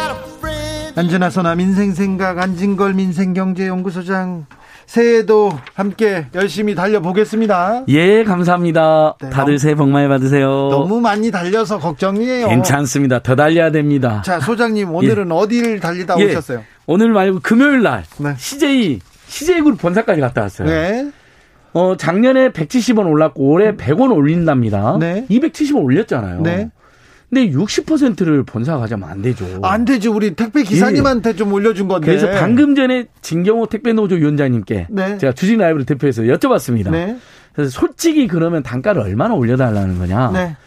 안전하 선아 민생생각 안진걸 민생경제연구소장 새해도 함께 열심히 달려보겠습니다.
예, 감사합니다. 네, 다들 새해 복 많이 받으세요.
너무 많이 달려서 걱정이에요.
괜찮습니다. 더 달려야 됩니다.
자, 소장님 오늘은 예. 어디를 달리다 예. 오셨어요?
오늘 말고 금요일 날 네. CJ CJ 그룹 본사까지 갔다 왔어요. 네. 어, 작년에 170원 올랐고 올해 100원 올린답니다. 네. 270원 올렸잖아요. 네. 근데 60%를 본사가 가져면 안 되죠.
안 되죠. 우리 택배 기사님한테 예. 좀 올려준 건데.
그래서 방금 전에 진경호 택배 노조 위원장님께 네. 제가 주식 라이브를 대표해서 여쭤봤습니다. 네. 그래서 솔직히 그러면 단가를 얼마나 올려달라는 거냐. 네.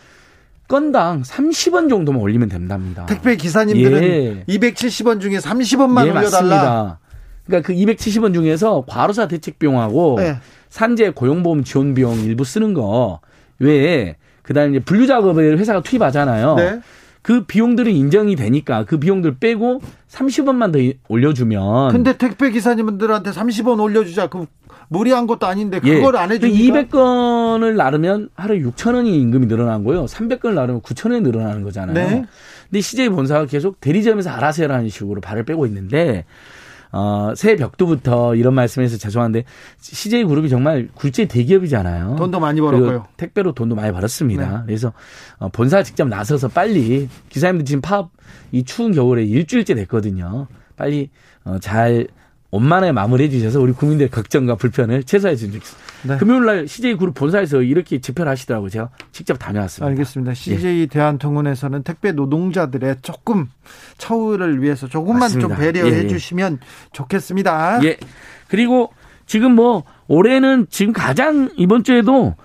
건당 30원 정도만 올리면 된답니다.
택배 기사님들은 예. 270원 중에 30원만 예, 올려달라. 맞습니다.
그러니까 그 270원 중에서 과로사 대책 비용하고 네. 산재 고용보험 지원 비용 일부 쓰는 거 외에 그다음에 이제 분류 작업을 회사가 투입하잖아요. 네. 그 비용들은 인정이 되니까 그 비용들 빼고 30원만 더 올려주면.
근데 택배 기사님들한테 30원 올려주자. 그 무리한 것도 아닌데 예. 그걸 예. 안 해주니까.
200건을 나르면 하루에 6천 원이 임금이 늘어난 거예요. 300건을 나르면 9천 원이 늘어나는 거잖아요. 네. 근데 CJ 본사가 계속 대리점에서 알아서 해라는 식으로 발을 빼고 있는데 어, 새해 벽두부터 이런 말씀해서 죄송한데 CJ 그룹이 정말 굴제 대기업이잖아요.
돈도 많이 벌었고요.
택배로 돈도 많이 벌었습니다. 네. 그래서 어, 본사 직접 나서서 빨리 기사님들 지금 파업 이 추운 겨울에 일주일째 됐거든요. 빨리 어, 잘 원만하게 마무리해 주셔서 우리 국민들의 걱정과 불편을 최소화해 주십시오. 네. 금요일 날 CJ 그룹 본사에서 이렇게 집회를 하시더라고요. 제가 직접 다녀왔습니다.
알겠습니다. CJ 예. 대한통운에서는 택배 노동자들의 조금 처우를 위해서 조금만 맞습니다. 좀 배려해 예, 예. 주시면 좋겠습니다.
예. 그리고 지금 뭐 올해는 지금 가장 이번 주에도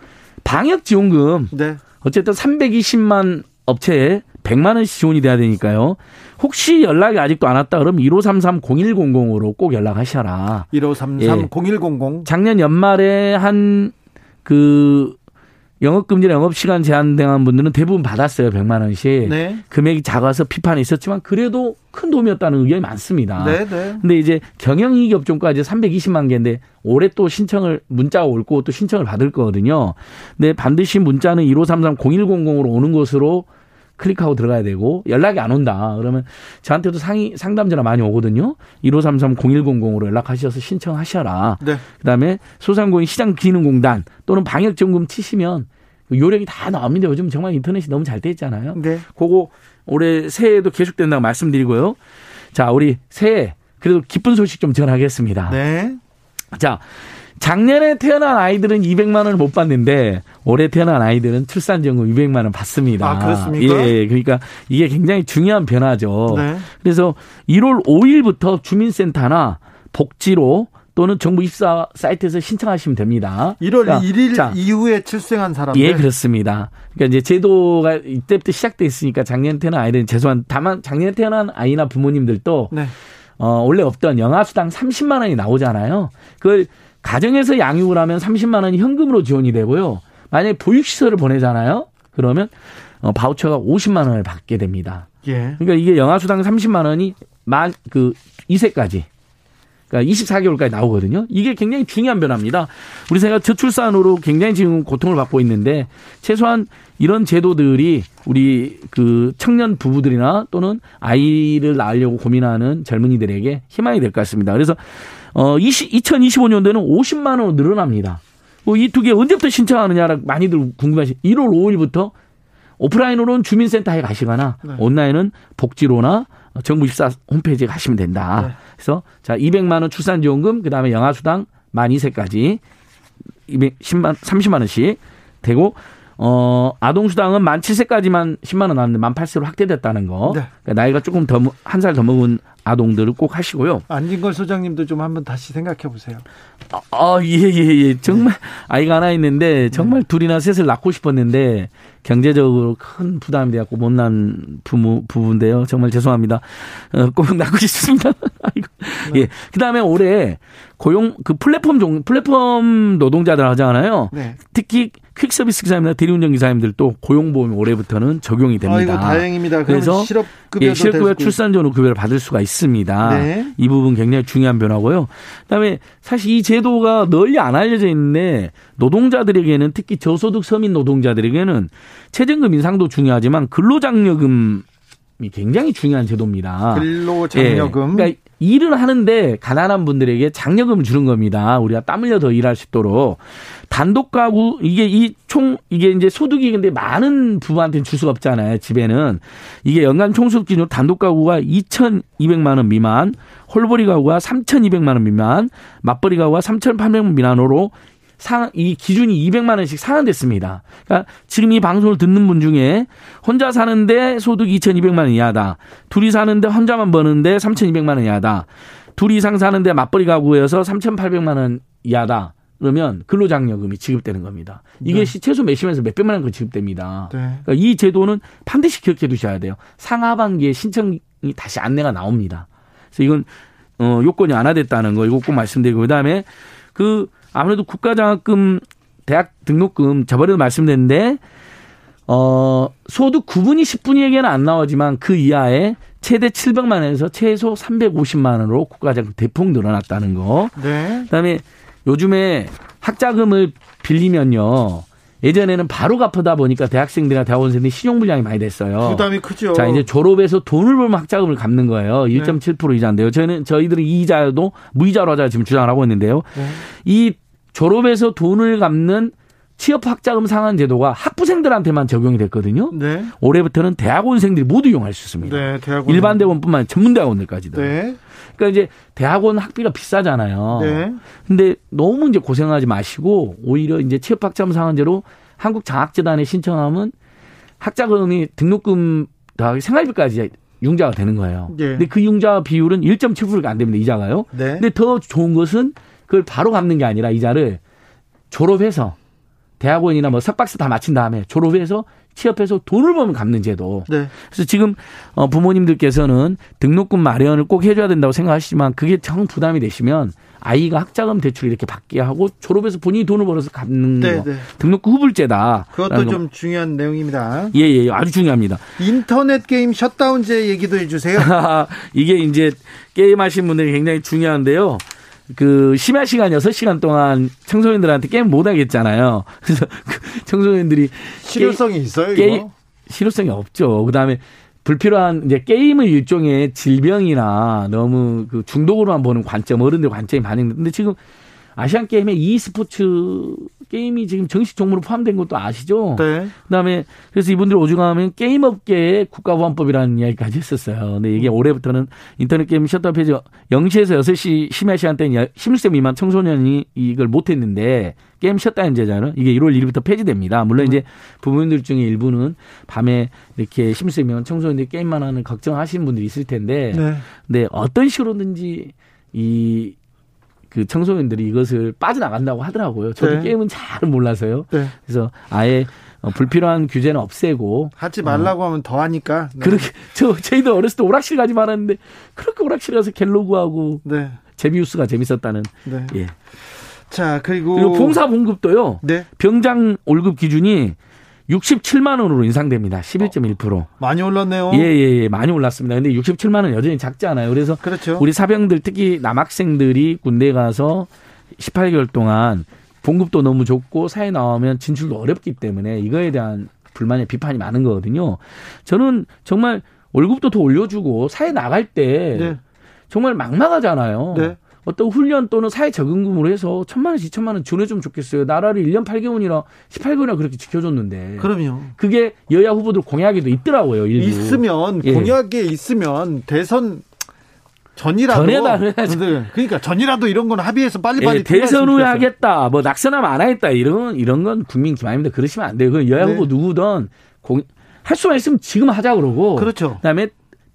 방역 지원금 네. 어쨌든 320만 업체에 100만 원씩 지원이 돼야 되니까요. 혹시 연락이 아직도 안 왔다 그러면 1533-0100으로 꼭 연락하셔라.
1533-0100.
작년 연말에 한 그 영업금지나 영업시간 제한당한 분들은 대부분 받았어요. 100만 원씩. 네. 금액이 작아서 비판이 있었지만 그래도 큰 도움이었다는 의견이 많습니다. 네, 네. 근데 이제 경영이익 업종까지 320만 개인데 올해 또 신청을 문자가 올 거고 또 신청을 받을 거거든요. 근데 반드시 문자는 1533-0100으로 오는 것으로 클릭하고 들어가야 되고 연락이 안 온다. 그러면 저한테도 상의 상담 전화 많이 오거든요. 1533-0100으로 연락하셔서 신청하셔라. 네. 그다음에 소상공인 시장기능공단 또는 방역점검 치시면 그 요령이 다 나옵니다. 요즘 정말 인터넷이 너무 잘 돼 있잖아요. 네. 그거 올해 새해에도 계속된다고 말씀드리고요. 자, 우리 새해 그래도 기쁜 소식 좀 전하겠습니다. 네. 자, 작년에 태어난 아이들은 200만 원을 못 받는데 올해 태어난 아이들은 출산지원금 200만 원 받습니다.
아, 그렇습니까?
예, 그러니까 이게 굉장히 중요한 변화죠. 네. 그래서 1월 5일부터 주민센터나 복지로 또는 정부 입사 사이트에서 신청하시면 됩니다.
1월 그러니까 1일 자, 이후에 출생한 사람들.
예, 그렇습니다. 그러니까 이제 제도가 이때부터 시작돼 있으니까 작년 태어난 아이들은 죄송한 다만 작년 태어난 아이나 부모님들도 네. 어, 원래 없던 영아수당 30만 원이 나오잖아요. 그걸 가정에서 양육을 하면 30만 원이 현금으로 지원이 되고요. 만약에 보육시설을 보내잖아요. 그러면 어, 바우처가 50만 원을 받게 됩니다. 예. 그러니까 이게 영아수당 30만 원이 만 그 2세까지 그러니까 24개월까지 나오거든요. 이게 굉장히 중요한 변화입니다. 우리 생각 저출산으로 굉장히 지금 고통을 받고 있는데 최소한 이런 제도들이 우리 그 청년 부부들이나 또는 아이를 낳으려고 고민하는 젊은이들에게 희망이 될 것 같습니다. 그래서 어 20, 2025년도에는 50만 원으로 늘어납니다. 뭐 이두 개 언제부터 신청하느냐라 많이들 궁금하시. 1월 5일부터 오프라인으로는 주민센터에 가시거나 네. 온라인은 복지로나 정부 입사 홈페이지에 가시면 된다. 네. 그래서 자 200만 원 출산지원금 그다음에 영아수당 만 2세까지 210만 30만 원씩 되고 어, 아동수당은 만 7세까지만 10만 원 나왔는데 만 8세로 확대됐다는 거. 네. 그러니까 나이가 조금 더, 한 살 더 먹은 아동들을 꼭 하시고요.
안진걸 소장님도 좀 한번 다시 생각해 보세요.
아, 아, 예, 예, 예. 정말 네. 아이가 하나 있는데 정말 네. 둘이나 셋을 낳고 싶었는데 경제적으로 큰 부담이 돼갖고 못난 부모, 부부인데요. 정말 죄송합니다. 어, 꼭 낳고 싶습니다. 아이고. 네. 예. 그 다음에 올해 고용, 그 플랫폼 종, 플랫폼 노동자들 하잖아요. 네. 특히 퀵 서비스 기사님이나 대리운전 기사님들도 고용보험 올해부터는 적용이 됩니다.
아이고, 다행입니다. 그래서 실업급여
예, 실업급여 출산전후 급여를 받을 수가 있습니다. 네. 이 부분 굉장히 중요한 변화고요. 그다음에 사실 이 제도가 널리 안 알려져 있는데 노동자들에게는 특히 저소득 서민 노동자들에게는 최저임금 인상도 중요하지만 근로장려금이 굉장히 중요한 제도입니다.
근로장려금.
예, 그러니까 일을 하는데 가난한 분들에게 장려금을 주는 겁니다. 우리가 땀 흘려 더 일할 수 있도록. 단독 가구 이게 이 총 이게 이제 소득이 근데 많은 부부한테는 줄 수가 없잖아요. 집에는 이게 연간 총수득 기준 단독 가구가 2,200만 원 미만, 홑벌이 가구가 3,200만 원 미만, 맞벌이 가구가 3,800만 원 미만으로 상, 이 기준이 200만 원씩 상향됐습니다. 그러니까 지금 이 방송을 듣는 분 중에 혼자 사는데 소득 2,200만 원 이하다. 둘이 사는데 혼자만 버는데 3,200만 원 이하다. 둘 이상 사는데 맞벌이 가구여서 3,800만 원 이하다. 그러면 근로장려금이 지급되는 겁니다. 이게 네. 최소 몇십만에서 몇백만 원 지급됩니다. 네. 그러니까 이 제도는 반드시 기억해 두셔야 돼요. 상하반기에 신청이 다시 안내가 나옵니다. 그래서 이건 어 요건이 완화됐다는 거 이거 꼭 말씀드리고 그다음에 그 아무래도 국가장학금 대학 등록금 저번에도 말씀드렸는데 어 소득 9분위 10분위에게는 안 나오지만 그 이하에 최대 700만 원에서 최소 350만 원으로 국가장학금 대폭 늘어났다는 거. 네. 그다음에 요즘에 학자금을 빌리면요. 예전에는 바로 갚아다 보니까 대학생들이나 대학원생들이 신용불량이 많이 됐어요.
부담이 크죠.
자, 이제 졸업해서 돈을 벌면 학자금을 갚는 거예요. 1.7% 이자인데요. 저희는, 저희들은 이 이자도 무이자로 하자 지금 주장을 하고 있는데요. 네. 이 졸업해서 돈을 갚는 취업 학자금 상한 제도가 학부생들한테만 적용이 됐거든요. 네. 올해부터는 대학원생들이 모두 이용할 수 있습니다. 네, 대학원. 일반 대원뿐만 아니라 전문 대학원들까지도. 네. 그러니까 이제 대학원 학비가 비싸잖아요. 네. 근데 너무 이제 고생하지 마시고 오히려 이제 취업 학자금 상한제로 한국 장학재단에 신청하면 학자금이 등록금 더하기 생활비까지 융자가 되는 거예요. 네. 근데 그 융자 비율은 1.7%가 안 됩니다. 이자가요. 네. 근데 더 좋은 것은 그걸 바로 갚는 게 아니라 이자를 졸업해서 대학원이나 뭐 석박사 다 마친 다음에 졸업해서 취업해서 돈을 벌면 갚는 제도. 네. 그래서 지금 어 부모님들께서는 등록금 마련을 꼭 해줘야 된다고 생각하시지만 그게 정 부담이 되시면 아이가 학자금 대출 이렇게 받게 하고 졸업해서 본인이 돈을 벌어서 갚는 네, 거. 네. 등록금 후불제다.
그것도 좀 거. 중요한 내용입니다.
예, 예, 아주 중요합니다.
인터넷 게임 셧다운제 얘기도 해주세요.
이게 이제 게임 하신 분들이 굉장히 중요한데요. 그 심야 시간 6시간 동안 청소년들한테 게임 못 하게 했잖아요. 그래서 그 청소년들이
실효성이 게임, 있어요, 이거? 게임,
실효성이 없죠. 그다음에 불필요한 이제 게임을 일종의 질병이나 너무 그 중독으로만 보는 관점, 어른들 관점이 반영되는데 지금 아시안 게임에 e스포츠 게임이 지금 정식 종목으로 포함된 것도 아시죠? 네. 그다음에 그래서 이분들 오죽하면 게임 업계의 국가보안법이라는 이야기까지 했었어요. 근데 이게 올해부터는 인터넷 게임 셧다운 폐지 0시에서 6시 심야 시간대는 11세 미만 청소년이 이걸 못 했는데 게임 셧다운제잖아요. 이게 1월 1일부터 폐지됩니다. 물론 이제 부모님들 중에 일부는 밤에 이렇게 16세 미만 청소년들이 게임만 하는 걱정하시는 분들이 있을 텐데 네. 근데 어떤 식으로든지 이 그 청소년들이 이것을 빠져나간다고 하더라고요. 저도 네. 게임은 잘 몰라서요. 네. 그래서 아예 어, 불필요한 규제는 없애고
하지 말라고 어. 하면 더 하니까.
네. 그렇게 저 저희도 어렸을 때 오락실 가지 말았는데 그렇게 오락실 가서 갤로그하고 네. 제비우스가 재밌었다는. 네. 예.
자 그리고
그리고 봉사 봉급도요. 네. 병장 월급 기준이 67만 원으로 인상됩니다. 11.1%. 어,
많이 올랐네요.
예, 예, 예, 많이 올랐습니다. 근데 67만 원 여전히 작지 않아요. 그래서 그렇죠. 우리 사병들 특히 남학생들이 군대 가서 18개월 동안 봉급도 너무 좋고 사회 나오면 진출도 어렵기 때문에 이거에 대한 불만의 비판이 많은 거거든요. 저는 정말 월급도 더 올려주고 사회 나갈 때 네. 정말 막막하잖아요. 네. 어떤 훈련 또는 사회 적응금으로 해서 천만 원씩 천만 원 지원해주면 좋겠어요. 나라를 1년 8개월이나 18개월이나 그렇게 지켜줬는데.
그럼요.
그게 여야 후보들 공약에도 있더라고요. 일부.
있으면 예. 공약에 있으면 대선 전이라도 전에다 네. 그러니까 전이라도 이런 건 합의해서 빨리빨리 예,
대선 후에 하겠다 뭐 낙선하면 안 하겠다 이런 이런 건 국민 기만입니다 그러시면 안 돼요 그 여야 네. 후보 누구든 공, 할 수만 있으면 지금 하자 그러고
그렇죠
그다음에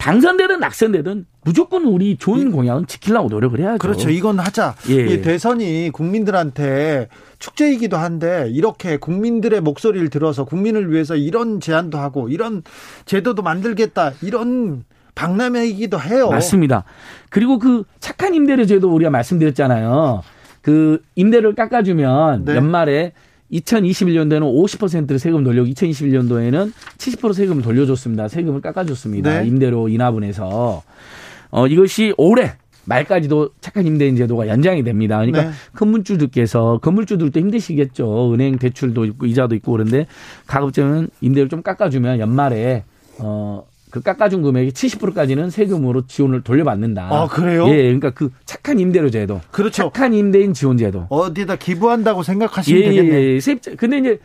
당선되든 낙선되든 무조건 우리 좋은 공약은 지키려고 노력을 해야죠.
그렇죠. 이건 하자. 예. 이 대선이 국민들한테 축제이기도 한데 이렇게 국민들의 목소리를 들어서 국민을 위해서 이런 제안도 하고 이런 제도도 만들겠다 이런 박람회이기도 해요.
맞습니다. 그리고 그 착한 임대료 제도 우리가 말씀드렸잖아요. 그 임대료를 깎아주면 네. 연말에 2021년도에는 50%를 세금 돌려고 2021년도에는 70% 세금을 돌려줬습니다. 세금을 깎아줬습니다. 네. 임대료 인하분에서 어 이것이 올해 말까지도 착한 임대인 제도가 연장이 됩니다. 그러니까 네. 건물주들께서 건물주들도 힘드시겠죠. 은행 대출도 있고 이자도 있고 그런데 가급적이면 임대료 좀 깎아주면 연말에 어 그 깎아준 금액이 70%까지는 세금으로 지원을 돌려받는다.
아 그래요?
예, 그러니까 그 착한 임대료 제도.
그렇죠.
착한 임대인 지원 제도.
어디다 기부한다고 생각하시면 예, 되겠네요. 예, 예.
세입자. 근데 이제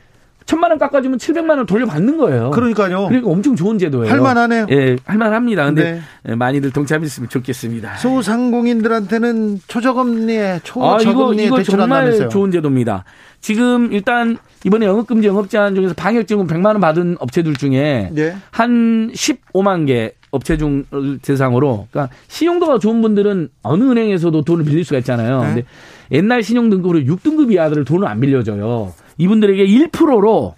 천만 원 깎아주면 700만 원 돌려받는 거예요.
그러니까요.
그러니까 엄청 좋은 제도예요.
할만하네요.
예, 할만합니다. 근데 네. 많이들 동참했으면 좋겠습니다.
소상공인들한테는 초저금리에 초저금리에 아, 이거, 이거
정말 좋은 제도입니다. 지금 일단 이번에 영업금지 영업 제한 중에서 방역지원 100만 원 받은 업체들 중에 네. 한 15만 개 업체 중 대상으로 그러니까 신용도가 좋은 분들은 어느 은행에서도 돈을 빌릴 수가 있잖아요. 네. 근데 옛날 신용 등급으로 6등급 이하들을 돈을 안 빌려줘요. 이분들에게 1%로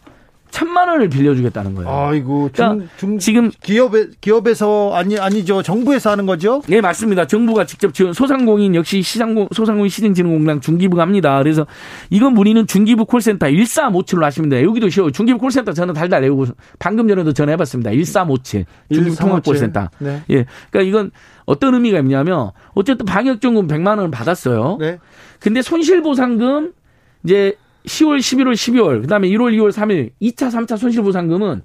천만 원을 빌려주겠다는 거예요.
아이고, 그러니까 중, 지금 기업에 기업에서 아니 아니죠 정부에서 하는 거죠?
네 맞습니다. 정부가 직접 지원 소상공인 역시 시장공 소상공인 시정진흥공단 중기부가 합니다. 그래서 이건 우리는 중기부 콜센터 1357로 하시면 돼요. 여기도 쉬워요. 중기부 콜센터 저는 달달 내고 방금 전에도 전화해봤습니다. 1357 중기부 통합 콜센터. 네. 예, 그러니까 이건 어떤 의미가 있냐면 어쨌든 방역지원금 100만 원을 받았어요. 네. 근데 손실 보상금 이제 10월, 11월, 12월, 그 다음에 1월, 2월, 3일, 2차, 3차 손실보상금은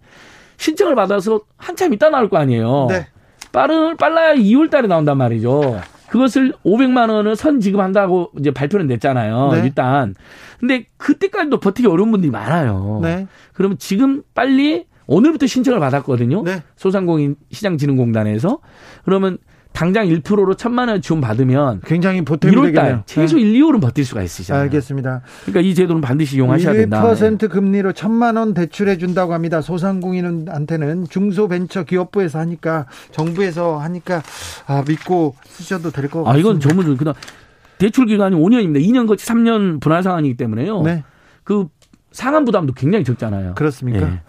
신청을 받아서 한참 있다 나올 거 아니에요. 네. 빠른, 빨라야 2월 달에 나온단 말이죠. 그것을 500만 원을 선 지급한다고 이제 발표는 냈잖아요. 네. 일단. 근데 그때까지도 버티기 어려운 분들이 많아요. 네. 그러면 지금 빨리 오늘부터 신청을 받았거든요. 네. 소상공인 시장진흥공단에서. 그러면 당장 1%로 천만 원 지원 받으면
굉장히 보탬이 1월 달
최소 네. 1, 2월은 버틸 수가 있으시잖아요.
알겠습니다.
그러니까 이 제도는 반드시 이용하셔야 된다.
1% 금리로 천만 원 대출해 준다고 합니다. 소상공인한테는 중소벤처기업부에서 하니까 정부에서 하니까 아, 믿고 쓰셔도 될 것 같습니다. 아,
이건 전문 그다음 대출 기간이 5년입니다. 2년 거치 3년 분할 상환이기 때문에요. 네. 그 상환 부담도 굉장히 적잖아요.
그렇습니까? 예.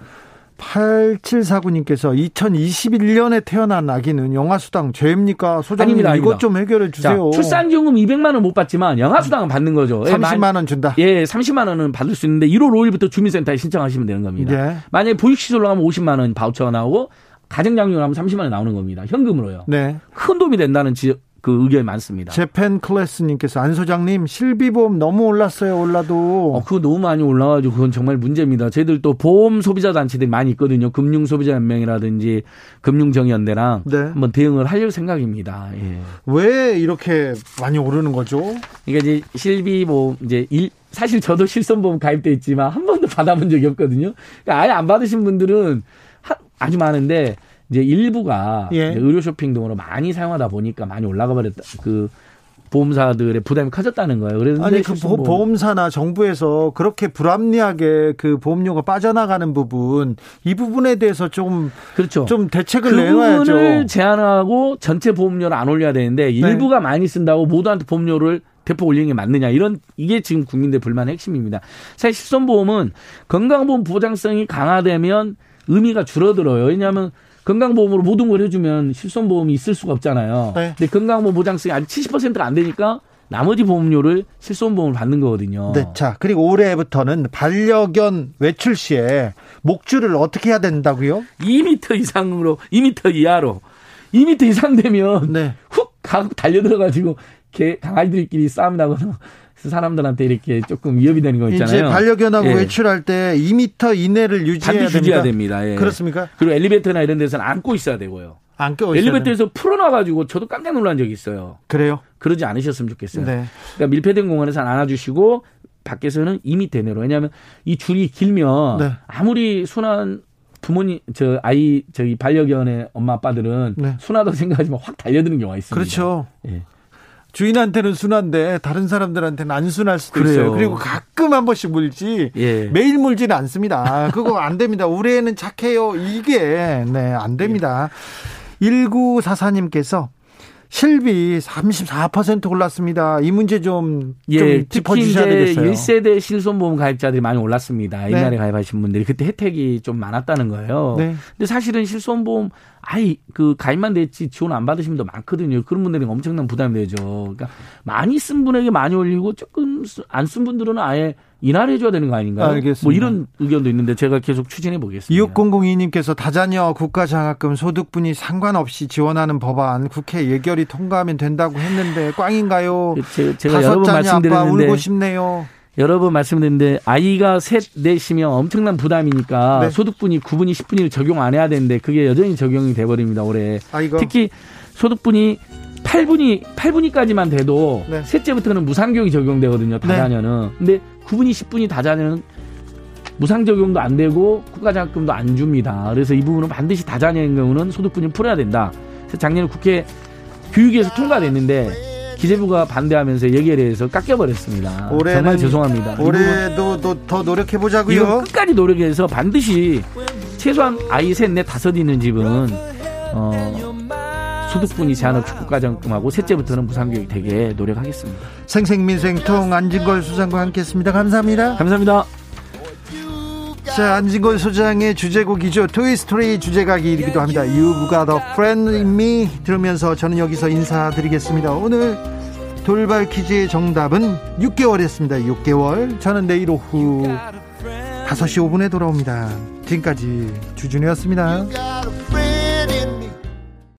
8749님께서 2021년에 태어난 아기는 영아수당 죄입니까? 소장님 아닙니다, 이것 좀 해결해 주세요.
자, 출산지원금 200만 원 못 받지만 영아수당은 받는 거죠.
30만 예, 원 준다.
예, 30만 원은 받을 수 있는데 1월 5일부터 주민센터에 신청하시면 되는 겁니다. 예. 만약에 보육시설로 하면 50만 원 바우처가 나오고 가정장려로 하면 30만 원 나오는 겁니다. 현금으로요. 네. 큰 도움이 된다는 지, 그 의견이 많습니다.
재팬 클래스님께서 안 소장님 실비보험 너무 올랐어요 올라도.
어, 그거 너무 많이 올라가지고 그건 정말 문제입니다. 저희들 또 보험 소비자 단체들이 많이 있거든요. 금융 소비자 연맹이라든지 금융정연대랑 네. 한번 대응을 하려고 생각입니다. 예.
왜 이렇게 많이 오르는 거죠?
그러니까 이제 실비보험 이제 일, 사실 저도 실손보험 가입돼 있지만 한 번도 받아본 적이 없거든요. 그러니까 아예 안 받으신 분들은 아주 많은데 이제 일부가 예. 의료 쇼핑 등으로 많이 사용하다 보니까 많이 올라가 버렸다. 그 보험사들의 부담이 커졌다는 거예요. 그래서
아니 그 보험. 보험사나 정부에서 그렇게 불합리하게 그 보험료가 빠져나가는 부분 이 부분에 대해서 좀
그렇죠.
좀 대책을 그 내놔야죠.
부분을 제한하고 전체 보험료를 안 올려야 되는데 네. 일부가 많이 쓴다고 모두한테 보험료를 대폭 올리는 게 맞느냐 이런 이게 지금 국민들 불만의 핵심입니다. 사실 실손보험은 건강보험 보장성이 강화되면 의미가 줄어들어요. 왜냐하면 건강보험으로 모든 걸 해주면 실손보험이 있을 수가 없잖아요. 네. 근데 건강보험 보장성이 아직 70%가 안 되니까 나머지 보험료를 실손보험을 받는 거거든요.
네. 자, 그리고 올해부터는 반려견 외출 시에 목줄을 어떻게 해야 된다고요?
2m 이상으로, 2m 이하로. 2m 이상 되면 네. 훅 달려들어가지고 개, 강아지들끼리 싸움 나거나 사람들한테 이렇게 조금 위협이 되는 거 있잖아요.
이제 반려견하고 예. 외출할 때 2미터 이내를 유지해야
반드시
됩니다.
유지해야 됩니다. 예.
그렇습니까?
그리고 엘리베이터나 이런 데서는 안고 있어야 되고요.
안고
엘리베이터에서 풀어놔가지고 저도 깜짝 놀란 적이 있어요.
그래요?
그러지 않으셨으면 좋겠어요. 네. 그러니까 밀폐된 공간에서 안아주시고 밖에서는 2미터 내로. 왜냐하면 이 줄이 길면 네. 아무리 순한 부모님 저 아이 저기 반려견의 엄마 아빠들은 네. 순하다고 생각하지만 확 달려드는 경우가 있습니다.
그렇죠. 예. 주인한테는 순한데 다른 사람들한테는 안 순할 수도 그래요. 있어요. 그리고 가끔 한 번씩 물지 예. 매일 물지는 않습니다. 그거 안 됩니다. 우리 애는 착해요. 이게 네, 안 됩니다. 예. 1944님께서 실비 34% 올랐습니다. 이 문제 좀, 예, 좀 짚어주셔야 되겠어요.
1세대 실손보험 가입자들이 많이 올랐습니다. 네. 옛날에 가입하신 분들이 그때 혜택이 좀 많았다는 거예요. 네. 근데 사실은 실손보험 아이 그 가입만 됐지 지원 안 받으신 분도 많거든요. 그런 분들이 엄청난 부담이 되죠. 그러니까 많이 쓴 분에게 많이 올리고 조금 안 쓴 분들은 아예 인하를 해줘야 되는 거 아닌가요? 알겠습니다. 뭐 이런 의견도 있는데 제가 계속 추진해 보겠습니다.
6002님께서 다자녀 국가장학금 소득분이 상관없이 지원하는 법안 국회 예결이 통과하면 된다고 했는데 꽝인가요?
제, 제가 여러 번 말씀드렸는데
울고 싶네요.
여러 번 말씀드렸는데 아이가 셋 넷이면 엄청난 부담이니까 네. 소득분이 9분이 10분이 적용 안 해야 되는데 그게 여전히 적용이 돼 버립니다 올해. 아이고. 특히 소득분이 8분이 8분위까지만 돼도 네. 셋째부터는 무상교육이 적용되거든요. 다자녀는. 네. 근데 9분이 10분이 다자녀는 무상 적용도 안 되고 국가장학금도 안 줍니다. 그래서 이 부분은 반드시 다자녀인 경우는 소득분을 풀어야 된다. 그래서 작년에 국회 교육에서 통과됐는데 기재부가 반대하면서 여기에 대해서 깎여버렸습니다. 정말 죄송합니다.
올해도 더 노력해 보자고요.
이거 끝까지 노력해서 반드시 최소한 아이 셋, 넷, 다섯 있는 집은 어, 소득분이 제한 없이 국가정금하고 셋째부터는 무상교육 되게 노력하겠습니다.
생생민생통 안진걸 수장과 함께했습니다. 감사합니다.
감사합니다.
자, 안진걸 소장의 주제곡이죠. 토이스토리 주제가이기도 합니다. You've got a friend in me 들으면서 저는 여기서 인사드리겠습니다. 오늘 돌발 퀴즈의 정답은 6개월이었습니다. 6개월. 저는 내일 오후 5시 5분에 돌아옵니다. 지금까지 주준이었습니다.